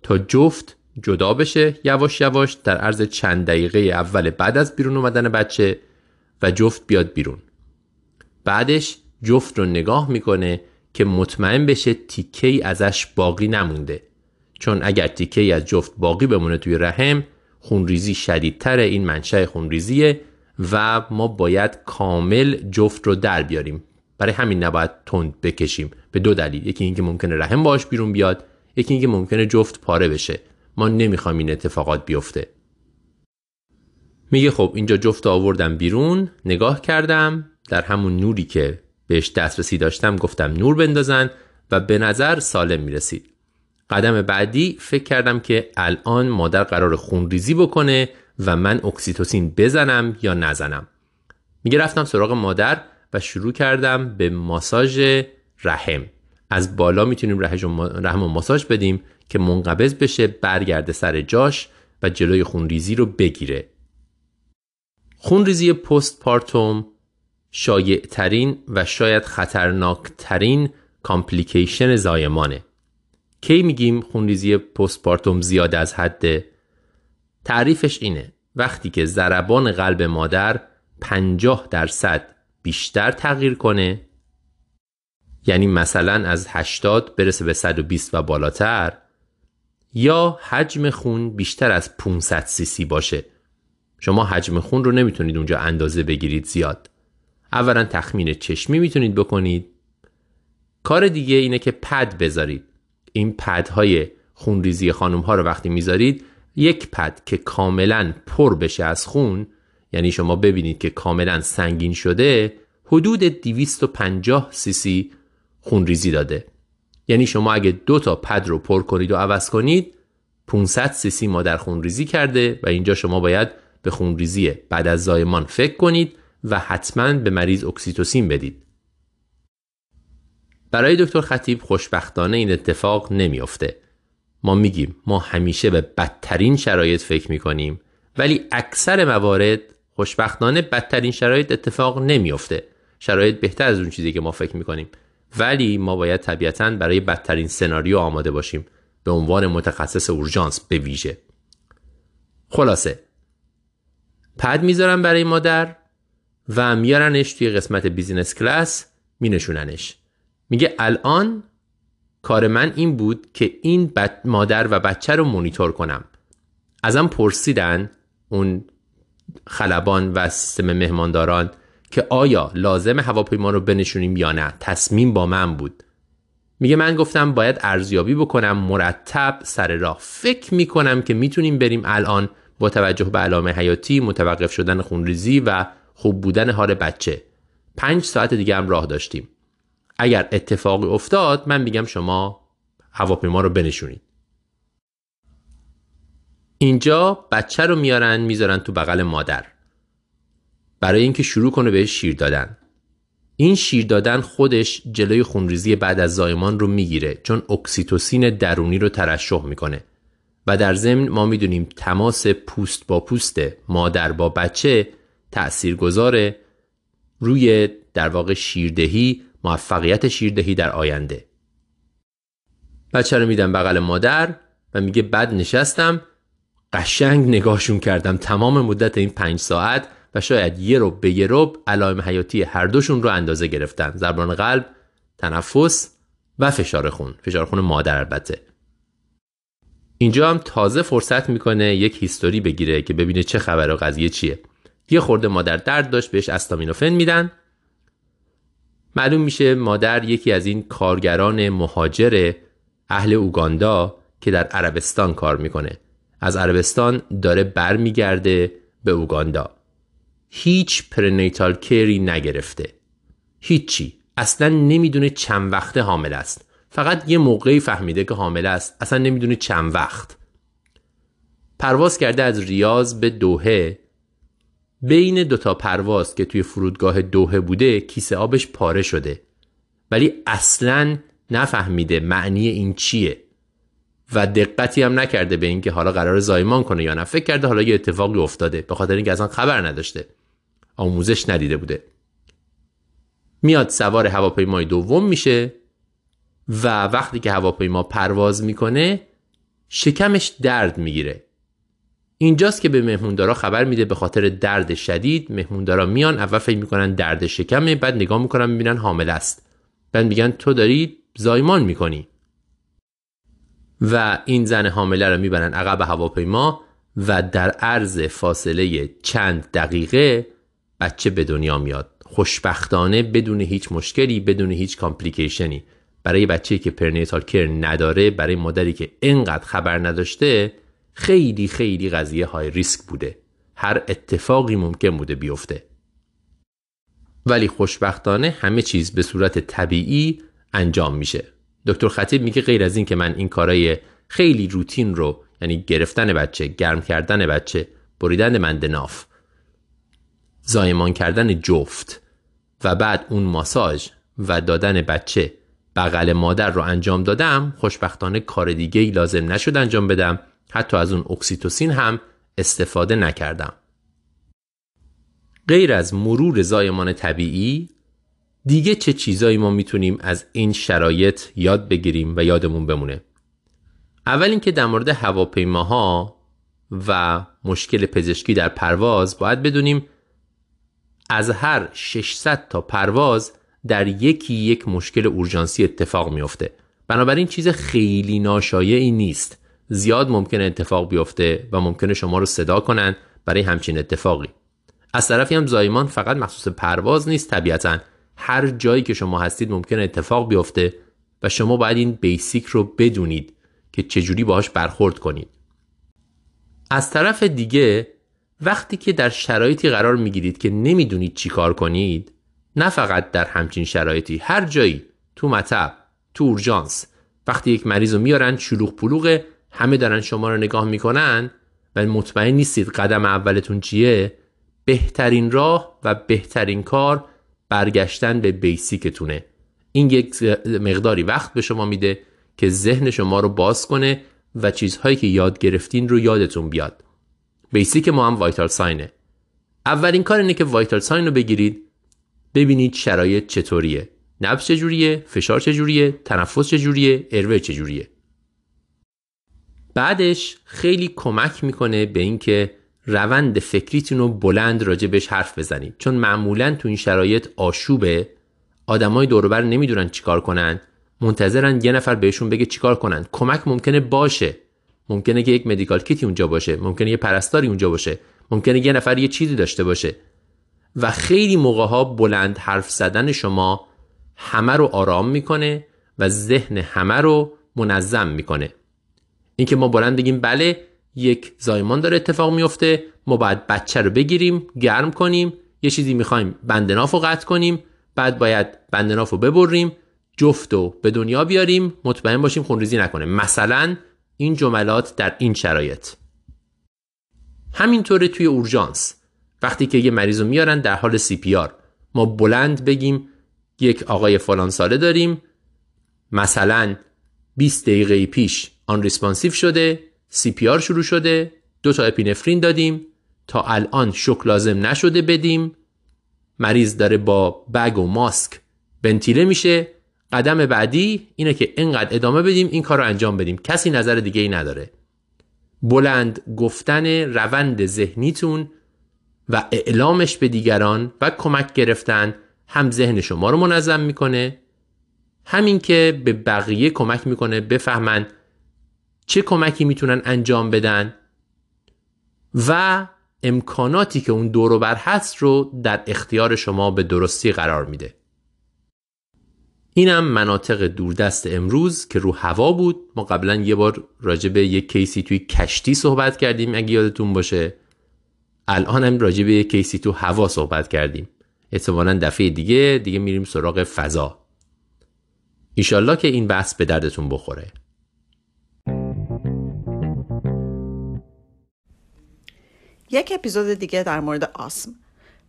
تا جفت جدا بشه یواش یواش در عرض چند دقیقه اول بعد از بیرون اومدن بچه و جفت بیاد بیرون. بعدش جفت رو نگاه می‌کنه که مطمئن بشه تیکه ازش باقی نمونده. چون اگر تیکه از جفت باقی بمونه توی رحم خونریزی شدیدتر این منشأ خونریزیه و ما باید کامل جفت رو در بیاریم. برای همین نباید تند بکشیم. به دو دلیل. یکی اینکه ممکنه رحم باش بیرون بیاد. یکی اینکه ممکنه جفت پاره بشه. ما نمی‌خوایم این اتفاقات بیفته. میگه خب اینجا جفت آوردم بیرون نگاه کردم. در همون نوری که بهش دسترسی داشتم گفتم نور بندازن و به نظر سالم می‌رسید. قدم بعدی فکر کردم که الان مادر قرار خونریزی بکنه و من اکسیتوسین بزنم یا نزنم. میگه رفتم سراغ مادر. شروع کردم به ماساژ رحم. از بالا می‌تونیم رحم و ماساژ بدیم که منقبض بشه برگرده سر جاش و جلوی خونریزی رو بگیره. خونریزی پست پارتوم شایع ترین و شاید خطرناک ترین کامپلیکیشن زایمانه. کی میگیم خونریزی پست پارتوم زیاد از حده تعریفش اینه. وقتی که ضربان قلب مادر 50 درصد بیشتر تغییر کنه. یعنی مثلا از 80 برسه به 120 و بالاتر یا حجم خون بیشتر از 500 سی باشه. شما حجم خون رو نمی‌تونید اونجا اندازه بگیرید زیاد. اولا تخمین چشمی می‌تونید بکنید. کار دیگه اینه که پد بذارید. این پدهای خونریزی خانم ها رو وقتی می‌ذارید یک پد که کاملا پر بشه از خون یعنی شما ببینید که کاملا سنگین شده حدود 250 سی سی خونریزی داده. یعنی شما اگه دو تا پد رو پر کنید و عوض کنید 500 سی سی مادر خونریزی کرده و اینجا شما باید به خونریزی بعد از زایمان فکر کنید و حتما به مریض اکسیتوسین بدید. برای دکتر خطیب خوشبختانه این اتفاق نمیافته. ما میگیم ما همیشه به بدترین شرایط فکر می‌کنیم ولی اکثر موارد خوشبختانه بدترین شرایط اتفاق نمیافته. شرایط بهتر از اون چیزی که ما فکر می‌کنیم. ولی ما باید طبیعتا برای بدترین سناریو آماده باشیم. به عنوان متخصص اورژانس به ویژه. خلاصه. پد می‌ذارم برای مادر و میارنش توی قسمت بیزینس کلاس مینشوننش. میگه الان کار من این بود که این مادر و بچه رو مونیتور کنم. ازم پرسیدن اون خلبان و سیستم مهمانداران که آیا لازم هواپیما رو بنشونیم یا نه؟ تصمیم با من بود. میگه من گفتم باید ارزیابی بکنم مرتب سر راه. فکر می‌کنم که می‌تونیم بریم الان با توجه به علامه حیاتی متوقف شدن خونریزی و خوب بودن حال بچه. پنج ساعت دیگه هم راه داشتیم. اگر اتفاقی افتاد من میگم شما هواپیما رو بنشونید. اینجا بچه رو میارن می‌ذارن تو بغل مادر. برای اینکه شروع کنه بهش شیر دادن. این شیر دادن خودش جلوی خونریزی بعد از زایمان رو می‌گیره چون اکسیتوسین درونی رو ترشح می‌کنه. و در ضمن ما می‌دونیم تماس پوست با پوست مادر با بچه تأثیر گذاره روی در واقع شیردهی موفقیت شیردهی در آینده. بچه رو میدم بغل مادر و میگه بد نشستم. قشنگ نگاهشون کردم تمام مدت این پنج ساعت و شاید یه رو به یه رو علائم حیاتی هر دوشون رو اندازه گرفتن. ضربان قلب تنفس و فشار خون. فشار خون مادر البته. اینجا هم تازه فرصت می‌کنه یک هیستوری بگیره که ببینه چه خبر و قضیه چیه. یه خورده مادر درد داشت بهش استامینوفن میدن. معلوم میشه مادر یکی از این کارگران مهاجر اهل اوگاندا که در عربستان کار می‌کنه. از عربستان داره برمیگرده به اوگاندا. هیچ پرنیتال کری نگرفته. هیچی. اصلا نمی‌دونه چند وقته حامل است. فقط یه موقعی فهمیده که حامل است. اصلا نمی‌دونه چند وقت. پرواز کرده از ریاض به دوهه بین دوتا پرواز که توی فرودگاه دوهه بوده کیسه آبش پاره شده. ولی اصلا نفهمیده معنی این چیه. و دقتی هم نکرده به اینکه حالا قرار زایمان کنه یا نه. فکر کرده حالا یه اتفاقی افتاده به خاطر اینکه اصلا خبر نداشته. آموزش ندیده بوده. میاد سوار هواپیمای دوم میشه و وقتی که هواپیما پرواز می‌کنه شکمش درد می‌گیره. اینجاست که به مهموندارا خبر میده به خاطر درد شدید. مهموندارا میان اول فکر می‌کنن درد شکمه بعد نگاه می‌کنن می‌بینن حامل است. بعد میگن تو داری زایمان می‌کنی. و این زن حامله رو می‌برن عقب هواپیما و در عرض فاصله چند دقیقه بچه به دنیا میاد. خوشبختانه بدون هیچ مشکلی بدون هیچ complication ی. برای بچه که prenatal care نداره برای مادری که از قدر خبر نداشته خیلی خیلی قضیه high risk بوده. هر اتفاقی ممکن بوده بیفته. ولی خوشبختانه همه چیز به صورت طبیعی انجام میشه. دکتر خطیب میگه غیر از این که من این کارای خیلی روتین رو یعنی گرفتن بچه گرم کردن بچه بریدن مند ناف زایمان کردن جفت و بعد اون ماساژ و دادن بچه بغل مادر رو انجام دادم خوشبختانه کار دیگه ای لازم نشد انجام بدم. حتی از اون اکسیتوسین هم استفاده نکردم. غیر از مرور زایمان طبیعی دیگه چه چیزایی ما می‌تونیم از این شرایط یاد بگیریم و یادمون بمونه؟ اول اینکه در مورد هواپیماها و مشکل پزشکی در پرواز باید بدونیم از هر 600 تا پرواز در یکی یک مشکل اورژانسی اتفاق میافته. بنابراین چیز خیلی ناشایعی نیست. زیاد ممکنه اتفاق بیفته و ممکنه شما رو صدا کنن برای همچین اتفاقی. از طرفی هم زایمان فقط مخصوص پرواز نیست طبیعتا هر جایی که شما هستید ممکنه اتفاق بیفته و شما باید این بیسیک رو بدونید که چجوری باهاش برخورد کنید. از طرف دیگه وقتی که در شرایطی قرار می‌گیرید که نمی‌دونید چی کار کنید نه فقط در همچین شرایطی هر جایی تو مطب تو اورژانس وقتی یک مریض رو میارن شلوغ پلوغه همه دارن شما رو نگاه می‌کنن و مطمئن نیستید قدم اولتون چیه بهترین راه و بهترین کار برگشتن به basic تونه. این یک مقداری وقت به شما میده که ذهن شما رو باز کنه و چیزهایی که یاد گرفتین رو یادتون بیاد. basic ما هم vital sign ه. اولین کار اینه که vital sign رو بگیرید. ببینید شرایط چطوریه. نبض چجوریه؟ فشار چجوریه؟ تنفس چجوریه؟ airway چجوریه؟ بعدش خیلی کمک می‌کنه به اینکه روند فکریتون رو بلند راجع بهش حرف بزنید. چون معمولا تو این شرایط آشوبه. آدمای دوربر نمی‌دونن چیکار کنن. منتظرن یه نفر بهشون بگه چیکار کنن. کمک ممکنه باشه. ممکنه که یک مدیکال کیتی اونجا باشه. ممکنه یه پرستاری اونجا باشه. ممکنه یه نفر یه چیزی داشته باشه. و خیلی موقع ها بلند حرف زدن شما همه رو آرام می‌کنه و ذهن همه رو منظم می‌کنه. اینکه ما بلند بگیم بله یک زایمان داره اتفاق میفته. ما باید بچه رو بگیریم گرم کنیم. یه چیزی می‌خوایم بندناف رو قطع کنیم. بعد باید بندناف رو ببریم. جفت و به دنیا بیاریم. مطمئن باشیم خونریزی نکنه. مثلا این جملات در این شرایط. همینطوره توی اورژانس. وقتی که یه مریض رو میارن در حال سی پی آر. ما بلند بگیم یک آقای فلان ساله داریم. مثلا 20 دقیقه پیش unresponsive شده. CPR شروع شده دو تا اپینفرین دادیم تا الان شک لازم نشده بدیم. مریض داره با bag و mask ventilate میشه. قدم بعدی اینه که اینقدر ادامه بدیم این کار رو انجام بدیم. کسی نظر دیگه ای نداره. بلند گفتن روند ذهنیتون و اعلامش به دیگران و کمک گرفتن هم ذهن شما رو منظم می‌کنه همین که به بقیه کمک می‌کنه بفهمن چه کمکی می‌تونن انجام بدن؟ و امکاناتی که اون دور بر هست رو در اختیار شما به درستی قرار میده. اینم مناطق دوردست امروز که رو هوا بود. ما قبلا یه بار راجع به یک کیسی توی کشتی صحبت کردیم اگه یادتون باشه. الان هم راجع به یک کیسی تو هوا صحبت کردیم. احتمالا دفعه دیگه دیگه میریم سراغ فضا. ایشالله که این بحث به دردتون بخوره. یک اپیزود دیگه در مورد آسم.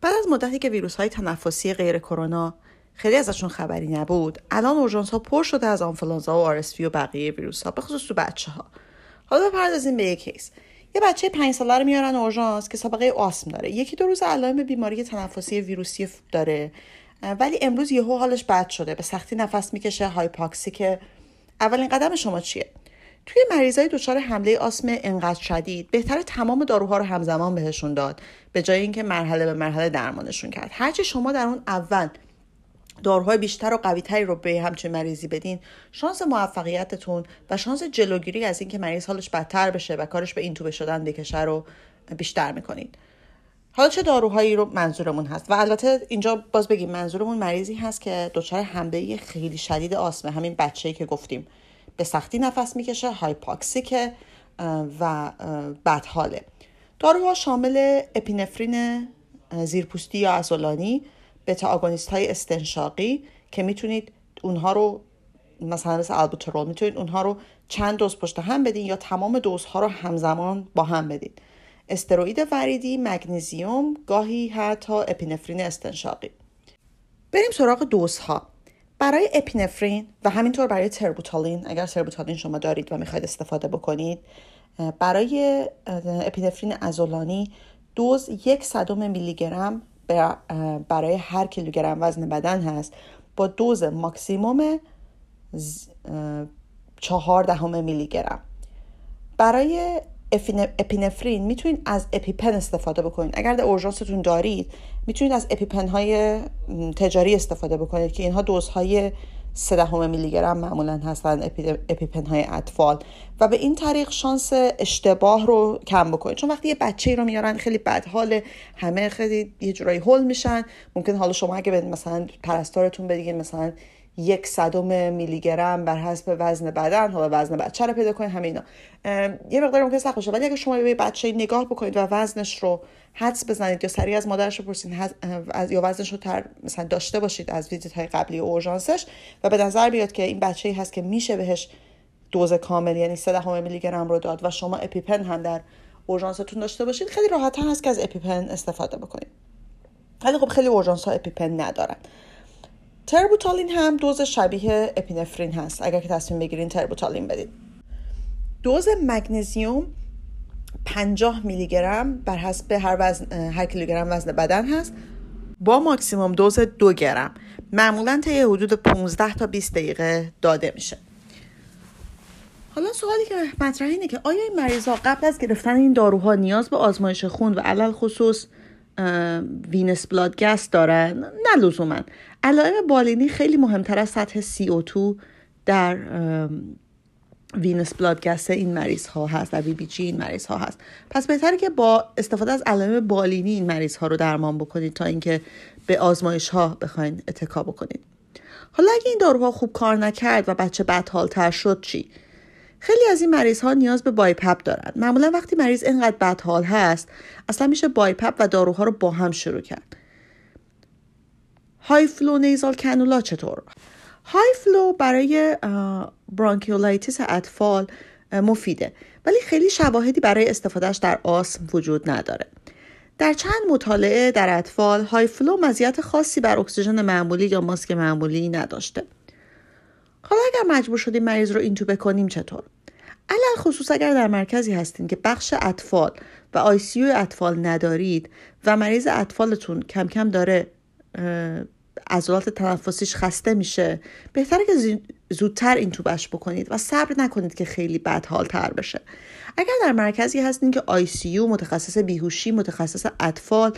بعد از مدتی که ویروس های تنفسی غیر کرونا خیلی ازشون خبری نبود الان اورژانس ها پر شده از آنفلانزا و آرسفی و بقیه ویروس ها به خصوص تو بچه ها حالا بپردازیم به یک کیس یه بچه پنج ساله رو میارن اورژانس که سابقه آسم داره. یکی دو روز علائم بیماری تنفسی ویروسی داره ولی امروز یهو حالش بد شده. به سختی نفس می‌کشه هایپاکسی که اولین قدم شما چیه؟ توی مریضای دچار حمله آسم انقدر شدید بهتر تمام داروها رو همزمان بهشون داد به جای اینکه مرحله به مرحله درمانشون کرد. هرچی شما در اون اول داروهای بیشتر و قویتری رو به همچین مریضی بدین شانس موفقیتتون و شانس جلوگیری از اینکه مریض حالش بدتر بشه و کارش به این توبه شدن بکشه رو بیشتر می‌کنید حالا چه داروهایی رو منظورمون هست؟ و البته اینجا باز بگیم منظورمون مریضی هست که دچار حمله خیلی شدید آسمه همین بچه‌ای که گفتیم. به سختی نفس می‌کشه هایپاکسیکه و بدحاله. داروها شامل اپینفرین زیرپوستی یا ازولانی بتا آگونیست های استنشاقی که می‌تونید اونها رو مثلا مثل البوترول می‌تونید اونها رو چند دوز پشت هم بدین یا تمام دوزها رو همزمان با هم بدین. استروئید وریدی مگنیزیوم گاهی حتی اپینفرین استنشاقی. بریم سراغ دوزها. برای اپینفرین و همینطور برای تربوتالین اگر تربوتالین شما دارید و می‌خواید استفاده بکنید برای اپینفرین ازولانی دوز یک صدم میلی گرم برای هر کیلوگرم وزن بدن هست. با دوز ماکسیموم چهار دهم میلی گرم برای اپینفرین می‌تونید از اپیپن استفاده بکنید. اگر در اورژانستون دارید می‌تونید از اپیپن های تجاری استفاده بکنید که اینها دوزهای 3 میلی گرم معمولا هستن اپیپن های اطفال. و به این طریق شانس اشتباه رو کم بکنید. چون وقتی یه بچه ای رو میارن خیلی بد حال همه خیلی یه جورایی هول میشن. ممکن حالا شما اگه مثلا پرستارتون بگید مثلا یک صدم میلی گرم بر حسب وزن بدن حالا وزن بچه رو پیدا کنید همه اینا. یه مقدار ممکن سخت باشه ولی اگه شما به بچه نگاه بکنید و وزنش رو حدس بزنید یا سریع از مادرش بپرسید از یا وزنش رو تر مثلا داشته باشید از ویزیت های قبلی اورژانسش و به نظر بیاد که این بچه ای هست که میشه بهش دوز کامل یعنی 3 میلی گرم رو داد و شما اپیپن هم در اورژانستون داشته باشید خیلی راحت هست که از اپیپن استفاده بکنید. ولی خب خیلی اورژانس ها اپیپن ندارن. تربوتالین هم دوز شبیه اپینفرین هست. اگر که تصمیم بگیرین تربوتالین بدید دوز مگنزیوم 50 میلی گرم بر حسب هر, وزن، هر کیلوگرم وزن بدن هست. با maximum dose دو گرم. معمولا طی حدود 15 تا 20 دقیقه داده میشه. حالا سوالی که مطرح اینه که آیا این مریض قبل از گرفتن این داروها نیاز به آزمایش خون و علی الخصوص venous blood gas دارن؟ نه لزوما. علائم بالینی خیلی مهمتر از سطح CO2 در venous blood gas این مریض ها هست در VBG این مریض ها هست. پس بهتره که با استفاده از علائم بالینی این مریض ها رو درمان بکنید تا اینکه به آزمایش ها بخواین اتکا بکنید. حالا اگه این داروها خوب کار نکرد و بچه بدحالتر شد چی؟ خیلی از این مریض ها نیاز به BiPAP دارن. معمولا وقتی مریض اینقدر بدحال هست اصلا میشه BiPAP و داروها رو با هم شروع کرد. high flow nasal cannula چطور؟ high flow برای bronchiolitis اطفال مفیده ولی خیلی شواهدی برای استفادهش در آسم وجود نداره. در چند مطالعه در اطفال high flow مزیت خاصی بر اکسیژن معمولی یا ماسک معمولی نداشته. حالا اگر مجبور شدیم مریض رو اینتوبه کنیم چطور؟ علی‌الخصوص اگر در مرکزی هستین که بخش اطفال و ICU اطفال ندارید و مریض اطفالتون کم کم داره عضلات تنفسیش خسته میشه. بهتره که زودتر اینتوبه‌ش بکنید و صبر نکنید که خیلی بد حال تر بشه. اگر در مرکزی هستین که ICU متخصص بیهوشی متخصص اطفال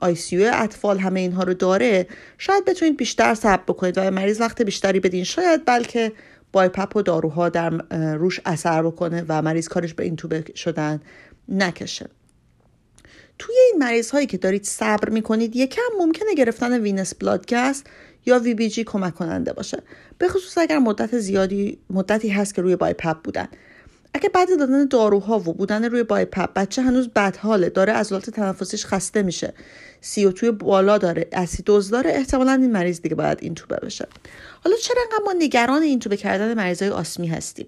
ICU اطفال همه اینها رو داره شاید بتونید بیشتر صبر بکنید و مریض وقت بیشتری بدین. شاید بلکه BiPAP و داروها در روش اثر بکنه و مریض کارش به اینتوبه شدن نکشه. توی این مریض هایی که دارید صبر می‌کنید یکم ممکنه گرفتن venous blood gas یا VBG کمک کننده باشه. به خصوص اگر مدت زیادی مدتی هست که روی BiPAP بودن. اگه بعد دادن داروها و بودن روی BiPAP بچه هنوز بدحاله داره عضلات تنفسیش خسته میشه. CO2 ی بالا داره اسیدوز داره احتمالا این مریض دیگه باید اینتوبه بشه. حالا چرا انقدر ما نگران اینتوبه کردن مریض های آسمی هستیم؟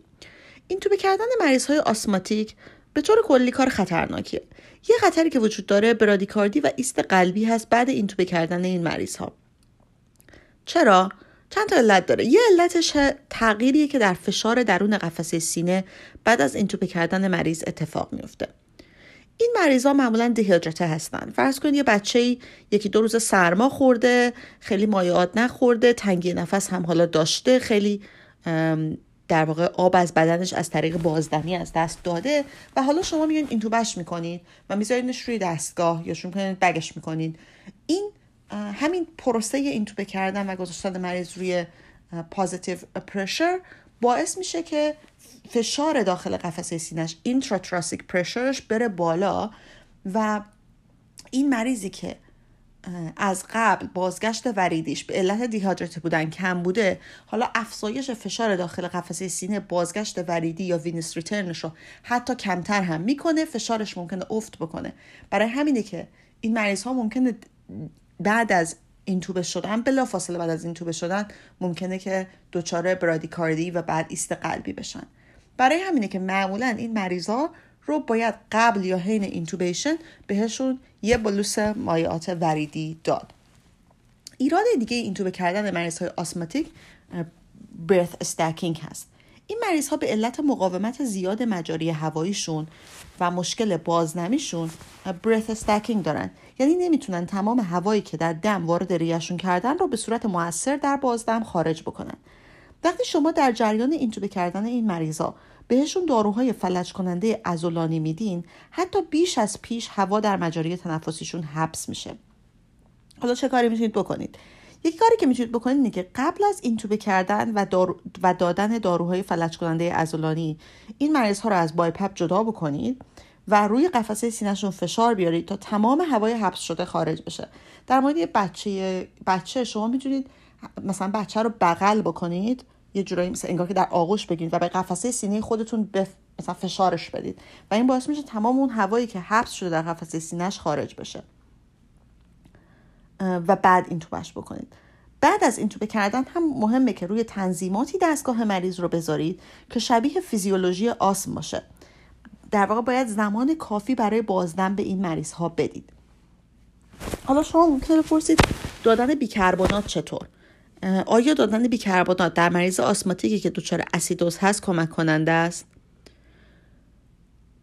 اینتوبه کردن مریض های asthmatic به طور کلی کار خطرناکیه. یه خطری که وجود داره برادیکاردی و ایست قلبی هست بعد این توبه کردن این مریض ها چرا؟ چند تا علت داره. یه علتش تغییریه که در فشار درون قفسه سینه بعد از اینتوبه کردن مریض اتفاق میفته. این مریض ها معمولا دیهیدرته هستن. فرض کنید یه بچه یکی دو روز سرما خورده خیلی مایعات نخورده تنگی نفس هم حالا داشته خیلی در واقع آب از بدنش از طریق بازدمی از دست داده و حالا شما میگین اینتوبه‌ش می‌کنید و میذارینش روی دستگاه یا شما می‌کنید bag ش می‌کنید این همین پروسه اینتوبه کردن و گذاشتن مریض روی positive pressure باعث میشه که فشار داخل قفسه سینش intrathoracic pressure ش بره بالا و این مریضی که از قبل بازگشت وریدیش به علت دیهیدراته بودن کم بوده حالا افزایش فشار داخل قفسه سینه بازگشت وریدی یا venous return ش رو حتی کمتر هم می‌کنه فشارش ممکنه افت بکنه. برای همینه که این مریض ها ممکنه بعد از اینتوبه شدن بلا فاصله بعد از اینتوبه شدن ممکنه که دچار برادیکاردی و بعد ایست قلبی بشن. برای همینه که معمولا این مریضا رو باید قبل یا حین intubation بهشون یه bolus مایعات وریدی داد. ایراد دیگه اینتوبه کردن مریض های آسماتیک برث استاکینگ هست. این مریض ها به علت مقاومت زیاد مجاری هواییشون و مشکل بازنمیشون برث استاکینگ دارن. یعنی نمی‌تونن تمام هوایی که در دم وارد ریهشون کردن رو به صورت موثر در بازدم خارج بکنن. وقتی شما در جریان اینتوبه کردن این مریضا بهشون داروهای فلج کننده ازولانی میدین حتی بیش از پیش هوا در مجاری تنفسیشون حبس میشه. حالا چه کاری می‌تونید بکنید؟ یک کاری که می‌تونید بکنید اینه که قبل از اینتوبه کردن و, و دادن داروهای فلج کننده ازولانی این مریض ها رو از بایپپ جدا بکنید و روی قفسه سینهشون فشار بیارید تا تمام هوای حبس شده خارج بشه. در مورد بچه بچه شما می‌تونید مثلا بچه رو بغل بکنید یه جورایی مثل انگار که در آغوش بگیرید و به قفسه سینه خودتون بف... مثلا فشارش بدید. و این باعث میشه تمام اون هوایی که حبس شده در قفسه سینهش خارج بشه. و بعد این توبش بکنید. بعد از این توبه کردن هم مهمه که روی تنظیماتی دستگاه مریض رو بذارید که شبیه فیزیولوژی آسم باشه. در واقع باید زمان کافی برای بازدم به این مریض ها بدید. حالا شما ممکنه بپرسید دادن بیکربنات چطور؟ آیا دادن بیکربنات در مریض آسماتیکی که دچار اسیدوز هست کمک کننده است؟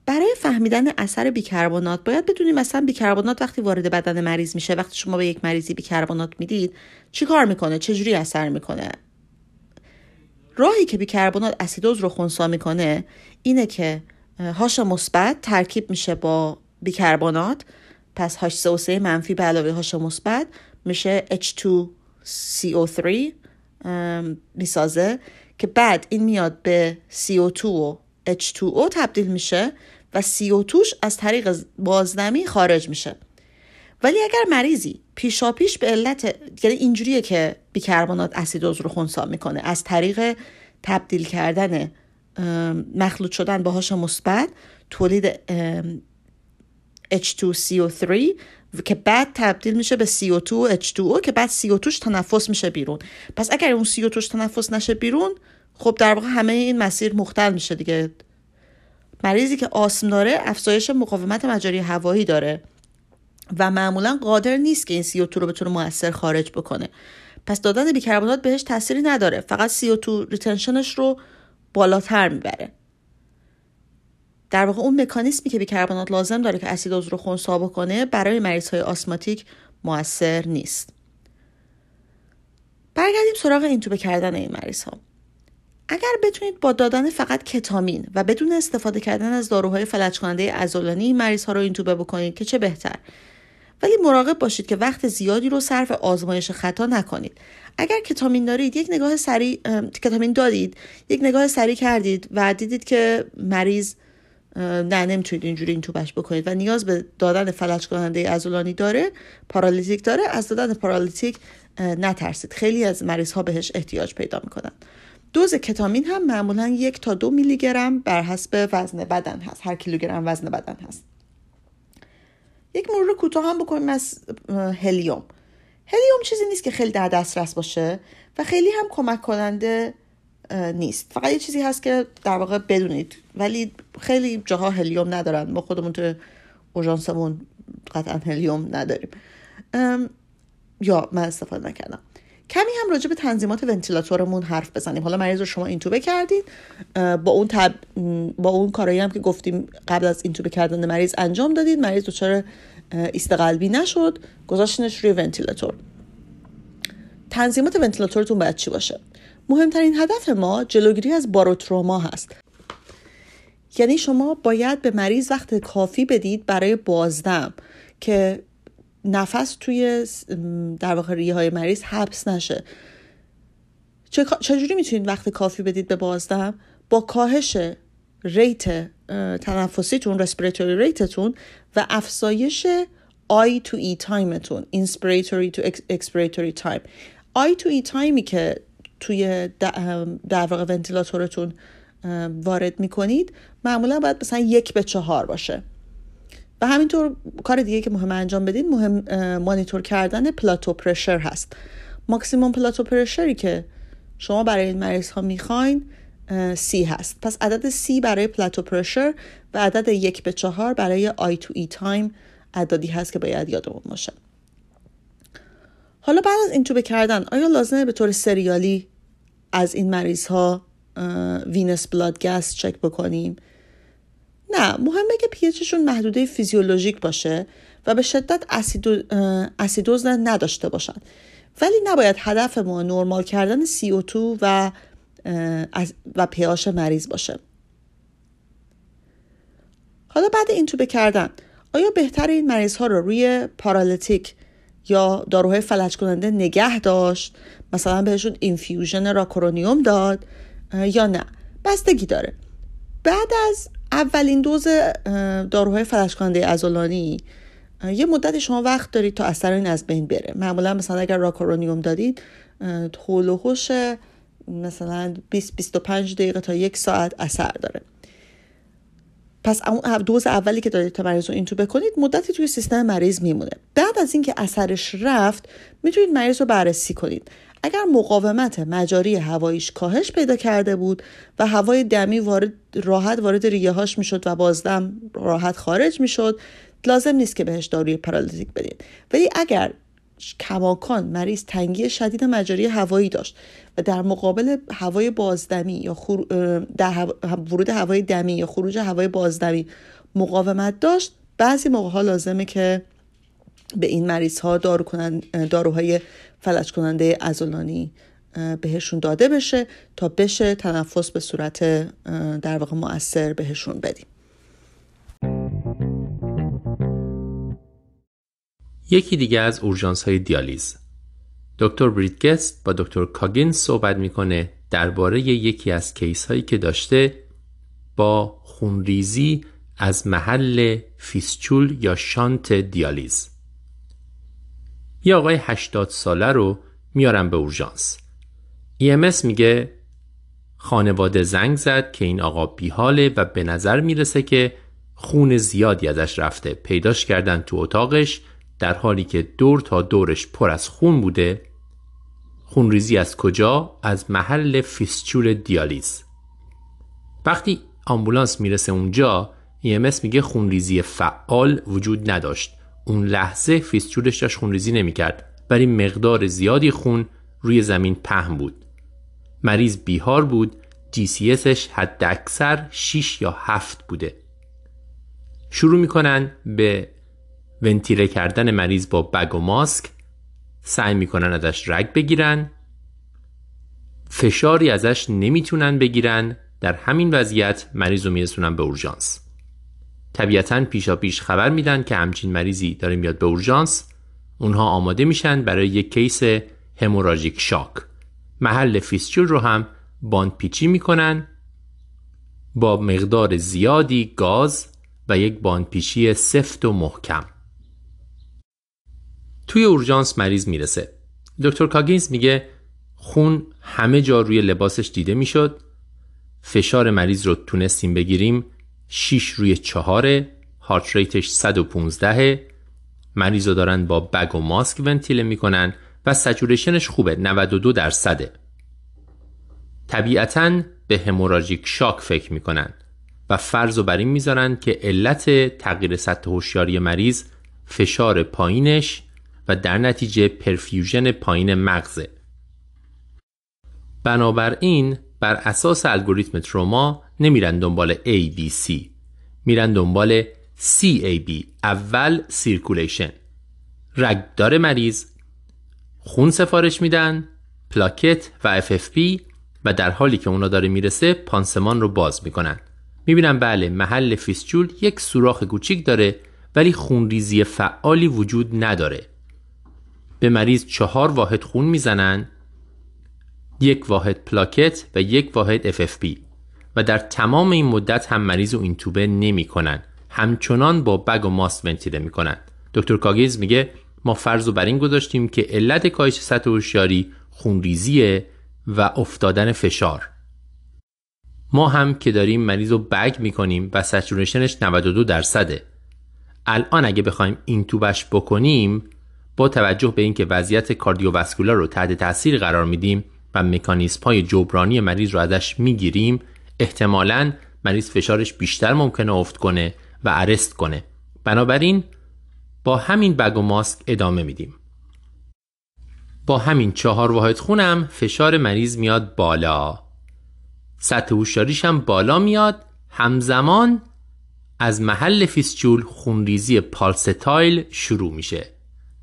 برای فهمیدن اثر بیکربنات باید بدونیم مثلا بیکربنات وقتی وارد بدن مریض میشه وقتی شما به یک مریضی بیکربنات می‌دید چی کار می‌کنه؟ چجوری اثر می‌کنه؟ راهی که بیکربنات اسیدوز رو خونسا می‌کنه اینه که هاش مثبت ترکیب میشه با بیکربنات پس H3 منفی به علاوه هاش مثبت میشه H2CO3 می‌سازه که بعد این میاد به CO2 و H2O تبدیل میشه و CO2 از طریق بازدمی خارج میشه. ولی اگر مریضی پیشاپیش به علت یعنی اینجوریه که بیکربنات اسیدوز رو خونسا می‌کنه از طریق تبدیل کردن مخلوط شدن باهاش مثبت تولید H2CO3 که بعد تبدیل میشه به CO2 و H2O که بعد CO2ش تنفس میشه بیرون. پس اگر اون CO2ش تنفس نشه بیرون خب در واقع همه این مسیر مختل میشه دیگه. مریضی که آسم داره افزایش مقاومت مجاری هوایی داره و معمولا قادر نیست که این CO2 رو بتونه موثر خارج بکنه. پس دادن بیکربنات بهش تأثیری نداره. فقط CO2 ریتنشنش رو بالاتر می‌بره. در واقع اون مکانیزمی که بیکربنات لازم داره که اسیدوز رو خونسا بکنه برای مریض های آسماتیک موثر نیست. برگردیم سراغ اینتوبه کردن این مریض ها اگر بتونید با دادن فقط کتامین و بدون استفاده کردن از داروهای فلج کننده عضلانی این مریض ها رو اینتوبه بکنید که چه بهتر. ولی مراقب باشید که وقت زیادی رو صرف آزمایش خطا نکنید. اگر کتامین دارید یک نگاه سریع کتامین دارید یک نگاه سریع کردید و دیدید که مریض نه نمی‌تونید اینجوری این توبش بکنید. و نیاز به دادن فلج کننده عضلانی داره پارالیتیک داره. از دادن پارالیتیک نترسید. خیلی از مریض ها بهش احتیاج پیدا می‌کنن. دوز کتامین هم معمولا یک تا دو میلی گرم بر حسب وزن بدن هست. هر کیلوگرم وزن بدن هست. یک مرور کوتاه هم بکنیم از هلیوم. هلیوم چیزی نیست که خیلی در دسترس باشه و خیلی هم کمک کننده نیست. فقط یه چیزی هست که در واقع بدونید. ولی خیلی جاها هلیوم ندارن. ما خودمون تو اورژانسمون قطعا هلیوم نداریم. یا من استفاده نکردم. کمی هم راجع به تنظیمات ونتیلاتورمون حرف بزنیم. حالا مریض رو شما اینتوبه کردید. با اون تب... با اون کارایی هم که گفتیم قبل از اینتوبه کردن مریض انجام دادید. مریض دچار ایست قلبی نشد. گذاشتنش روی ونتیلاتور. تنظیمات ونتیلاتورتون باید چی باشه؟ مهمترین هدف ما جلوگیری از باروتروما هست. یعنی شما باید به مریض وقت کافی بدید برای بازدم که نفس توی در واقع ریه های مریض حبس نشه. چجوری می‌تونید وقت کافی بدید به بازدم؟ با کاهش rate تنفسیتون respiratory rate تون و افزایش I to E time تون inspiratory to expiratory time I to E time ی که توی در واقع ونتیلاتورتون وارد می‌کنید معمولا باید مثلا یک به چهار باشه. و همینطور کار دیگه که مهم انجام بدید مهم مانیتور کردن plateau pressure هست. ماکسیموم plateau pressure ی که شما برای این مریض ها می‌خواین سی هست. پس عدد سی برای plateau pressure و عدد یک به چهار برای I to E time عددی هست که باید یادمون باشه. حالا بعد از اینتوبه کردن آیا لازمه به طور سریالی از این مریض ها venous blood gas چک بکنیم. نه مهمه که pH شون محدوده فیزیولوژیک باشه و به شدت اسیدوز نداشته باشن. ولی نباید هدف ما نرمال کردن CO2 و و pH مریض باشه. حالا بعد اینتوبه کردن. آیا بهتر این مریض ها رو روی paralytic یا داروهای فلج کننده نگه داشت؟ مثلا بهشون infusion راکورونیوم داد یا نه. بستگی داره. بعد از اولین دوز داروهای فلج کننده عضلانی یه مدتی شما وقت دارید تا اثر این از بین بره. معمولا مثلا اگر راکورونیوم دادید حول و مثلا 20 25 دقیقه تا یک ساعت اثر داره. پس اون دوز اولی که دارید تا مریض رو اینتو بکنید مدتی توی سیستم مریض میمونه. بعد از اینکه اثرش رفت می‌تونید مریض رو بررسی کنید. اگر مقاومت مجاری هواییش کاهش پیدا کرده بود و هوای دمی وارد راحت وارد ریه هاش می‌شد و بازدم راحت خارج می‌شد لازم نیست که بهش داروی پارالتیک بدید ولی اگر کماکان مریض تنگی شدید مجاری هوایی داشت و در مقابل هوای بازدمی یا در ورود هوای دمی یا خروج هوای بازدمی مقاومت داشت بعضی موقع ها لازمه که به این مریض ها دارو داروهای فلج کننده عضلانی بهشون داده بشه تا بشه تنفس به صورت در واقع مؤثر بهشون بدیم. یکی دیگه از اورژانس های دیالیز. دکتر بریتگست با دکتر کاگین صحبت می‌کنه درباره یکی از کیس هایی که داشته با خونریزی از محل فیسچول یا شانت دیالیز. یه آقای 80 ساله رو میارم به اورژانس. EMS میگه خانواده زنگ زد که این آقا بیحاله و به نظر می‌رسه که خون زیادی ازش رفته. پیداش کردن تو اتاقش در حالی که دور تا دورش پر از خون بوده. خونریزی از کجا؟ از محل فیسچول دیالیز. وقتی آمبولانس می‌رسه اونجا EMS میگه خونریزی فعال وجود نداشت. اون لحظه فیسچولش داشت خونریزی نمی‌کرد ولی مقدار زیادی خون روی زمین پهن بود. مریض بیهار بود GCSش حد اکثر 6 یا 7 بوده. شروع می‌کنن به ونتیله کردن مریض با بگ و ماسک سعی می‌کنن ازش رگ بگیرن فشاری ازش نمی‌تونن بگیرن در همین وضعیت مریض رو میرسونن به اورژانس. طبیعتا پیشا پیش خبر میدن که همچین مریضی داره میاد به اورژانس. اونها آماده میشن برای یک کیس هموراژیک شاک. محل فیسچول رو هم باندپیچی می‌کنن. با مقدار زیادی گاز و یک باندپیچی سفت و محکم. توی اورژانس مریض می‌رسه. دکتر کاگینز میگه خون همه جا روی لباسش دیده می‌شد. فشار مریض رو تونستیم بگیریم. 6 روی 4 هارت ریتش 115 مریض رو دارن با بگ و ماسک ونتیله می‌کنن و سچوریشنش خوبه 92 درصده. طبیعتا به هموراژیک شاک فکر می‌کنن و فرض رو بر این می‌ذارن که علت تغییر سطح هوشیاری مریض فشار پایینش و در نتیجه perfusion پایین مغزه. بنابراین بر اساس الگوریتم تروما نمیرن دنبال ABC میرن دنبال CAB اول circulation رگدار مریض. خون سفارش میدن پلاکت و FFP و در حالی که اونا داره می‌رسه پانسمان رو باز می‌کنن. می‌بینم بله محل فیسچول یک سوراخ کوچیک داره ولی خونریزی فعالی وجود نداره. به مریض چهار واحد خون می‌زنن یک واحد پلاکت و یک واحد FFP و در تمام این مدت هم مریض رو این توبه نمی کنن. همچنان با بگ و ماست ونتیله می کنن. دکتر کاگیز میگه ما فرض رو بر این گذاشتیم که علت کاهش سطح هوشیاری خونریزیه و افتادن فشار ما هم که داریم مریض رو بگ می‌کنیم و سچورشنش 92 درصده الان اگه بخوایم این توبش بکنیم با توجه به اینکه وضعیت کاردیوواسکولار رو تحت تاثیر قرار میدیم و مکانیزم های جبرانی مریض رو ازش می‌گیریم احتمالا مریض فشارش بیشتر ممکنه افت کنه و ارست کنه. بنابراین با همین بگ و ماسک ادامه میدیم. با همین چهار واحد خونم فشار مریض میاد بالا. سطح هوشیاریش هم بالا میاد. همزمان از محل فیسچول خونریزی پالستایل شروع میشه.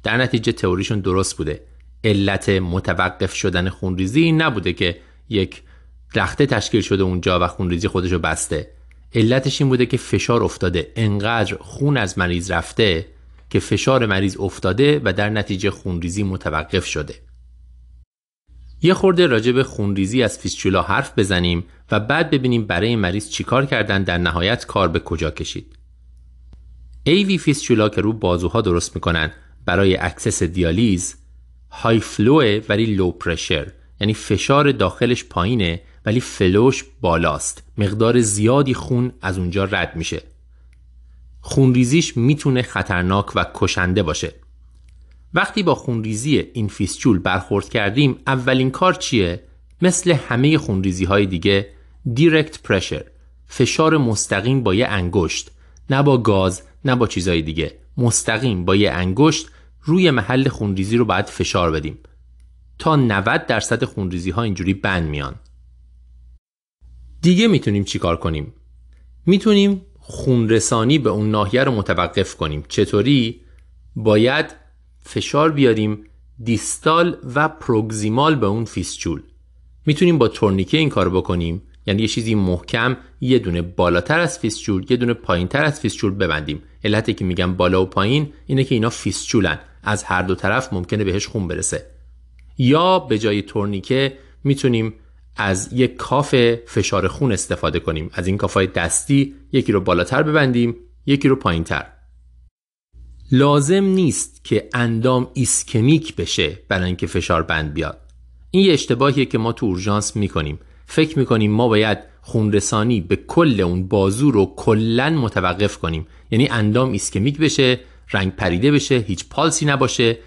در نتیجه تئوریشون درست بوده. علت متوقف شدن خونریزی نبوده که یک رخته تشکیل شده اونجا و خونریزی خودشو بسته. علتش این بوده که فشار افتاده. انقدر خون از مریض رفته که فشار مریض افتاده و در نتیجه خونریزی متوقف شده. یه خورده راجع به خونریزی از فیسچولا حرف بزنیم و بعد ببینیم برای مریض چیکار کردن در نهایت کار به کجا کشید. AV fistula که رو بازوها درست می‌کنن برای access دیالیز high flow ه ولی low pressure یعنی فشار داخلش پایینه ولی flow ش بالاست. مقدار زیادی خون از اونجا رد میشه. خونریزیش می‌تونه خطرناک و کشنده باشه. وقتی با خونریزی این فیسچول برخورد کردیم اولین کار چیه؟ مثل همه خونریزی های دیگه دیرکت پرشر فشار مستقیم با یه انگشت. نه با گاز نه با چیزهای دیگه. مستقیم با یه انگشت روی محل خونریزی رو باید فشار بدیم. تا 90 درصد خونریزی ها اینجوری بند میان. دیگه می‌تونیم چیکار کنیم؟ می‌تونیم خونرسانی به اون ناحیه رو متوقف کنیم. چطوری؟ باید فشار بیاریم distal و proximal به اون فیسچول. می‌تونیم با تورنیکه این کار بکنیم. یعنی یه چیزی محکم یه دونه بالاتر از فیسچول یه دونه پایینتر از فیسچول ببندیم. علتی که میگم بالا و پایین اینه که اینا فیسچولن. از هر دو طرف ممکنه بهش خون برسه. یا به جای تورنیکه می‌تونیم از یک cuff فشار خون استفاده کنیم. از این cuff ای دستی یکی رو بالاتر ببندیم یکی رو پایینتر. لازم نیست که اندام ایسکمیک بشه برای اینکه فشار بند بیاد. این یه اشتباهیه که ما تو اورژانس می‌کنیم. فکر می‌کنیم ما باید خونرسانی به کل اون بازو رو کلا متوقف کنیم. یعنی اندام ایسکمیک بشه رنگ پریده بشه هیچ پالسی نباشه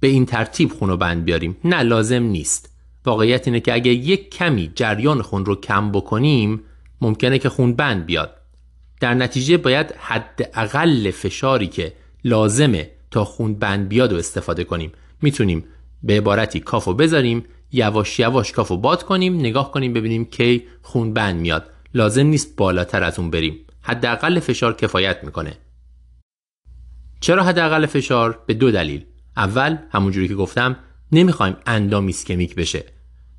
به این ترتیب خون رو بند بیاریم. نه لازم نیست. واقعیت اینه که اگه یک کمی جریان خون رو کم بکنیم ممکنه که خون بند بیاد. در نتیجه باید حد فشاری که لازمه تا خون بند بیاد و استفاده کنیم. می‌تونیم به عبارتی کافو بذاریم یواش یواش کافو باد کنیم نگاه کنیم ببینیم کی خون بند میاد. لازم نیست بالاتر از اون بریم. حداقل فشار کفایت می‌کنه. چرا حداقل فشار؟ به دو دلیل. اول همونجوری که گفتم نمی‌خوایم اندام ایسکمیک بشه.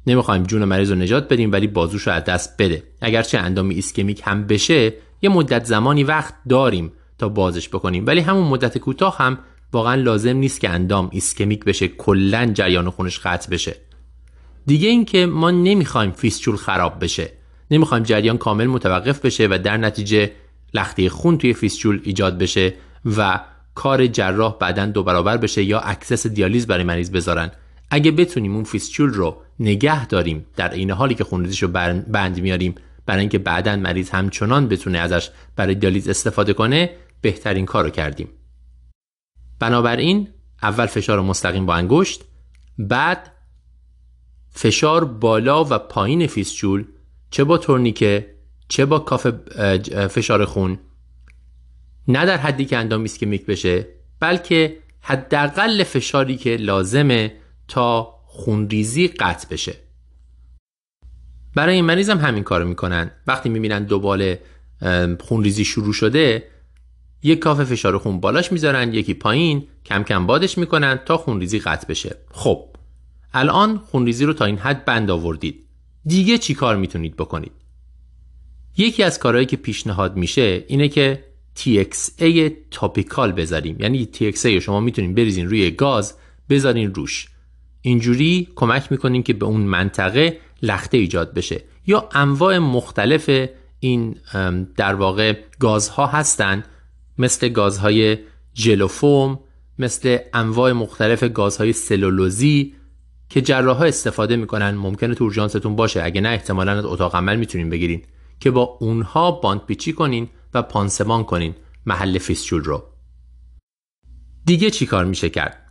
نمی‌خوایم جون مریض رو نجات بدیم ولی بازوش رو از دست بده. اگرچه اندام ایسکمیک هم بشه یه مدت زمانی وقت داریم تا بازش بکنیم. ولی همون مدت کوتاه هم واقعا لازم نیست که اندام ایسکمیک بشه کلا جریان خونش قطع بشه. دیگه اینکه ما نمی‌خوایم فیسچول خراب بشه. نمی‌خوایم جریان کامل متوقف بشه و در نتیجه لخته خون توی فیسچول ایجاد بشه و کار جراح بعدا دو برابر بشه یا access دیالیز برای مریض بذارن. اگه بتونیم اون فیسچول رو نگه داریم در این حالی که خونریزیش رو بند میاریم برای اینکه بعدا مریض همچنان بتونه ازش برای دیالیز استفاده کنه بهترین کار رو کردیم. بنابراین اول فشار مستقیم با انگشت بعد فشار بالا و پایین فیسچول چه با تورنیکه چه با cuff فشار خون نه در حدی که اندام ایسکمیک بشه بلکه حداقل فشاری که لازمه تا خونریزی قطع بشه. برای این مریض هم همین کارو می‌کنن. وقتی می‌بینن دوباره خونریزی شروع شده یک cuff فشار خون بالاش می‌ذارن یکی پایین کم کم بادش می‌کنن تا خونریزی قطع بشه. خب الان خونریزی رو تا این حد بند آوردید. دیگه چی کار می‌تونید بکنید؟ یکی از کارهایی که پیشنهاد میشه اینه که TXA تاپیکال بذاریم. یعنی TXA شما می‌تونید بریزین روی گاز بذارین روش. اینجوری کمک می‌کنین که به اون منطقه لخته ایجاد بشه. یا انواع مختلف این در واقع گازها هستن. مثل گازهای جلوفوم مثل انواع مختلف گازهای سلولوزی که جراح استفاده می‌کنن. ممکنه تو اورژانستون باشه. اگه نه احتمالا اتاق عمل می‌تونین بگیرین. که با اونها باند پیچی کنین. و پانسمان کنین محل فیسچول رو. دیگه چی کار میشه کرد؟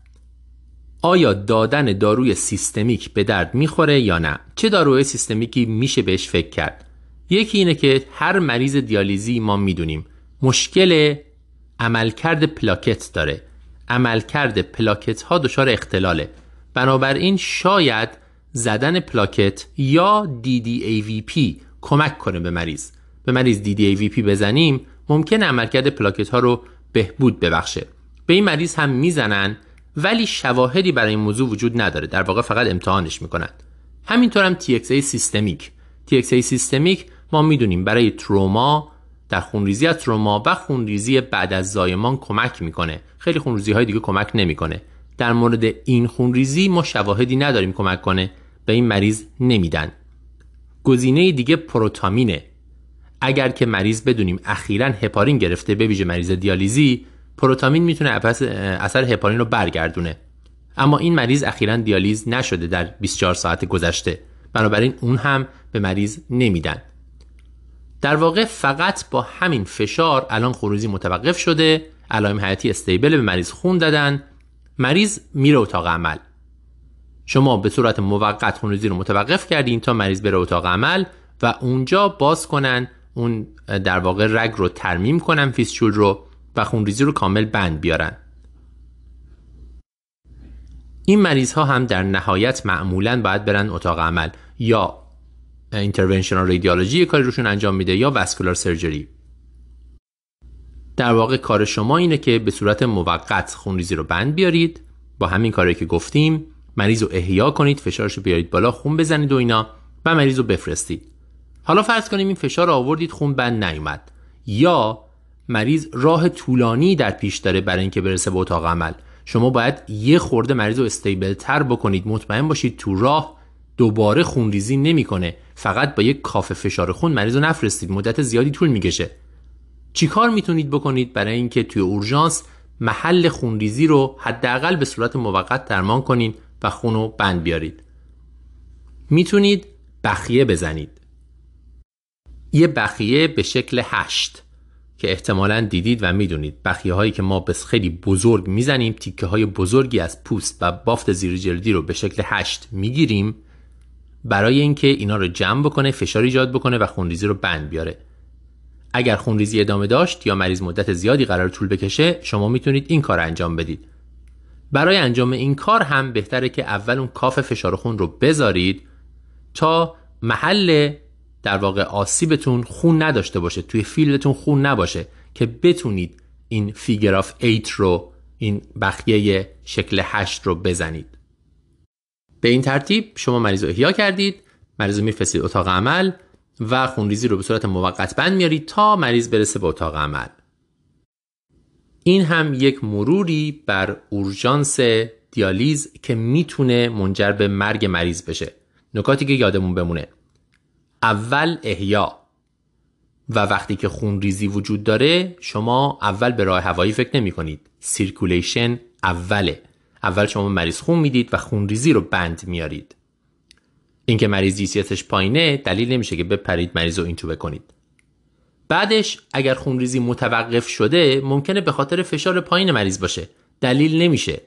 آیا دادن داروی سیستمیک به درد می‌خوره یا نه؟ چه داروی سیستمیکی میشه بهش فکر کرد؟ یکی اینه که هر مریض دیالیزی ما می‌دونیم مشکل عملکرد پلاکت داره. عملکرد پلاکت ها دچار اختلاله. بنابراین شاید زدن پلاکت یا DDAVP کمک کنه به مریض. به مریض DDAVP بزنیم ممکن عملکرد پلاکت ها رو بهبود ببخشه. به این مریض هم می‌زنن ولی شواهدی برای این موضوع وجود نداره. در واقع فقط امتحانش می‌کنن. همینطور هم TXA سیستمیک. TXA سیستمیک ما می‌دونیم برای تروما در خونریزی از تروما و خونریزی بعد از زایمان کمک می‌کنه. خیلی خونریزی های دیگه کمک نمی‌کنه. در مورد این خونریزی ما شواهدی نداریم کمک کنه. به این مریض نمیدن. گزینه دیگه پروتامینه. اگر که مریض بدونیم اخیرا هپارین گرفته به ویژه مریض دیالیزی پروتامین می‌تونه اثر هپارین رو برگردونه. اما این مریض اخیرا دیالیز نشده در 24 ساعت گذشته. بنابراین اون هم به مریض نمیدن. در واقع فقط با همین فشار الان خروزی متوقف شده. علائم حیاتی استیبل به مریض خون دادن. مریض میره اتاق عمل. شما به صورت موقت خونریزی رو متوقف کردین تا مریض بره اتاق عمل و اونجا باز کنن اون در واقع رگ رو ترمیم کنن فیسچول رو و خونریزی رو کامل بند بیارن. این مریض ها هم در نهایت معمولا باید برن اتاق عمل یا اینترونشنال رادیولوژی کاری روشون انجام میده یا واسکولار سرجری در واقع کار شما اینه که به صورت موقت خونریزی رو بند بیارید. با همین کاری که گفتیم مریض رو احیا کنید فشارش رو بیارید بالا خون بزنید و اینا و مریض رو بفرستید. حالا فرض کنیم این فشار آوردید خون بند نیومد. یا مریض راه طولانی در پیش داره برای اینکه برسه به اتاق عمل. شما باید یه خورده مریض رو استیبل تر بکنید. مطمئن باشید تو راه دوباره خونریزی نمی‌کنه. فقط با یک کافه فشار خون مریض رو نفرستید. مدت زیادی طول می‌کشه. چیکار می‌تونید بکنید برای اینکه توی اورژانس محل خونریزی رو حداقل به صورت موقت درمان کنین و خون رو بند بیارید؟ می‌تونید بخیه بزنید. یه بخیه به شکل هشت که احتمالا دیدید و می‌دونید. بخیه هایی که ما به خیلی بزرگ می‌زنیم تیکه های بزرگی از پوست و بافت زیر جلدی رو به شکل هشت می‌گیریم برای اینکه اینا رو جمع بکنه فشار ایجاد بکنه و خونریزی رو بند بیاره. اگر خونریزی ادامه داشت یا مریض مدت زیادی قرار طول بکشه شما می‌تونید این کار انجام بدید. برای انجام این کار هم بهتره که اول اون کاف فشار خون رو بذارید تا محل در واقع آسیبتون خون نداشته باشه توی field تون خون نباشه که بتونید این figure of 8 رو این بخیه شکل 8 رو بزنید. به این ترتیب شما مریض رو احیا کردید مریض رو میفرستید اتاق عمل و خونریزی رو به صورت موقت بند میارید تا مریض برسه به اتاق عمل. این هم یک مروری بر اورژانس دیالیز که می‌تونه منجر به مرگ مریض بشه. نکاتی که یادمون بمونه. اول احیا. و وقتی که خون ریزی وجود داره شما اول به راه هوایی فکر نمی کنید. circulation اوله. اول شما مریض خون می‌دید و خون ریزی رو بند میارید. اینکه مریض GCS ش پایینه دلیل نمیشه که بپرید مریض رو اینتوبه بکنید بعدش اگر خونریزی متوقف شده ممکنه به خاطر فشار پایین مریض باشه. دلیل نمیشه.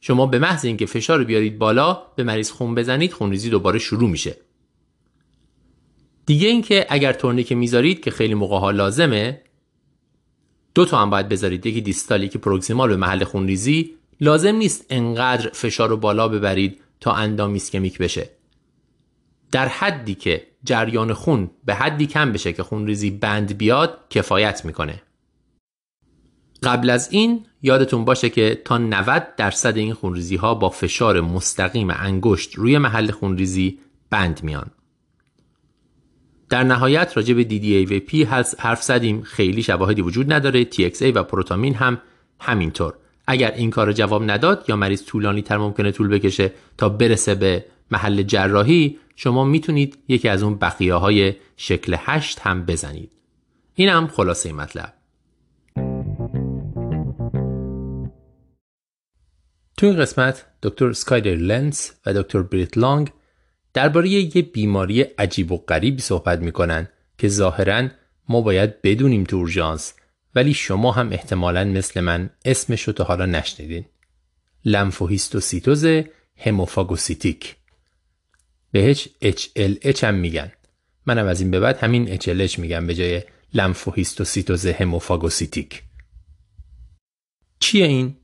شما به محض اینکه فشار بیارید بالا به مریض خون بزنید خونریزی دوباره شروع میشه. دیگه اینکه اگر تورنیکه می‌ذارید که خیلی موقع ها لازمه دو تا هم باید بذارید. یکی distal یکی proximal به محل خونریزی. لازم نیست انقدر فشار رو بالا ببرید تا اندام ایسکمیک بشه. در حدی که جریان خون به حدی کم بشه که خونریزی بند بیاد کفایت می‌کنه. قبل از این یادتون باشه که تا 90 درصد این خونریزی ها با فشار مستقیم انگشت روی محل خونریزی بند میان. در نهایت راجع به DDAVP حرف زدیم. خیلی شواهدی وجود نداره. TXA و پروتامین هم همینطور. اگر این کار جواب نداد یا مریض طولانی تر ممکنه طول بکشه تا برسه به محل جراحی شما می‌تونید یکی از اون بقیه های شکل هشت هم بزنید. این هم خلاصه مطلب. تو این قسمت دکتر اسکایلر لنتز و دکتر بریت لانگ درباره یه بیماری عجیب و غریبی صحبت می‌کنن که ظاهرا ما باید بدونیم تو اورژانس ولی شما هم احتمالا مثل من اسمش رو تا حالا نشنیدین. لمفوهیستوسیتوز هموفاگوسیتیک. بهش HLH هم میگن. منم از این به بعد همین HLH میگم به جای لمفوهیستوسیتوز هموفاگوسیتیک. چیه این؟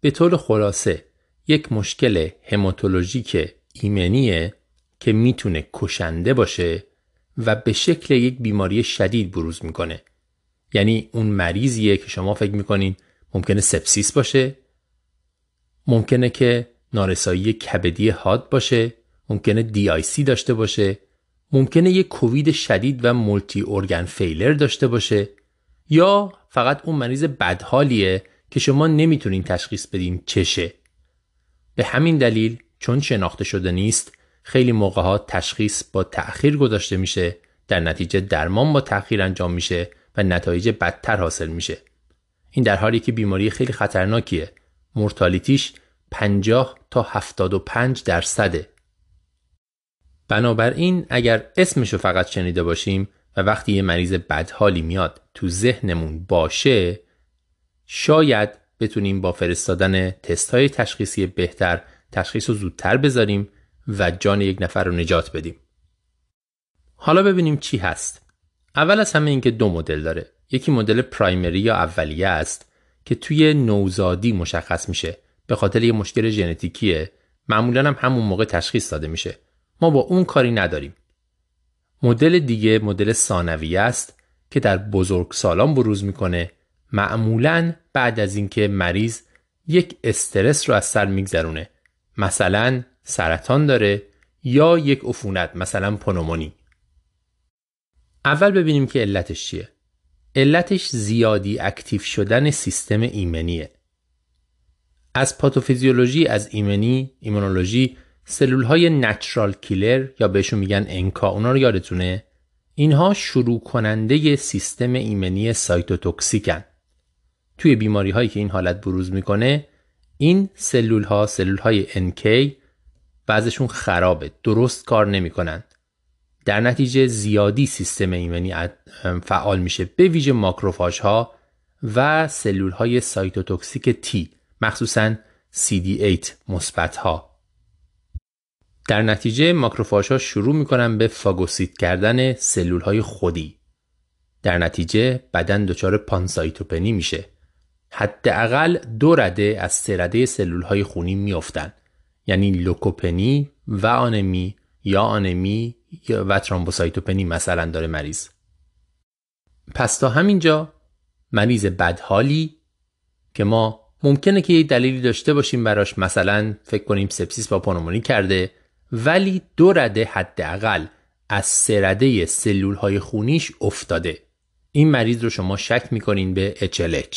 به طور خلاصه یک مشکل هماتولوژیک ایمنیه که می‌تونه کشنده باشه و به شکل یک بیماری شدید بروز می‌کنه. یعنی اون مریضیه که شما فکر می‌کنین ممکنه سپسیس باشه ممکنه که نارسایی کبدی حاد باشه ممکنه DIC داشته باشه ممکنه یک کووید شدید و multi-organ failure داشته باشه یا فقط اون مریض بدحالیه که شما نمی‌تونین تشخیص بدین چشه. به همین دلیل چون شناخته شده نیست خیلی موقع ها تشخیص با تأخیر گذاشته میشه در نتیجه درمان با تأخیر انجام میشه و نتایج بدتر حاصل میشه. این در حالی که بیماری خیلی خطرناکیه. مورتالیتیش 50 تا 75 درصده. بنابراین اگر اسمشو فقط شنیده باشیم و وقتی یه مریض بدحالی میاد تو ذهنمون باشه شاید بتونیم با فرستادن تست های تشخیصی بهتر تشخیص رو زودتر بذاریم و جان یک نفر رو نجات بدیم. حالا ببینیم چی هست. اول از همه اینکه دو مدل داره. یکی مدل پرایمری یا اولیه است که توی نوزادی مشخص میشه به خاطر یه مشکل ژنتیکیه معمولا هم همون موقع تشخیص داده میشه. ما با اون کاری نداریم. مدل دیگه مدل ثانویه است که در بزرگ سالان بروز می‌کنه معمولا بعد از اینکه مریض یک استرس رو از سر میگذرونه مثلا سرطان داره یا یک عفونت مثلا پنومونی. اول ببینیم که علتش چیه. علتش زیادی active شدن سیستم ایمنیه. از پاتوفیزیولوژی از ایمنی ایمونولوژی سلول های natural killer یا بهشون میگن NK ا اونا رو یادتونه؟ اینها شروع کننده سیستم ایمنی cytotoxic ن. توی بیماری هایی که این حالت بروز می‌کنه این سلول ها سلول های NK بعضشون خرابه درست کار نمی‌کنن. در نتیجه زیادی سیستم ایمنی فعال میشه به ویژه ماکروفاژ ها و سلول های cytotoxic T مخصوصا CD8 مثبت ها در نتیجه ماکروفاژ ها شروع می‌کنن به فاگوسیت کردن سلول های خودی. در نتیجه بدن دچار پانسایتوپنی میشه. حداقل دو رده از سه رده سلول های خونی میافتند یعنی لوکوپنی و آنمی یا آنمی و ترامبوسایتوپنی مثلا داره مریض. پس تا همینجا مریض بدحالی که ما ممکنه که یه دلیلی داشته باشیم براش مثلا فکر کنیم سپسیس با پنومونی کرده ولی دو رده حداقل از سه رده سلول های خونیش افتاده. این مریض رو شما شک می‌کنین به HLH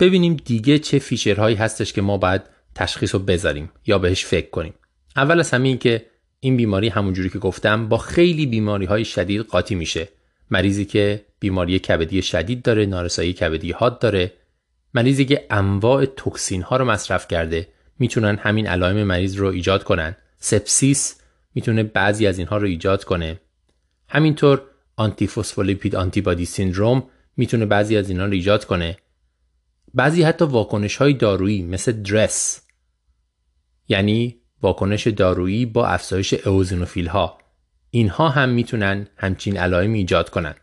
ببینیم دیگه چه feature هایی هستش که ما باید تشخیص رو بذاریم یا بهش فکر کنیم. اول از همین که این بیماری همونجوری که گفتم با خیلی بیماری های شدید قاطی میشه. مریضی که بیماری کبدی شدید داره نارسایی کبدی حاد داره. مریضی که انواع توکسین ها رو مصرف کرده. می‌تونن همین علائم مریض رو ایجاد کنن. سپسیس می‌تونه بعضی از اینها رو ایجاد کنه. همینطور antiphospholipid antibody syndrome می‌تونه بعضی از اینها رو ایجاد کنه. بعضی حتی واکنش های دارویی مثل درس یعنی واکنش دارویی با افزایش اوزینوفیل ها اینها هم می‌تونن همچین علائمی ایجاد کنن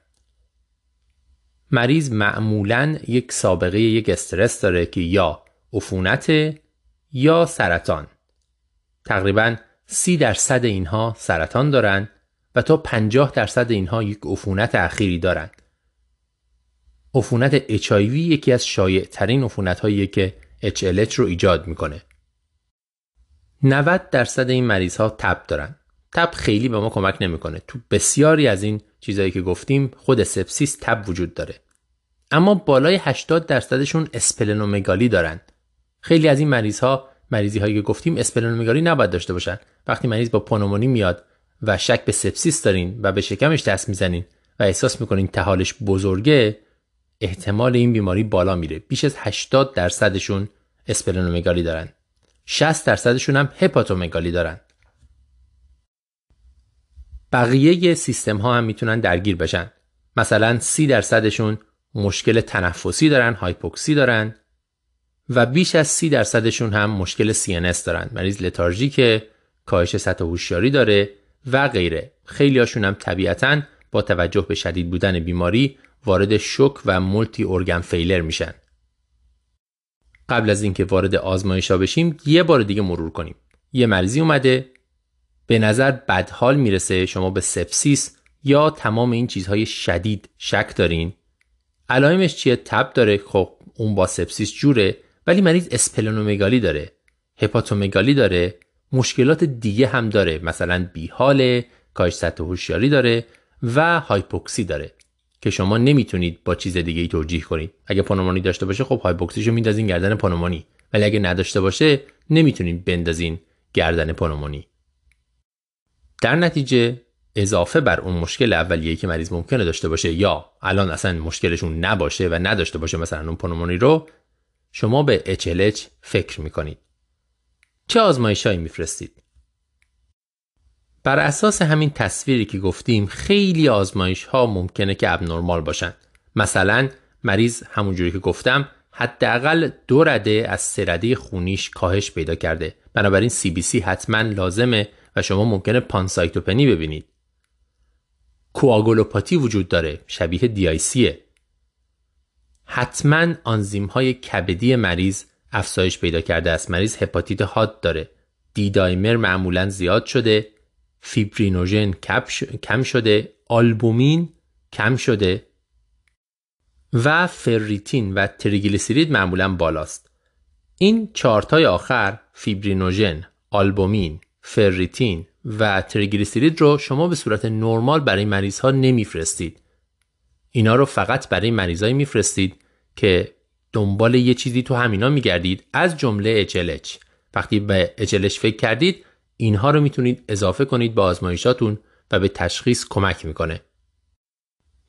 مریض معمولا یک سابقه یک استرس داره که یا عفونت یا سرطان تقریبا سی درصد اینها سرطان دارند و تا 50 درصد اینها یک عفونت اخیری دارند. عفونت HIV یکی از شایع ترین عفونت هایی که HLH رو ایجاد می‌کنه. 90 درصد این مریض ها تب دارن. تب خیلی به ما کمک نمی‌کنه. تو بسیاری از این چیزهایی که گفتیم خود سپسیس تب وجود داره. اما بالای 80 درصدشون اسپلنومگالی دارن. خیلی از این مریض ها مریضی هایی که گفتیم اسپلنومگالی نباید داشته باشن. وقتی مریض با پنومونی میاد و شک به سپسیس دارین و به شکمش دست می‌زنین و احساس می‌کنین طحالش بزرگه احتمال این بیماری بالا میره بیش از 80 درصدشون اسپلنومگالی دارن 60 درصدشون هم هپاتومگالی دارن. بقیه سیستم ها هم می‌تونن درگیر بشن. مثلا 30 درصدشون مشکل تنفسی دارن هایپوکسی دارن و بیش از 30 درصدشون هم مشکل CNS دارن. مریض که کاهش سطح هوشیاری داره و غیره. خیلی هاشون هم طبیعتا با توجه به شدید بودن بیماری وارد شوک و multi organ failure میشن. قبل از اینکه وارد آزمایش ها بشیم یه بار دیگه مرور کنیم. یه مریضی اومده به نظر بدحال می‌رسه شما به سپسیس یا تمام این چیزهای شدید شک دارین. علائمش چیه؟ تب داره خب اون با سپسیس جوره ولی مریض اسپلنومگالی داره هپاتومگالی داره مشکلات دیگه هم داره مثلا بیحاله کاهش سطح هوشیاری داره و هایپوکسی داره. که شما نمی‌تونید با چیز دیگه ای توجیه کنید. اگه پنومونی داشته باشه خب هایپوکسیشو میندازین گردن پنومونی. ولی اگه نداشته باشه نمی‌تونید بندازین گردن پنومونی. در نتیجه اضافه بر اون مشکل اولیه‌ای که مریض ممکنه داشته باشه یا الان اصلا مشکلشون نباشه و نداشته باشه مثلا اون پانومانی رو شما به HLH فکر می‌کنید. چه آزمایش هایی میفرستید؟ بر اساس همین تصویری که گفتیم خیلی آزمایش ها ممکنه که ابنرمال باشن. مثلا مریض همونجوری که گفتم حداقل دو رده از سه رده خونیش کاهش پیدا کرده. بنابراین CBC حتما لازمه و شما ممکنه پانسایتوپنی ببینید. کواگولوپاتی وجود داره شبیه DIC یه حتما آنزیم های کبدی مریض افزایش پیدا کرده است. مریض هپاتیت حاد داره. D-dimer معمولا زیاد شده. فیبرینوژن کم شده آلبومین کم شده و فریتین و تریگلیسیرید معمولا بالاست. این چارتای آخر فیبرینوژن آلبومین فریتین و تریگلیسیرید رو شما به صورت نرمال برای مریض ها نمیفرستید. اینا رو فقط برای مریضایی میفرستید که دنبال یه چیزی تو همینا میگردید از جمله HLH وقتی به اچلش فکر کردید اینها رو می‌تونید اضافه کنید به آزمایشاتون و به تشخیص کمک می‌کنه.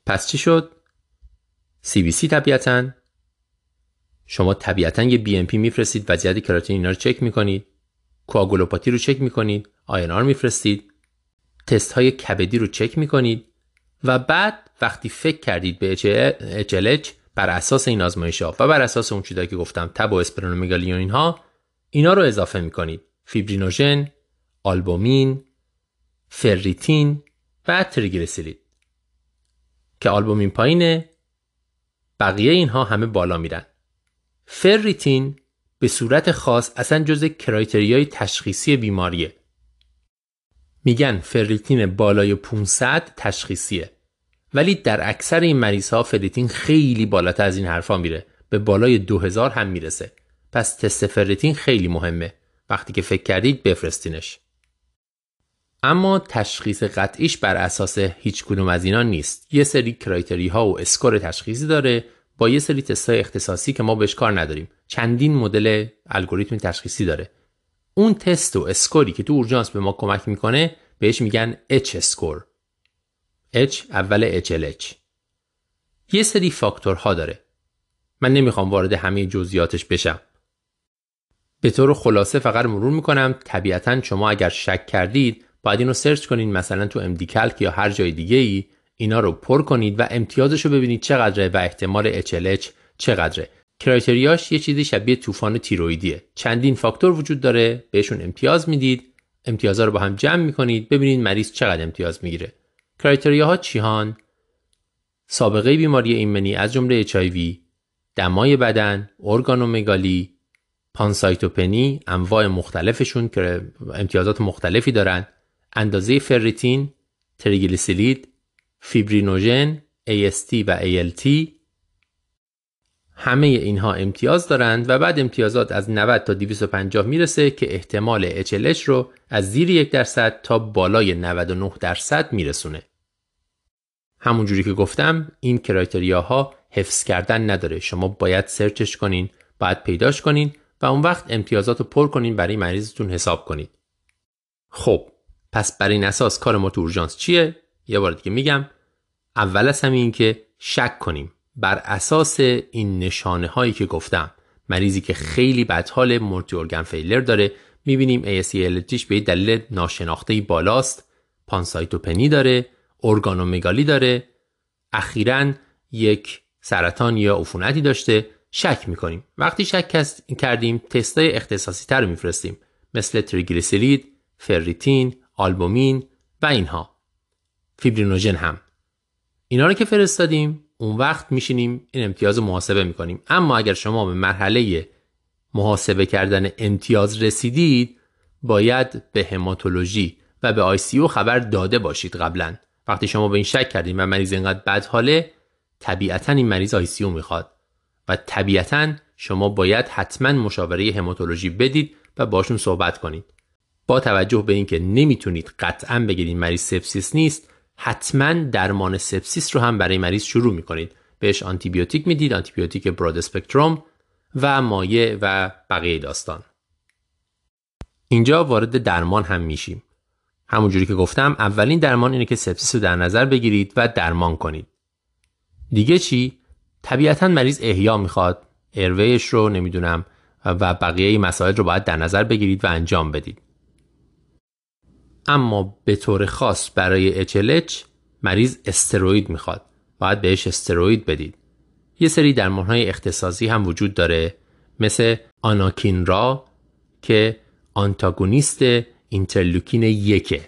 پس چی شد؟ CBC طبیعتا. شما طبیعتا یه BMP میفرستید وضعیت کراتین اینا رو چک می‌کنید. کوآگولوپاتی رو چک می‌کنید. INR میفرستید. تست های کبدی رو چک می‌کنید. و بعد وقتی فکر کردید به HLH بر اساس این آزمایش ها و بر اساس اون چیزایی که گفتم تب و اسپلنومگالی و اینها اینا رو اضافه می‌کنید. فیبرینوژن آلبومین فریتین و تریگلیسیرید که آلبومین پایینه. بقیه اینها همه بالا میرن. فریتین به صورت خاص اصلا جز criteria ی تشخیصی بیماریه. میگن فریتین بالای 500 تشخیصیه. ولی در اکثر این مریض ها فریتین خیلی بالاتر از این حرفا میره. به بالای 2000 هم می‌رسه. پس تست فریتین خیلی مهمه. وقتی که فکر کردید بفرستینش. اما تشخیص قطعیش بر اساس هیچ کدوم از اینا نیست. یه سری criteria ها و score تشخیصی داره با یه سری تستای اختصاصی که ما بهش کار نداریم. چندین مدل الگوریتم تشخیصی داره. اون تست و score ی که تو اورژانس به ما کمک می‌کنه بهش میگن H score. H اول HLH یه سری فاکتورها داره. من نمی‌خوام وارد همه جزئیاتش بشم. به طور خلاصه فقط مرور می‌کنم طبیعتا شما اگر شک کردید باید اینو سرچ کنید مثلا تو امدی کلک یا هر جای دیگه ای اینا رو پر کنید و امتیازش رو ببینید چقدره و احتمال HLH چقدره. کرایتریاش یه چیزی شبیه طوفان تیرویدیه چندین فاکتور وجود داره بهشون امتیاز می‌دید امتیازها رو با هم جمع می‌کنید ببینید مریض چقدر امتیاز می‌گیره. کرایتریاها چیهان سابقه بیماری ایمنی از جمله HIV دمای بدن ارگانومگالی پانسایتوپنی انواع مختلفشون که امتیازات مختلفی دارن. اندازه فریتین تریگلیسیرید فیبرینوژن AST و ALT همه اینها امتیاز دارند و بعد امتیازات از 90 تا 250 می‌رسه که احتمال HLH رو از زیر یک درصد تا بالای 99 درصد میرسونه. همونجوری که گفتم این کرایتریاها حفظ کردن نداره شما باید سرچش کنین باید پیداش کنین و اون وقت امتیازات رو پر کنین برای مریضتون حساب کنید. خب پس بر این اساس کار ما تو چیه؟ یه بار دیگه میگم اول از همین که شک کنیم بر اساس این نشانه هایی که گفتم مریضی که خیلی بد حال مورتی ارگن فیلر داره می‌بینیم ASELTش به دلیل ناشناخته بالاست پانسایتوپنی داره ارگانومگالی داره اخیرا یک سرطان یا عفونتی داشته شک می‌کنیم وقتی شک کردیم تستای اختصاصی تر میفرستیم مثل تریگلیسیرید فریتین آلبومین و اینها. فیبرینوژن هم. اینا رو که فرستادیم اون وقت میشینیم این امتیاز محاسبه می‌کنیم. اما اگر شما به مرحله محاسبه کردن امتیاز رسیدید باید به هماتولوژی و به ICU خبر داده باشید قبلا. وقتی شما به این شک کردید و مریض اینقدر بد حاله طبیعتا این مریض ICU می‌خواد. و طبیعتا شما باید حتما مشاوره هماتولوژی بدید و باشون صحبت کنید. با توجه به اینکه نمی‌تونید قطعا بگید این مریض سپسیس نیست حتما درمان سپسیس رو هم برای مریض شروع می‌کنید. بهش آنتیبیوتیک می‌دید آنتیبیوتیک broad spectrum و مایع و بقیه داستان. اینجا وارد درمان هم میشیم. همونجوری که گفتم اولین درمان اینه که سپسیس رو در نظر بگیرید و درمان کنید. دیگه چی؟ طبیعتا مریض احیا می‌خواد ارویش رو نمی‌دونم و بقیه مسائل رو باید در نظر بگیرید و انجام بدید. اما به طور خاص برای HLH مریض استروید می‌خواد. باید بهش استروید بدید. یه سری درمانهای اختصاصی هم وجود داره مثل anakinra که آنتاگونیست اینترلوکین یکه.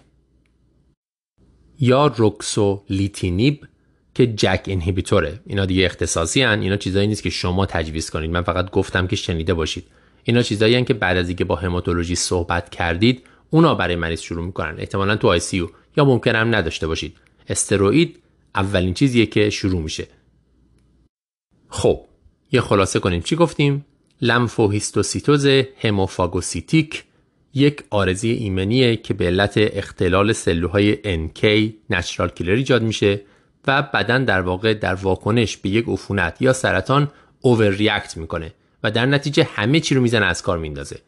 یا ruxolitinib که JAK inhibitor ه. اینا دیگه اختصاصی هن. اینا چیزایی نیست که شما تجویز کنید. من فقط گفتم که شنیده باشید. اینا چیزایی هن که بعد از اینکه با هماتولوژی صحبت کردید اونا برای مریض شروع می‌کنن. احتمالا تو ICU یا ممکن هم نداشته باشید. استروئید اولین چیزیه که شروع میشه. خب یه خلاصه کنیم. چی گفتیم؟ لمفوهیستوسیتوز هموفاگوسیتیک یک آرزی ایمنیه که به علت اختلال سلولهای NK نچرال کیلر ایجاد میشه و بدن در واقع در واکنش به یک عفونت یا سرطان اوور ریاکت می‌کنه و در نتیجه همه چی رو می‌زنه از کار میندازه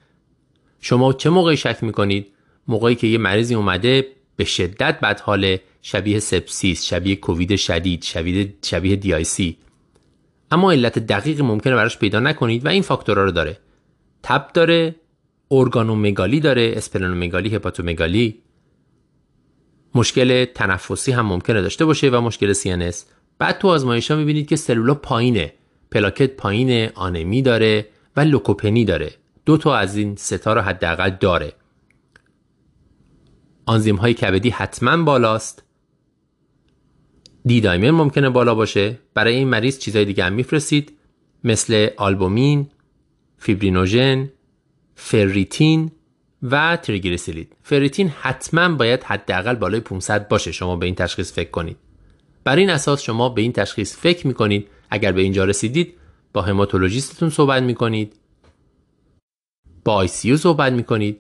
شما چه موقعی شک می‌کنید؟ موقعی که یه مریضی اومده به شدت بدحال شبیه سپسیس شبیه کووید شدید شبیه شبیه سی. اما علت دقیق ممکنه براش پیدا نکنید و این فاکتورها رو داره. تب داره ارگانومگالی داره اسپلنومگالی هپاتومگالی. مشکل تنفسی هم ممکنه داشته باشه و مشکل CNS بعد تو آزمایش ها می‌بینید که سلولا پایینه. پلاکت پایینه آنمی داره و لوکوپنی داره. دو تا از این سه تا رو حداقل داره. آنزیم های کبدی حتما بالاست. D-dimer ممکنه بالا باشه. برای این مریض چیزای دیگه هم میفرستید. مثل آلبومین فیبرینوژن فریتین و تریگلیسیرید فریتین حتما باید حداقل بالای 500 باشه. شما به این تشخیص فکر کنید. بر این اساس شما به این تشخیص فکر می‌کنید. اگر به اینجا رسیدید با هماتولوژیستتون صحبت می‌کنید. با آی صحبت می‌کنید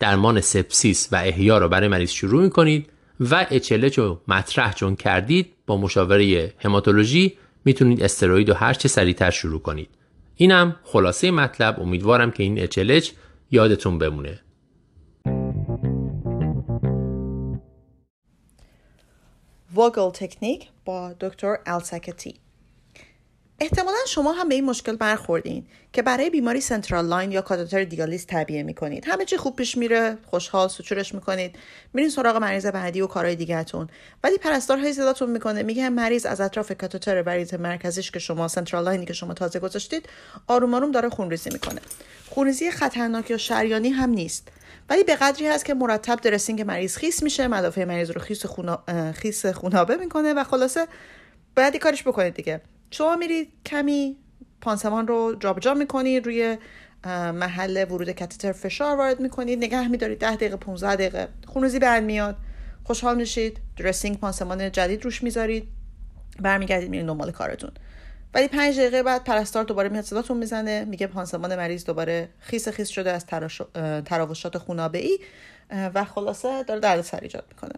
درمان سپسیس و احیا رو برای مریض شروع می‌کنید و اچلچ رو مطرح چون کردید با مشاوره هماتولوژی می‌تونید استروید رو هر چه سریعتر شروع کنید. اینم خلاصه مطلب امیدوارم که این اچلچ یادتون بمونه. Woggle technique با دکتر السکتی احتمالا شما هم به این مشکل برخوردین که برای بیماری central line یا کاتتر دیالیز تعبیه می‌کنید. همه چی خوب پیش میره خوشحال suture ش می‌کنید. میرین سراغ مریض بعدی و کارهای دیگهتون. ولی پرستار هی صداتون می‌کنه. میگه مریض از اطراف کاتتر مریض مرکزیش که شما central line ی که شما تازه گذاشتید آروم آروم داره خونریزی می‌کنه. خونریزی خطرناک یا شریانی هم نیست. ولی به قدری هست که مرتب درسینگ مریض خیس میشه مدافع مریض رو خیس, خونا... خیس خونابه می‌کنه و خلاصه باید کارش بکنید دیگه. شما میرید کمی پانسمان رو جابجا می‌کنید روی محل ورود کاتتر فشار وارد می‌کنید نگه میدارید 10 دقیقه 15 دقیقه خونریزی برمیاد میاد خوشحال میشید درسینگ پانسمان جدید روش می‌ذارید برمیگردید میرید دنبال کارتون. ولی پنج دقیقه بعد پرستار دوباره میاد صداتون می‌زنه میگه پانسمان مریض دوباره خیس خیس شده از تراوشات خونابه ای و خلاصه داره درد ایجاد می‌کنه.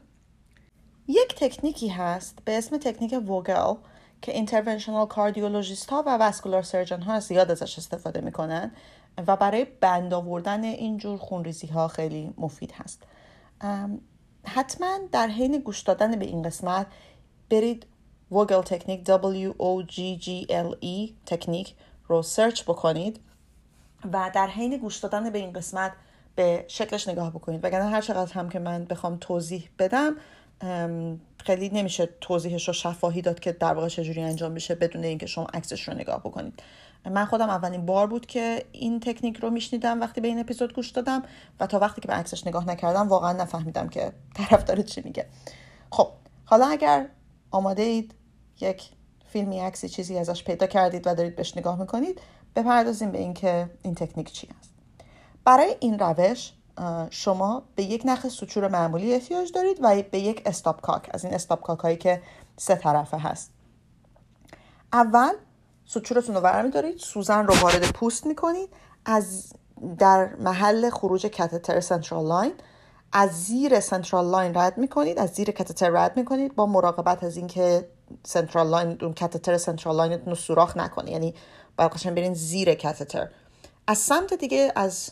یک تکنیکی هست به اسم تکنیک Woggle که interventional cardiologist ها و vascular surgeon ها زیاد ازش استفاده می‌کنن و برای بند آوردن اینجور خونریزی ها خیلی مفید هست. حتما در حین گوش دادن به این قسمت برید Woggle technique W O G G L E technique رو سرچ بکنید و در حین گوش دادن به این قسمت به شکلش نگاه بکنید. وگرنه هر چقدر هم که من بخوام توضیح بدم خیلی نمیشه توضیحش رو شفاهی داد که در واقع چجوری انجام میشه بدون اینکه شما عکسش رو نگاه بکنید. من خودم اولین بار بود که این تکنیک رو میشنیدم وقتی به این اپیزود گوش دادم و تا وقتی که به عکسش نگاه نکردم واقعا نفهمیدم که طرف داره چی میگه. خب حالا اگر آماده اید یک فیلمی عکسی چیزی ازش پیدا کردید و دارید بهش نگاه می‌کنید بپردازیم به اینکه این تکنیک چی است. برای این روش شما به یک نخ suture معمولی احتیاج دارید و به یک stopcock از این stopcock هایی که سه طرفه هست. اول suture تون رو برمی دارید سوزن رو وارد پوست می‌کنید از در محل خروج کاتتر central line از زیر central line رد می‌کنید از زیر کاتتر رد می‌کنید با مراقبت از اینکه central line اون کاتتر central line رو سوراخ نکنه یعنی باید برین زیر کاتتر از سمت دیگه از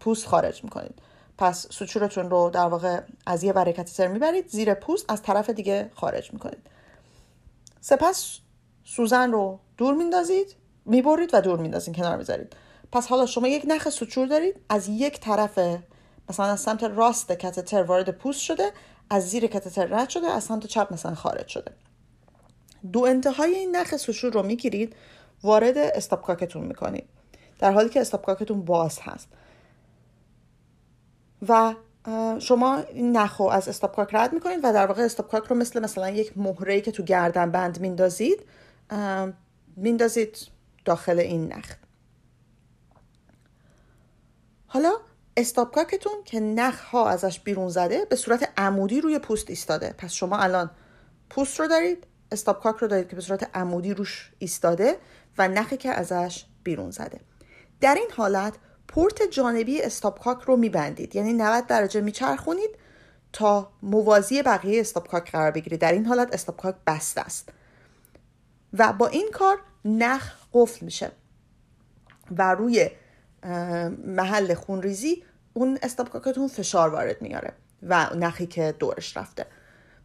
پوست خارج می‌کنید. پس suture تون رو در واقع از یه ور کاتتر می‌برید زیر پوست از طرف دیگه خارج می‌کنید. سپس سوزن رو دور میندازید می‌برید و دور میندازید کنار می‌ذارید. پس حالا شما یک نخ سوچور دارید از یک طرف مثلا از سمت راست کاتتر وارد پوست شده از زیر کاتتر رد شده از سمت چپ مثلا خارج شده. دو انتهای این نخ سوچور رو می‌گیرید وارد استاپکاکتون می‌کنید. در حالی که استاپکاکتون باز هست. و شما این نخو از استاپکاک رد می‌کنید و در واقع استاپکاک رو مثل مثلا یک مهره که تو گردن بند میندازید میندازید داخل این نخ. حالا استاپکاکتون که نخ ها ازش بیرون زده به صورت عمودی روی پوست ایستاده. پس شما الان پوست رو دارید استاپکاک رو دارید که به صورت عمودی روش ایستاده و نخی که ازش بیرون زده. در این حالت پورت جانبی استاپکاک رو میبندید. یعنی 90 درجه میچرخونید تا موازی بقیه استاپکاک قرار بگیره. در این حالت استاپکاک بسته است. و با این کار نخ قفل میشه. و روی محل خونریزی اون استاپکاکتون فشار وارد میاره و نخی که دورش رفته.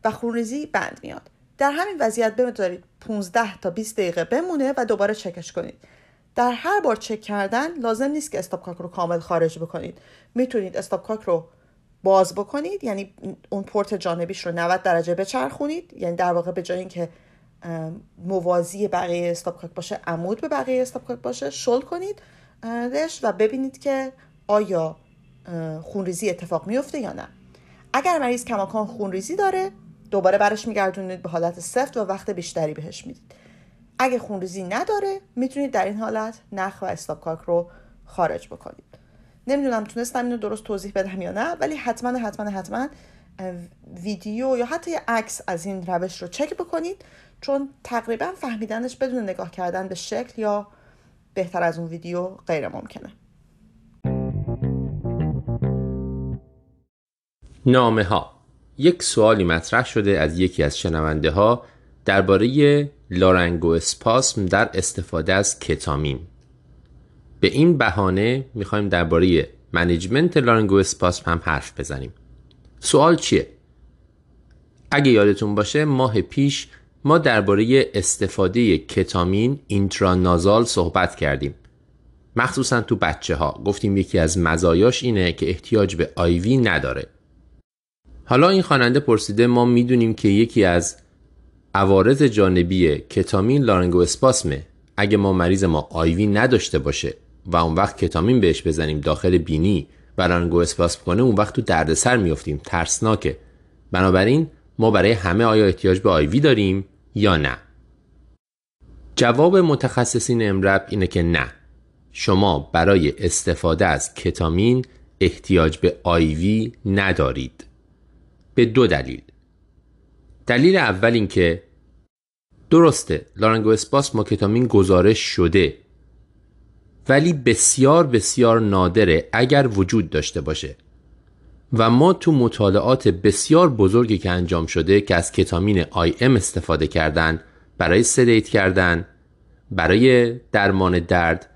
و خونریزی بند میاد. در همین وضعیت بمدارید 15 تا 20 دقیقه بمونه و دوباره چکش کنید. در هر بار چک کردن لازم نیست که استاپ رو کامل خارج بکنید. می‌تونید استاپ رو باز بکنید یعنی اون پورت جانبیش رو 90 درجه بچرخونید. یعنی در واقع به جای اینکه موازی بقیه استاپ باشه عمود به بقیه استاپ باشه شل کنید و ببینید که آیا خونریزی اتفاق میفته یا نه. اگر مریض کماکان خونریزی داره دوباره برش میگردونید به حالت سفت و وقت بیشتری بهش می‌دید. اگه خونریزی نداره می‌تونید در این حالت نخ و استاپ رو خارج بکنید. نمی‌دونم تونستم اینو درست توضیح بدم یا نه ولی حتما حتما حتما ویدیو یا حتی عکس از این روش رو چک بکنید چون تقریبا فهمیدنش بدون نگاه کردن به شکل یا بهتر از اون ویدیو غیر ممکنه. نامه ها یک سوالی مطرح شده از یکی از شنونده ها درباره لارنگو اسپاسم در استفاده از کتامین. به این بهانه می‌خوایم درباره منیجمنت لارنگو اسپاسم هم حرف بزنیم. سوال چیه؟ اگه یادتون باشه ماه پیش ما درباره استفاده کتامین اینترانازال صحبت کردیم. مخصوصا تو بچه ها گفتیم یکی از مزایاش اینه که احتیاج به آیوی نداره. حالا این خواننده پرسیده ما می‌دونیم که یکی از عوارض جانبی کتامین لارنگو اسپاسمه. اگه ما مریض ما آیوی نداشته باشه و اون وقت کتامین بهش بزنیم داخل بینی و لارنگو اسپاسم کنه اون وقت تو دردسر میفتیم ترسناکه. بنابراین ما برای همه آیا احتیاج به آیوی داریم یا نه؟ جواب متخصصین امرب اینه که نه. شما برای استفاده از کتامین احتیاج به آیوی ندارید. به دو دلیل. دلیل اول این که درسته لارنگو اسپاس کتامین گزارش شده ولی بسیار بسیار نادره اگر وجود داشته باشه. و ما تو مطالعات بسیار بزرگی که انجام شده که از کتامین آی ام استفاده کردن برای سدیت کردن برای درمان درد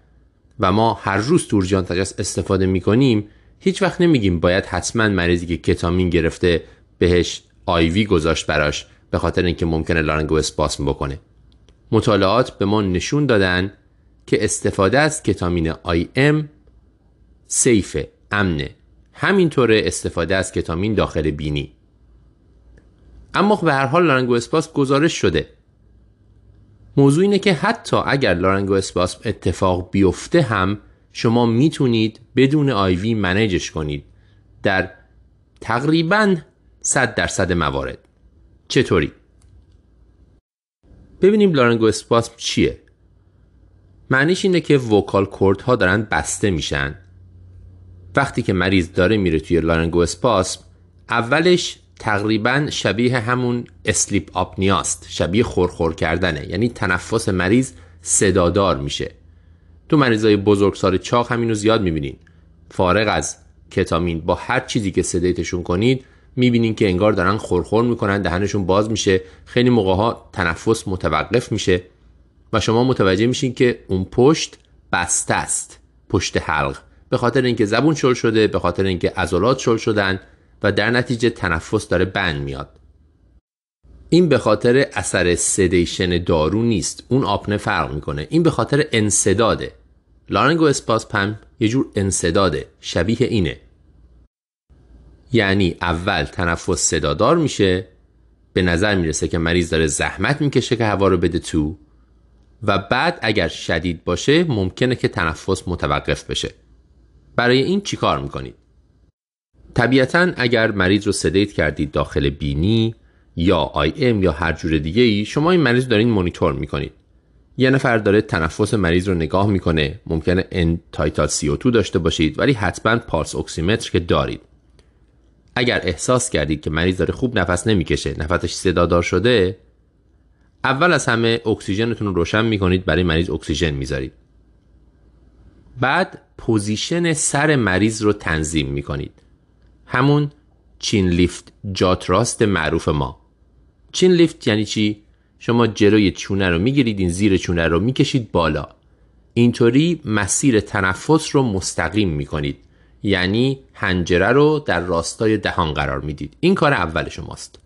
و ما هر روز تورجان تجس استفاده می‌کنیم هیچ وقت نمیگیم باید حتما مریضی که کتامین گرفته بهش آیوی گذاشت براش به خاطر اینکه ممکنه لارنگو اسپاسم بکنه. مطالعات به ما نشون دادن که استفاده از کتامین آی ام سیفه امنه. همینطوره استفاده از کتامین داخل بینی. اما به هر حال لارنگو اسپاس گزارش شده. موضوع اینه که حتی اگر لارنگو اسپاس اتفاق بیفته هم شما می‌تونید بدون آیوی منیجش کنید. در تقریبا 100 درصد موارد. چطوری؟ ببینیم لارنگو اسپاسم چیه. معنیش اینه که وکال کورد ها دارن بسته میشن. وقتی که مریض داره میره توی لارنگو اسپاسم اولش تقریبا شبیه همون اسلیپ آپنیاست شبیه خورخور کردنه. یعنی تنفس مریض صدادار میشه. تو مریضای بزرگسال چاق همینو زیاد می‌بینین. فارغ از کتامین با هر چیزی که صدایتشون کنید می‌بینین که انگار دارن خورخور می‌کنن دهنشون باز میشه خیلی موقع ها تنفس متوقف میشه و شما متوجه میشین که اون پشت بسته است پشت حلق. به خاطر اینکه زبون شل شده به خاطر اینکه عضلات شل شدن و در نتیجه تنفس داره بند میاد. این به خاطر اثر سدیشن دارو نیست. اون آپنه فرق می‌کنه. این به خاطر انصداده. laryngospasm هم یه جور انسداده. شبیه اینه. یعنی اول تنفس صدادار میشه به نظر می‌رسه که مریض داره زحمت می‌کشه که هوا رو بده تو و بعد اگر شدید باشه ممکنه که تنفس متوقف بشه. برای این چیکار می‌کنید؟ طبیعتا اگر مریض رو sedate کردید داخل بینی یا IM یا هر جور دیگه ای شما این مریض دارین مونیتور می‌کنید. یه نفر داره تنفس مریض رو نگاه می‌کنه ممکنه end-tidal CO2 داشته باشید ولی حتما pulse oximeter که دارید. اگر احساس کردید که مریض داره خوب نفس نمی‌کشه نفسش صدادار شده اول از همه اکسیژنتون رو روشن می‌کنید برای مریض اکسیژن می‌ذارید. بعد position سر مریض رو تنظیم می‌کنید. همون chin lift jaw thrust معروف ما. چین لیفت یعنی چی؟ شما جلوی چونه رو می‌گیرید این زیر چونه رو می‌کشید بالا. اینطوری مسیر تنفس رو مستقیم می‌کنید. یعنی هنجره رو در راستای دهان قرار می‌دید. این کار اول شماست.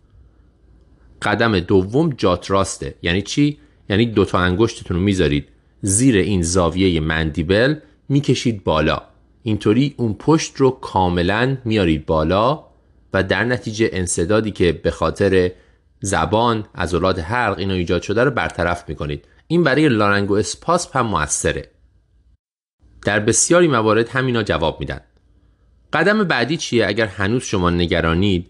قدم دوم جات راسته. یعنی چی؟ یعنی دو تا انگشتتون رو می‌ذارید زیر این زاویه مندیبل می‌کشید بالا. اینطوری اون پشت رو کاملا میارید بالا و در نتیجه انسدادی که به خاطر زبان عضلات حلق اینا ایجاد شده رو برطرف می‌کنید. این برای laryngospasm هم موثره. در بسیاری موارد همینا جواب میدن. قدم بعدی چیه؟ اگر هنوز شما نگرانید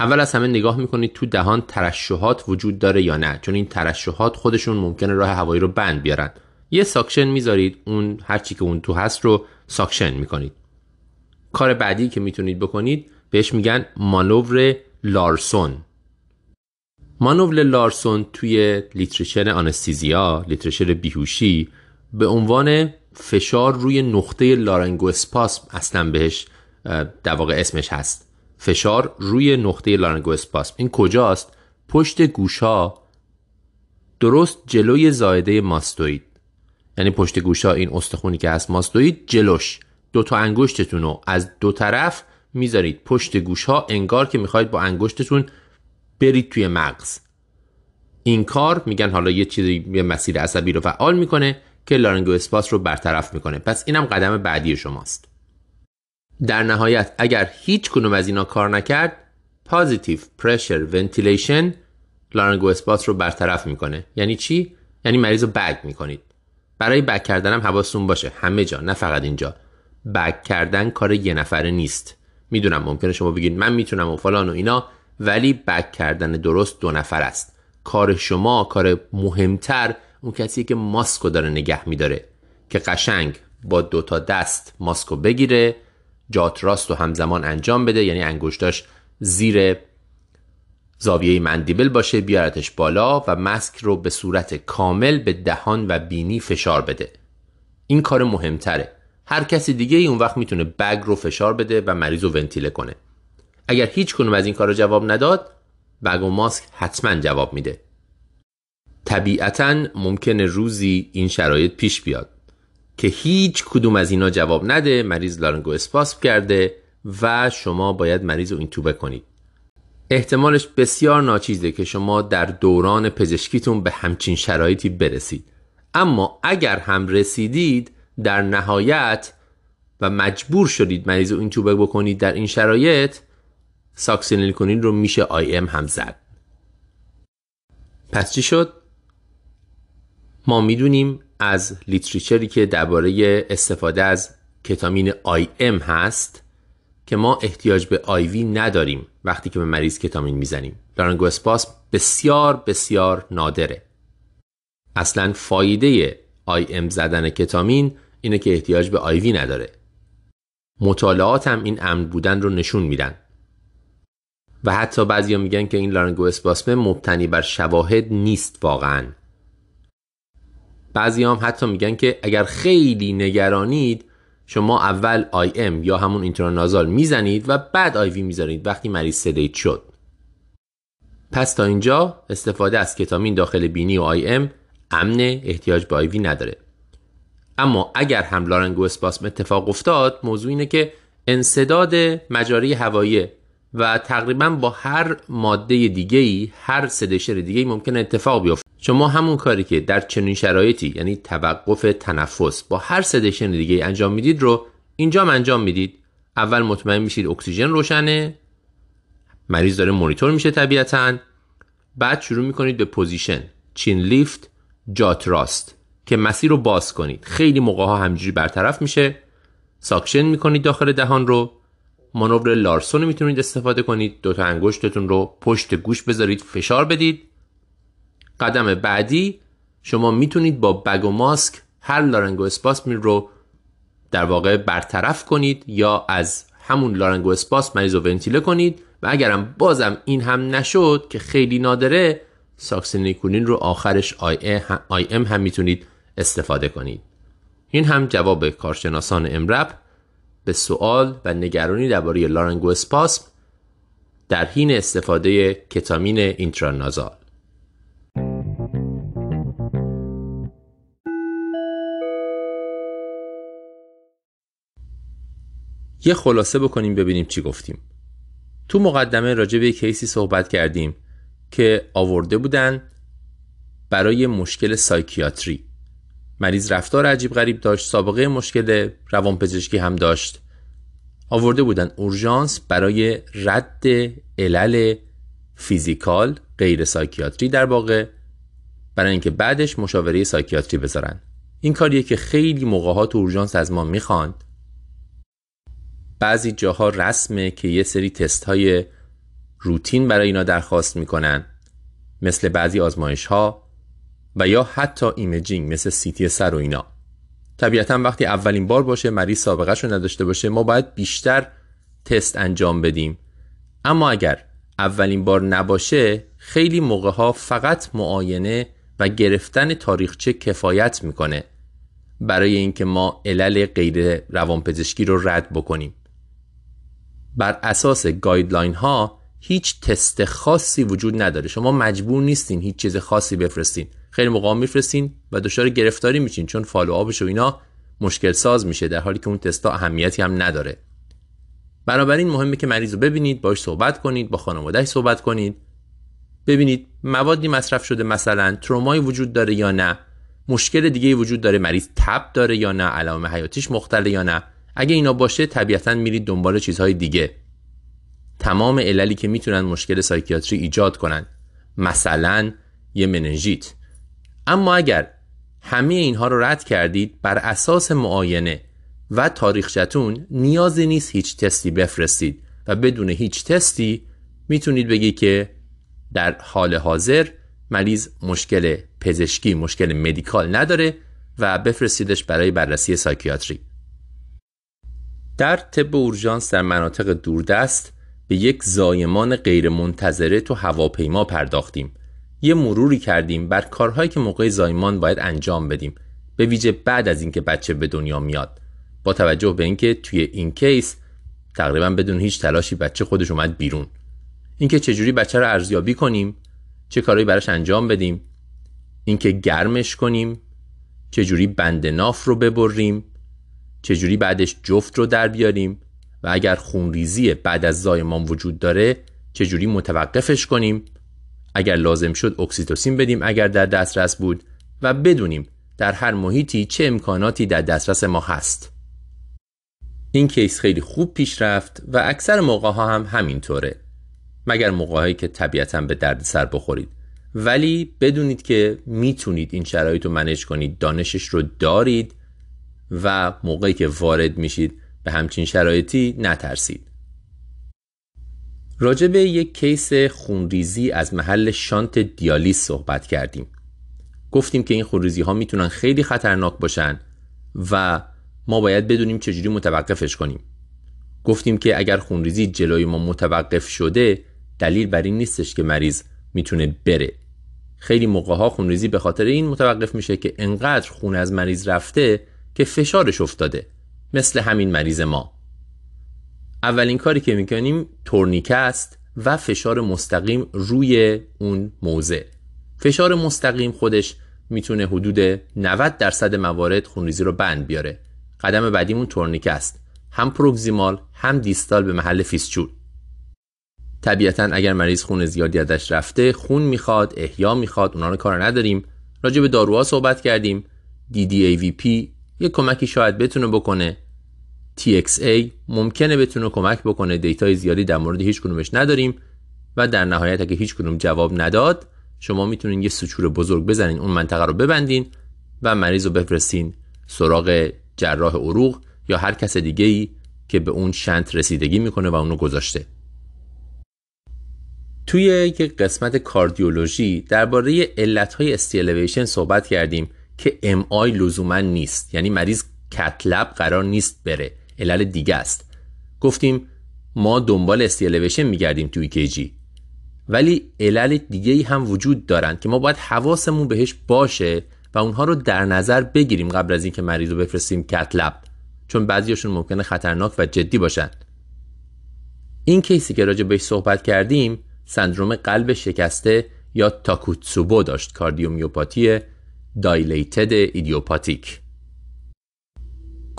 اول از همه نگاه می‌کنید تو دهان ترشحات وجود داره یا نه. چون این ترشحات خودشون ممکنه راه هوایی رو بند بیارن. یه suction می‌ذارید اون هرچی که اون تو هست رو suction می‌کنید. کار بعدی که می‌تونید بکنید بهش میگن مانور لارسون. مانور لارسون توی لیترشر آنستیزیا لیترشر بیهوشی به عنوان فشار روی نقطه لارنگو اسپاسم اصلا بهش در واقع اسمش هست. فشار روی نقطه لارنگو اسپاسم. این کجاست؟ پشت گوشا درست جلوی زایده ماستوید یعنی پشت گوشا این استخونی که هست mastoid جلوش. دو تا انگشتتون رو از دو طرف می‌ذارید. پشت گوش ها انگار که می‌خواید با انگشتتون برید توی مغز. این کار میگن حالا یه چیزی یه مسیر عصبی رو فعال می‌کنه که laryngospasm رو برطرف می‌کنه. پس اینم قدم بعدی شماست. در نهایت اگر هیچ کدوم از اینا کار نکرد positive pressure ventilation لارنگو اسپاس رو برطرف می‌کنه. یعنی چی؟ یعنی مریض رو بگ می‌کنید. برای بگ کردن هم حواستون باشه. همه جا نه فقط اینجا. بگ کردن کار یه نفره نیست. می‌دونم ممکنه شما بگید من می‌تونم و فلان و اینا ولی بک کردن درست دو نفر است. کار شما کار مهمتر اون کسی که ماسکو داره نگه میداره. که قشنگ با دو تا دست ماسکو بگیره جات راست و همزمان انجام بده یعنی انگشتاش زیر زاویه مندیبل باشه بیارتش بالا و مسک رو به صورت کامل به دهان و بینی فشار بده. این کار مهمتره. هر کسی دیگه ای اون وقت می‌تونه بگ رو فشار بده و مریض رو ونتیله کنه. اگر هیچ کنوم از این کار جواب نداد بگ و ماسک حتما جواب میده. طبیعتا ممکنه روزی این شرایط پیش بیاد. که هیچ کدوم از اینا جواب نده مریض لارنگو اسپاسم کرده و شما باید مریض رو این توبه کنید. احتمالش بسیار ناچیزه که شما در دوران پزشکیتون به همچین شرایطی برسید. اما اگر هم رسیدید در نهایت و مجبور شدید مریض رو این توبه بکنید در این شرایط ساکسینیل کنین رو میشه آی ام هم زد. پس چی شد؟ ما می‌دونیم از لیتریچری که درباره استفاده از کتامین آی ام هست که ما احتیاج به آیوی نداریم وقتی که به مریض کتامین می‌زنیم. لارنگو اسپاس بسیار بسیار نادره. اصلا فایده آی ام زدن کتامین اینه که احتیاج به آیوی نداره. مطالعات هم این امن بودن رو نشون میدن. و حتی بعضیا میگن که این لارنگو اسپاسم مبتنی بر شواهد نیست واقعا. بعضی هم حتی میگن که اگر خیلی نگرانید شما اول IM یا همون intranasal می‌زنید و بعد IV می‌زنید وقتی مریض sedate شد. پس تا اینجا استفاده از کتامین داخل بینی و IM امن احتیاج به IV نداره. اما اگر هم laryngospasm اتفاق افتاد موضوع اینه که انسداد مجاری هوایی و تقریبا با هر ماده دیگه ای هر sedation دیگه ای ممکن اتفاق بیفته شما همون کاری که در چنین شرایطی یعنی توقف تنفس با هر sedation دیگه ای انجام می‌دید رو اینجا انجام می‌دید. اول مطمئن میشید اکسیژن روشنه مریض داره مونیتور میشه طبیعتا. بعد شروع می‌کنید به position chin lift jaw thrust که مسیر رو باز کنید. خیلی موقع ها همینجوری برطرف میشه. suction می‌کنید داخل دهان رو. مانور Larson می‌تونید استفاده کنید. دو تا انگشتتون رو پشت گوش بذارید فشار بدید. قدم بعدی شما می‌تونید با bag و ماسک هر laryngospasm رو در واقع برطرف کنید یا از همون laryngospasm مریض رو ونتیله کنید. و اگرم بازم این هم نشد که خیلی نادره succinylcholine رو آخرش IM هم می‌تونید استفاده کنید. این هم جواب کارشناسان امرب. به سوال و نگرانی درباره laryngospasm در حین استفاده کتامین intranasal. یه خلاصه بکنیم ببینیم چی گفتیم. تو مقدمه راجع به case ی صحبت کردیم که آورده بودن برای مشکل psychiatry. مریض رفتار عجیب غریب داشت سابقه مشکل روانپزشکی هم داشت. آورده بودن اورژانس برای رد علل physical غیر psychiatry در واقع برای اینکه بعدش مشاوره psychiatry بذارن. این کاریه که خیلی موقعات اورژانس از ما می‌خواند. بعضی جاها رسمه که یه سری تست های روتین برای اینا درخواست می‌کنن. مثل بعضی آزمایش ها و یا حتی imaging مثل CT سر و اینا. طبیعتا وقتی اولین بار باشه مریض سابقه رو نداشته باشه ما باید بیشتر تست انجام بدیم. اما اگر اولین بار نباشه خیلی موقع ها فقط معاینه و گرفتن تاریخچه کفایت می‌کنه. برای اینکه ما علل غیر روانپزشکی رو رد بکنیم. بر اساس guideline ها هیچ تست خاصی وجود نداره. شما مجبور نیستین هیچ چیز خاصی بفرستین. خیلی موقع میفرستین و دچار گرفتاری میشین چون follow up ش و اینا مشکل ساز میشه در حالی که اون تستا اهمیتی هم نداره. بنابراین مهمه که مریض رو ببینید باش صحبت کنید با خانوادهش صحبت کنید. ببینید موادی مصرف شده مثلا ترومای وجود داره یا نه مشکل دیگه وجود داره مریض تب داره یا نه علائم حیاتیش مختله یا نه. اگه اینا باشه طبیعتا میرید دنبال چیزهای دیگه. تمام عللی که می‌تونن مشکل سایکیاتری ایجاد کنن. مثلا یه مننژیت. اما اگر همه اینها رو رد کردید بر اساس معاینه و تاریخچتون نیازی نیست هیچ تستی بفرستید و بدون هیچ تستی می‌تونید بگی که در حال حاضر مریض مشکل پزشکی مشکل مدیکال نداره و بفرستیدش برای بررسی سایکیاتری. در طب اورژانس در مناطق دوردست به یک زایمان غیرمنتظره تو هواپیما پرداختیم. یه مروری کردیم بر کارهایی که موقع زایمان باید انجام بدیم به ویژه بعد از اینکه بچه به دنیا میاد. با توجه به اینکه توی این کیس تقریبا بدون هیچ تلاشی بچه خودش اومد بیرون. اینکه چجوری بچه رو ارزیابی کنیم چه کارهایی براش انجام بدیم اینکه گرمش کنیم چجوری بند ناف رو ببریم چجوری بعدش جفت رو در بیاریم و اگر خونریزی بعد از زایمان وجود داره چجوری متوقفش کنیم. اگر لازم شد اکسیتوسین بدیم اگر در دسترس بود و بدونیم در هر محیطی چه امکاناتی در دسترس ما هست. این کیس خیلی خوب پیش رفت و اکثر موقع ها هم همینطوره. مگر موقعهایی که طبیعتا به درد سر بخورید. ولی بدونید که می‌تونید این شرایط رو منج کنید دانشش رو دارید و موقعی که وارد میشید به همچین شرایطی نترسید. راجع به یک کیس خونریزی از محل شانت دیالیز صحبت کردیم. گفتیم که این خونریزی ها می‌تونن خیلی خطرناک باشن و ما باید بدونیم چجوری متوقفش کنیم. گفتیم که اگر خونریزی جلوی ما متوقف شده دلیل بر این نیستش که مریض می‌تونه بره. خیلی موقع ها خونریزی به خاطر این متوقف میشه که انقدر خون از مریض رفته که فشارش افتاده مثل همین مریض ما. اولین کاری که می‌کنیم تورنیکه است و فشار مستقیم روی اون موضع. فشار مستقیم خودش می‌تونه حدود 90 درصد موارد خونریزی رو بند بیاره. قدم بعدیمون تورنیکه است. هم proximal هم distal به محل فیسچول طبیعتا اگر مریض خون زیادی ازش رفته خون می‌خواد احیا می‌خواد اونا رو کار نداریم. راجع به داروها صحبت کردیم. DDAVP یه کمکی شاید بتونه بکنه. TXA ممکنه بتونه کمک بکنه data ی زیادی در مورد هیچ کدومش نداریم و در نهایت اگه هیچ کدوم جواب نداد شما می‌تونین یه suture بزرگ بزنین اون منطقه رو ببندین و مریض رو بفرستین سراغ جراح عروق یا هر کس دیگه ای که به اون shunt رسیدگی می‌کنه و اونو گذاشته. توی یک قسمت کاردیولوژی درباره علتهای ST elevation صحبت کردیم که MI لزوما نیست. یعنی مریض cath lab قرار نیست بره. علل دیگه است. گفتیم ما دنبال ST elevation میگردیم توی EKG ولی علل دیگه ای هم وجود دارن که ما باید حواسمون بهش باشه و اونها رو در نظر بگیریم قبل از اینکه مریض رو بفرستیم cath lab چون بعضیاشون ممکنه خطرناک و جدی باشن. این case ی که راجع بهش صحبت کردیم سندروم قلب شکسته یا تاکوتسوبو داشت کاردیومیوپاتی dilated ایدیوپاتیک.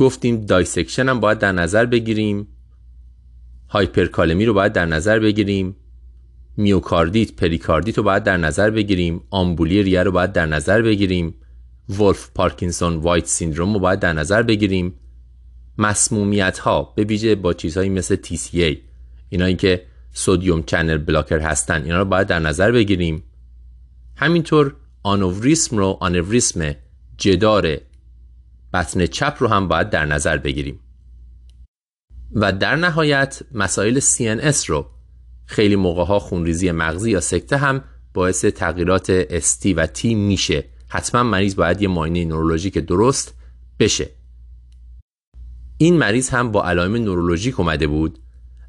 گفتیم dissection هم باید در نظر بگیریم. هایپرکالمی رو باید در نظر بگیریم. میوکاردیت پریکاردیت رو باید در نظر بگیریم. آمبولی ریه رو باید در نظر بگیریم. Wolff-Parkinson-White syndrome رو باید در نظر بگیریم. مسمومیت ها به ویژه با چیزهایی مثل TCA اینایی که sodium channel blocker هستن اینا رو باید در نظر بگیریم. همینطور آنوریسم رو آنوریسم جدار بطن چپ رو هم باید در نظر بگیریم. و در نهایت مسائل CNS رو خیلی موقع ها خونریزی مغزی یا سکته هم باعث تغییرات ST و T میشه. حتما مریض باید یه معاینه نورولوژیک درست بشه. این مریض هم با علائم نورولوژیک اومده بود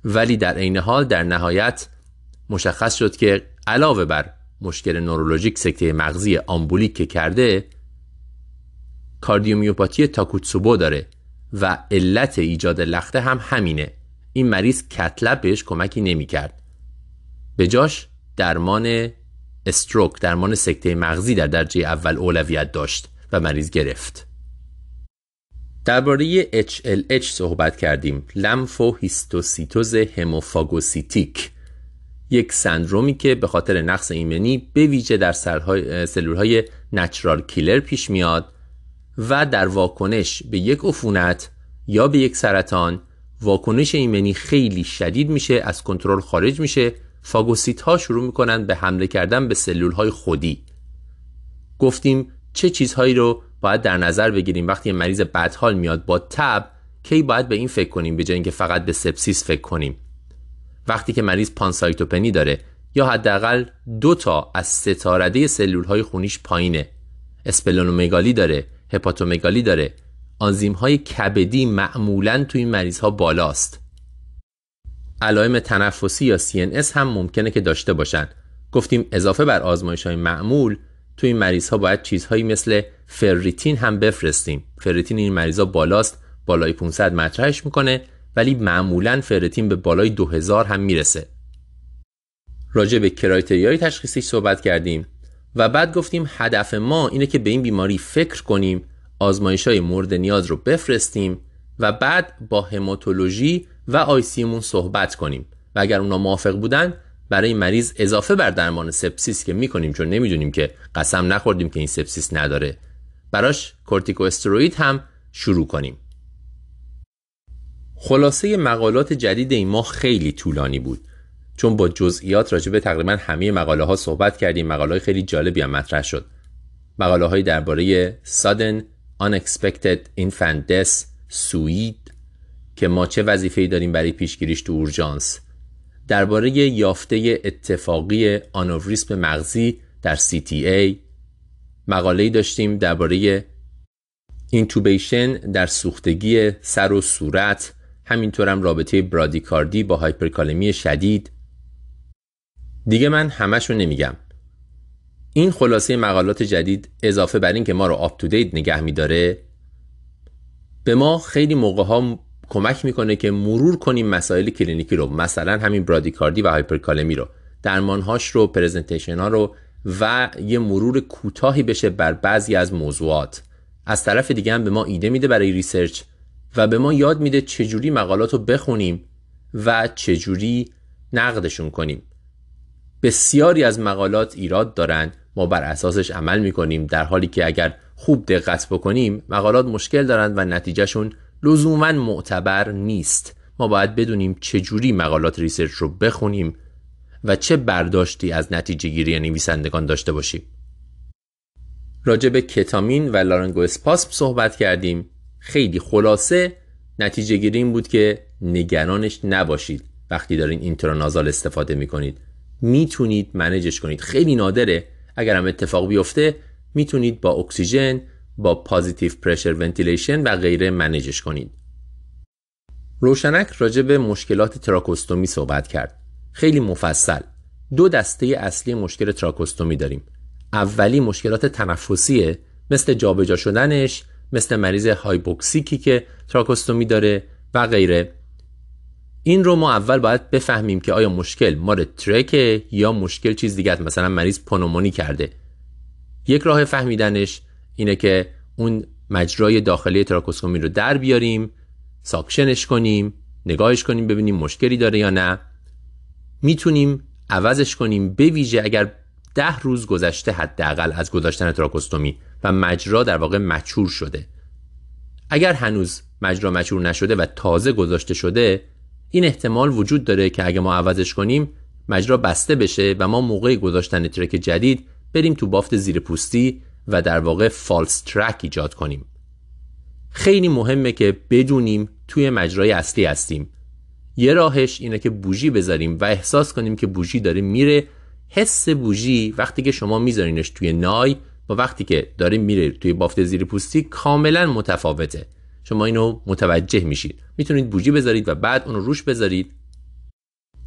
ولی در عین حال در نهایت مشخص شد که علاوه بر مشکل نورولوژیک سکته مغزی آمبولیک که کرده کاردیومیوپاتی تاکوتسوبو داره و علت ایجاد لخته هم همینه. این مریض کتلب بهش کمکی نمی‌کرد. به جاش درمان استروک درمان سکته مغزی در درجه اول اولویت داشت و مریض گرفت. درباره HLH صحبت کردیم. لمفو هیستوسیتوز هموفاگوسیتیک. یک سندرومی که به خاطر نقص ایمنی به ویژه در سلول های natural killer پیش میاد و در واکنش به یک عفونت یا به یک سرطان واکنش ایمنی خیلی شدید میشه از کنترل خارج میشه. فاگوسیت ها شروع می‌کنن به حمله کردن به سلول های خودی. گفتیم چه چیزهایی رو باید در نظر بگیریم وقتی مریض بدحال میاد با تب کی باید به این فکر کنیم به جای اینکه فقط به سپسیس فکر کنیم. وقتی که مریض پانسایتوپنی داره یا حداقل دو تا از ستارده سلول های خونیش پایینه. اسپلونومگالی داره. هپاتومگالی داره. آنزیم های کبدی معمولا توی این مریض ها بالاست. علائم تنفسی یا CNS هم ممکنه که داشته باشن. گفتیم اضافه بر آزمایش های معمول توی این مریض ها باید چیزهایی مثل فریتین هم بفرستیم. فریتین این مریض ها بالاست بالای 500 مطرحش می‌کنه ولی معمولا فریتین به بالای 2000 هم می‌رسه. راجع به criteria ی تشخیصی صحبت کردیم. و بعد گفتیم هدف ما اینه که به این بیماری فکر کنیم آزمایش های مورد نیاز رو بفرستیم و بعد با هماتولوژی و ICU مون صحبت کنیم. و اگر اونا موافق بودن برای مریض اضافه بر درمان سپسیس که می‌کنیم چون نمی‌دونیم که قسم نخوردیم که این سپسیس نداره. براش کورتیکوستروید هم شروع کنیم. خلاصه مقالات جدید این ماه خیلی طولانی بود. چون با جزئیات راجع به تقریبا همه مقاله ها صحبت کردیم مقاله های خیلی جالبی هم مطرح شد. مقاله های درباره sudden unexpected infant death سوید که ما چه وظیفه‌ای داریم برای پیشگیریش تو اورژانس. درباره یافته اتفاقی آنوریسم مغزی در CTA مقاله‌ای داشتیم درباره intubation در سوختگی سر و صورت. همینطورم رابطه برادیکاردی با هایپرکالمی شدید. دیگه من همش رو نمیگم. این خلاصه مقالات جدید اضافه بر این که ما رو up to date نگه میداره به ما خیلی موقع ها کمک می‌کنه که مرور کنیم مسائل کلینیکی رو مثلا همین برادیکاردی و هایپرکالمی رو درمانهاش رو presentation ها رو و یه مرور کوتاهی بشه بر بعضی از موضوعات. از طرف دیگه هم به ما ایده میده برای research و به ما یاد میده چجوری مقالات رو بخونیم و چجوری نقدشون کنیم. بسیاری از مقالات ایراد دارن ما بر اساسش عمل می‌کنیم در حالی که اگر خوب دقت بکنیم مقالات مشکل دارند و نتیجهشون لزوما معتبر نیست. ما باید بدونیم چجوری مقالات research رو بخونیم و چه برداشتی از نتیجه گیری نویسندگان داشته باشیم. راجع به کتامین و laryngospasm صحبت کردیم. خیلی خلاصه نتیجه گیری این بود که نگرانش نباشید. وقتی دارین intranasal استفاده می‌کنید. می‌تونید manage ش کنید. خیلی نادره. اگر هم اتفاق بیفته می‌تونید با اکسیژن با positive pressure ventilation و غیره manage ش کنید. روشنک راجع به مشکلات تراکوستومی صحبت کرد. خیلی مفصل. دو دسته اصلی مشکل تراکوستومی داریم. اولی مشکلات تنفسیه. مثل جابجا شدنش مثل مریض هایبوکسیکی که تراکوستومی داره و غیره. این رو ما اول باید بفهمیم که آیا مشکل مار ترکه یا مشکل چیز دیگه مثلا مریض پنومونی کرده. یک راه فهمیدنش اینه که اون مجرای داخلی تراکوسکومی رو در بیاریم ساکشنش کنیم نگاهش کنیم ببینیم مشکلی داره یا نه. می‌تونیم عوضش کنیم به ویژه اگر ده روز گذشته حداقل از گذاشتن تراکوستومی و مجرا در واقع مچور شده. اگر هنوز مجرا مچور نشده و تازه گذاشته شده این احتمال وجود داره که اگه ما عوضش کنیم مجرا بسته بشه و ما موقع گذاشتن ترک جدید بریم تو بافت زیر پوستی و در واقع فالس ترک ایجاد کنیم. خیلی مهمه که بدونیم توی مجرای اصلی هستیم. یه راهش اینه که بوژی بذاریم و احساس کنیم که بوژی داره میره. حس بوژی وقتی که شما میذارینش توی نای با وقتی که داره میره توی بافت زیر پوستی کاملا متفاوته. شما اینو متوجه میشید. می‌تونید بوژی بذارید و بعد اونو روش بذارید.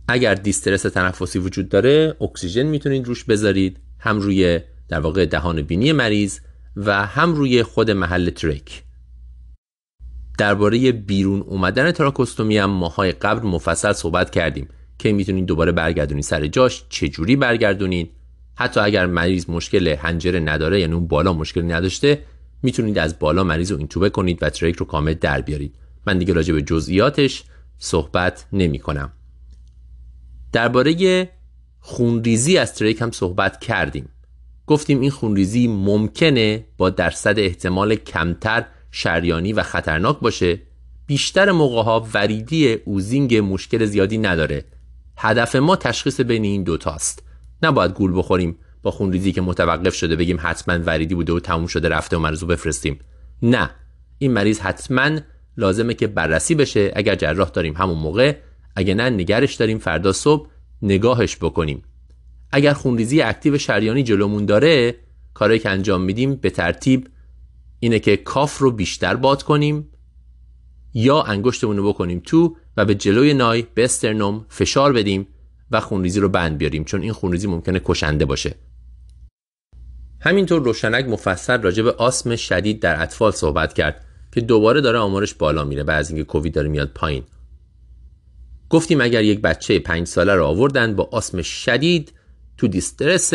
اگر دیسترس تنفسی وجود داره اکسیژن می‌تونید روش بذارید. هم روی در واقع دهان بینی مریض و هم روی خود محل ترک. درباره بیرون اومدن تراکوستومی هم ماهای قبل مفصل صحبت کردیم که می‌تونید دوباره برگردونید سر جاش. چجوری برگردونید؟ حتی اگر مریض مشکل هنجره نداره یعنی اون بالا مشکلی نداشته می‌تونید از بالا مریض رو اینتوبه کنید و تریک رو کامل در بیارید. من دیگه راجع به جزئیاتش صحبت نمی کنم درباره خونریزی از تریک هم صحبت کردیم. گفتیم این خونریزی ممکنه با درصد احتمال کمتر شریانی و خطرناک باشه. بیشتر موقع ها وریدی اوزینگ مشکل زیادی نداره. هدف ما تشخیص بین این دوتاست نباید گول بخوریم. با خونریزی که متوقف شده بگیم حتما وریدی بوده و تموم شده رفته و مریض رو بفرستیم. نه. این مریض حتما لازمه که بررسی بشه. اگر جراح داریم همون موقع اگه نه نگرش داریم. فردا صبح نگاهش بکنیم. اگر خونریزی اکتیو شریانی جلومون داره کاری که انجام میدیم به ترتیب اینه که کاف رو بیشتر باد کنیم یا انگشتمون رو بکنیم تو و به جلوی نای به فشار بدیم و خونریزی رو بند بیاریم. چون این خونریزی ممکنه کشنده باشه. همینطور روشنک مفصل راجع به آسم شدید در اطفال صحبت کرد که دوباره داره آمارش بالا میره بعد از اینکه کووید داره میاد پایین. گفتیم اگر یک بچه پنج ساله رو آوردن با آسم شدید تو distress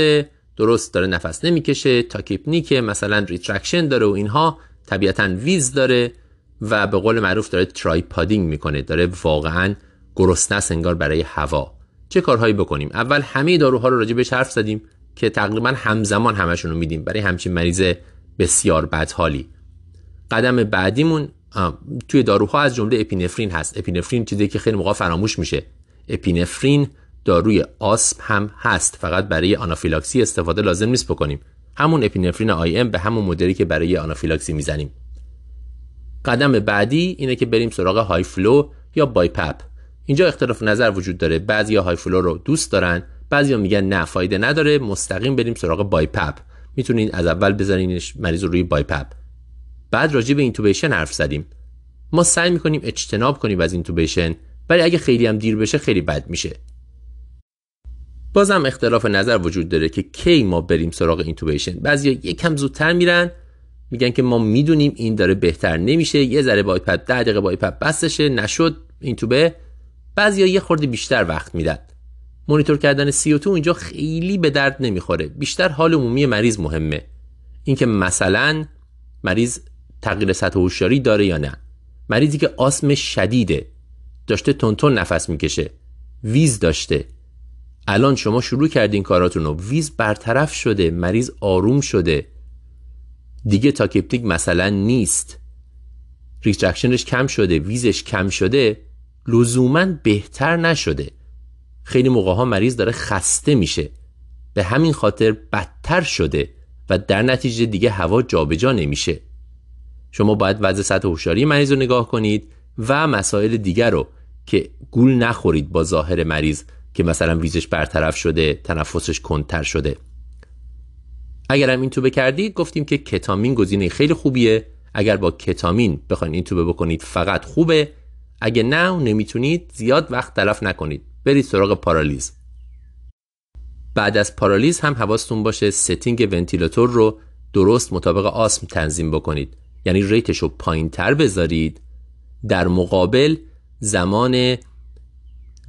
درست داره نفس نمی‌کشه tachypneic ه مثلا retraction داره و اینها طبیعتا wheeze داره و به قول معروف داره tripoding می‌کنه داره واقعا گرسنه انگار برای هوا. چه کارهایی بکنیم؟ اول همه داروها رو راجع بهش حرف زدیم. که تقریبا همزمان همشون رو میدیم برای همچین مریض بسیار بدحالی. قدم بعدیمون توی داروها از جمله اپینفرین هست. اپینفرین چیزی که خیلی موقع فراموش میشه. اپینفرین داروی آسم هم هست. فقط برای آنافیلاکسی استفاده لازم نیست بکنیم. همون اپینفرین IM به همون مدلی که برای آنافیلاکسی می‌زنیم. قدم بعدی اینه که بریم سراغ high flow یا BiPAP. اینجا اختلاف نظر وجود داره. بعضی high flow رو دوست دارن بعضی میگن نه فایده نداره مستقیم بریم سراغ BiPAP. می‌تونین از اول بزنینش مریض رو روی BiPAP. بعد راجع به intubation حرف زدیم. ما سعی می‌کنیم اجتناب کنیم از intubation ولی اگه خیلی هم دیر بشه خیلی بد میشه. بازم اختلاف نظر وجود داره که کی ما بریم سراغ intubation. بعضی یکم زودتر میرن میگن که ما می‌دونیم این داره بهتر نمیشه یه ذره BiPAP 10 دقیقه BiPAP بسشه نشد اینتوبه بعضیا یه خورده بیشتر وقت میدن. مونیتور کردن CO2 اینجا خیلی به درد نمی‌خوره. بیشتر حال عمومی مریض مهمه. اینکه مثلا مریض تغییر سطح هوشیاری داره یا نه. مریضی که آسم شدیده داشته تونتون نفس می‌کشه wheeze داشته. الان شما شروع کردین کاراتون رو wheeze برطرف شده مریض آروم شده. دیگه tachypneic مثلا نیست. retraction ش کم شده wheeze ش کم شده لزوما بهتر نشده. خیلی موقع ها مریض داره خسته میشه. به همین خاطر بدتر شده و در نتیجه دیگه هوا جابجا نمیشه. شما باید وضع سطح هوشیاری مریض رو نگاه کنید و مسائل دیگر رو که گول نخورید با ظاهر مریض که مثلا wheeze ش برطرف شده تنفسش کندتر شده. اگرم اینتوبه کردید گفتیم که کتامین گزینه خیلی خوبیه. اگر با کتامین بخواید اینتوبه بکنید فقط خوبه. اگه نه نمی‌تونید زیاد وقت تلف نکنید. برید سراغ پارالیز. بعد از پارالیز هم حواستون باشه setting ونتیلاتور رو درست مطابق آسم تنظیم بکنید. یعنی rate ش رو پایین تر بذارید. در مقابل زمان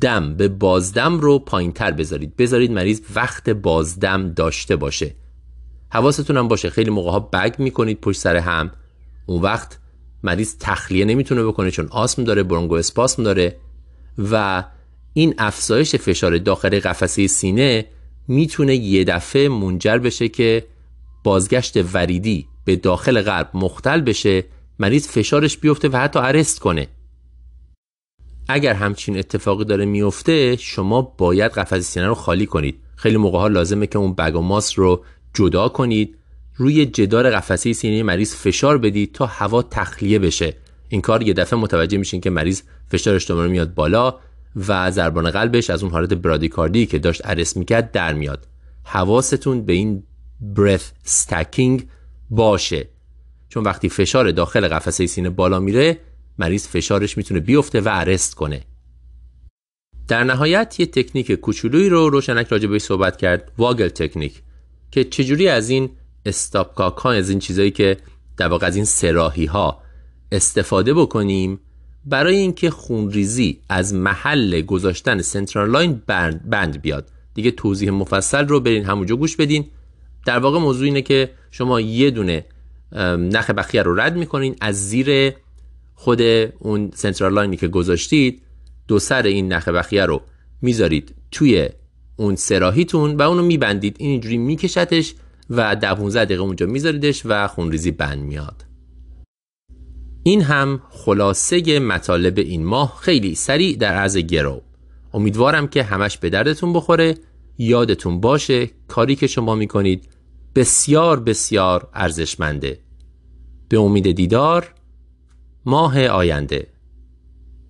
دم به بازدم رو پایین تر بذارید. بذارید مریض وقت بازدم داشته باشه. حواستون هم باشه. خیلی موقع ها بگ می‌کنید پشت سر هم. اون وقت مریض تخلیه نمی‌تونه بکنه چون آسم داره برونگو اسپاسم داره و این افزایش فشار داخل قفسه سینه می‌تونه یه دفعه منجر بشه که بازگشت وریدی به داخل قلب مختل بشه مریض فشارش بیفته و حتی ارست کنه. اگر همچین اتفاقی داره میفته شما باید قفسه سینه رو خالی کنید. خیلی موقع ها لازمه که اون بگ و ماس رو جدا کنید. روی جدار قفسه سینه مریض فشار بدید تا هوا تخلیه بشه. این کار یه دفعه متوجه میشین که مریض فشارش دوباره میاد بالا. و ضربان قلبش از اون حالت برادیکاردی که داشت ارس می‌کرد در میاد. حواستون به این برث استکینگ باشه. چون وقتی فشار داخل قفسه سینه بالا میره مریض فشارش می‌تونه بیفته و ارست کنه. در نهایت یه تکنیک کوچولویی رو روشنک راجع بهش صحبت کرد واگل تکنیک که چجوری از این stopcock ها از این چیزایی که در واقع از این سه‌راهی ها استفاده بکنیم برای اینکه خونریزی از محل گذاشتن central line بند بیاد. دیگه توضیح مفصل رو برین همونجا گوش بدین. در واقع موضوع اینه که شما یه دونه نخ بخیه رو رد می‌کنین. از زیر خود اون central line ی که گذاشتید دو سر این نخ بخیه رو می‌ذارید توی اون سراحیتون و اونو میبندید. این اینجوری میکشتش و ده 15 دقیقه اونجا میذاریدش و خونریزی بند میاد. این هم خلاصه مطالب این ماه خیلی سریع در عرض گرو. امیدوارم که همش به دردتون بخوره. یادتون باشه کاری که شما می‌کنید بسیار بسیار ارزشمنده. به امید دیدار ماه آینده.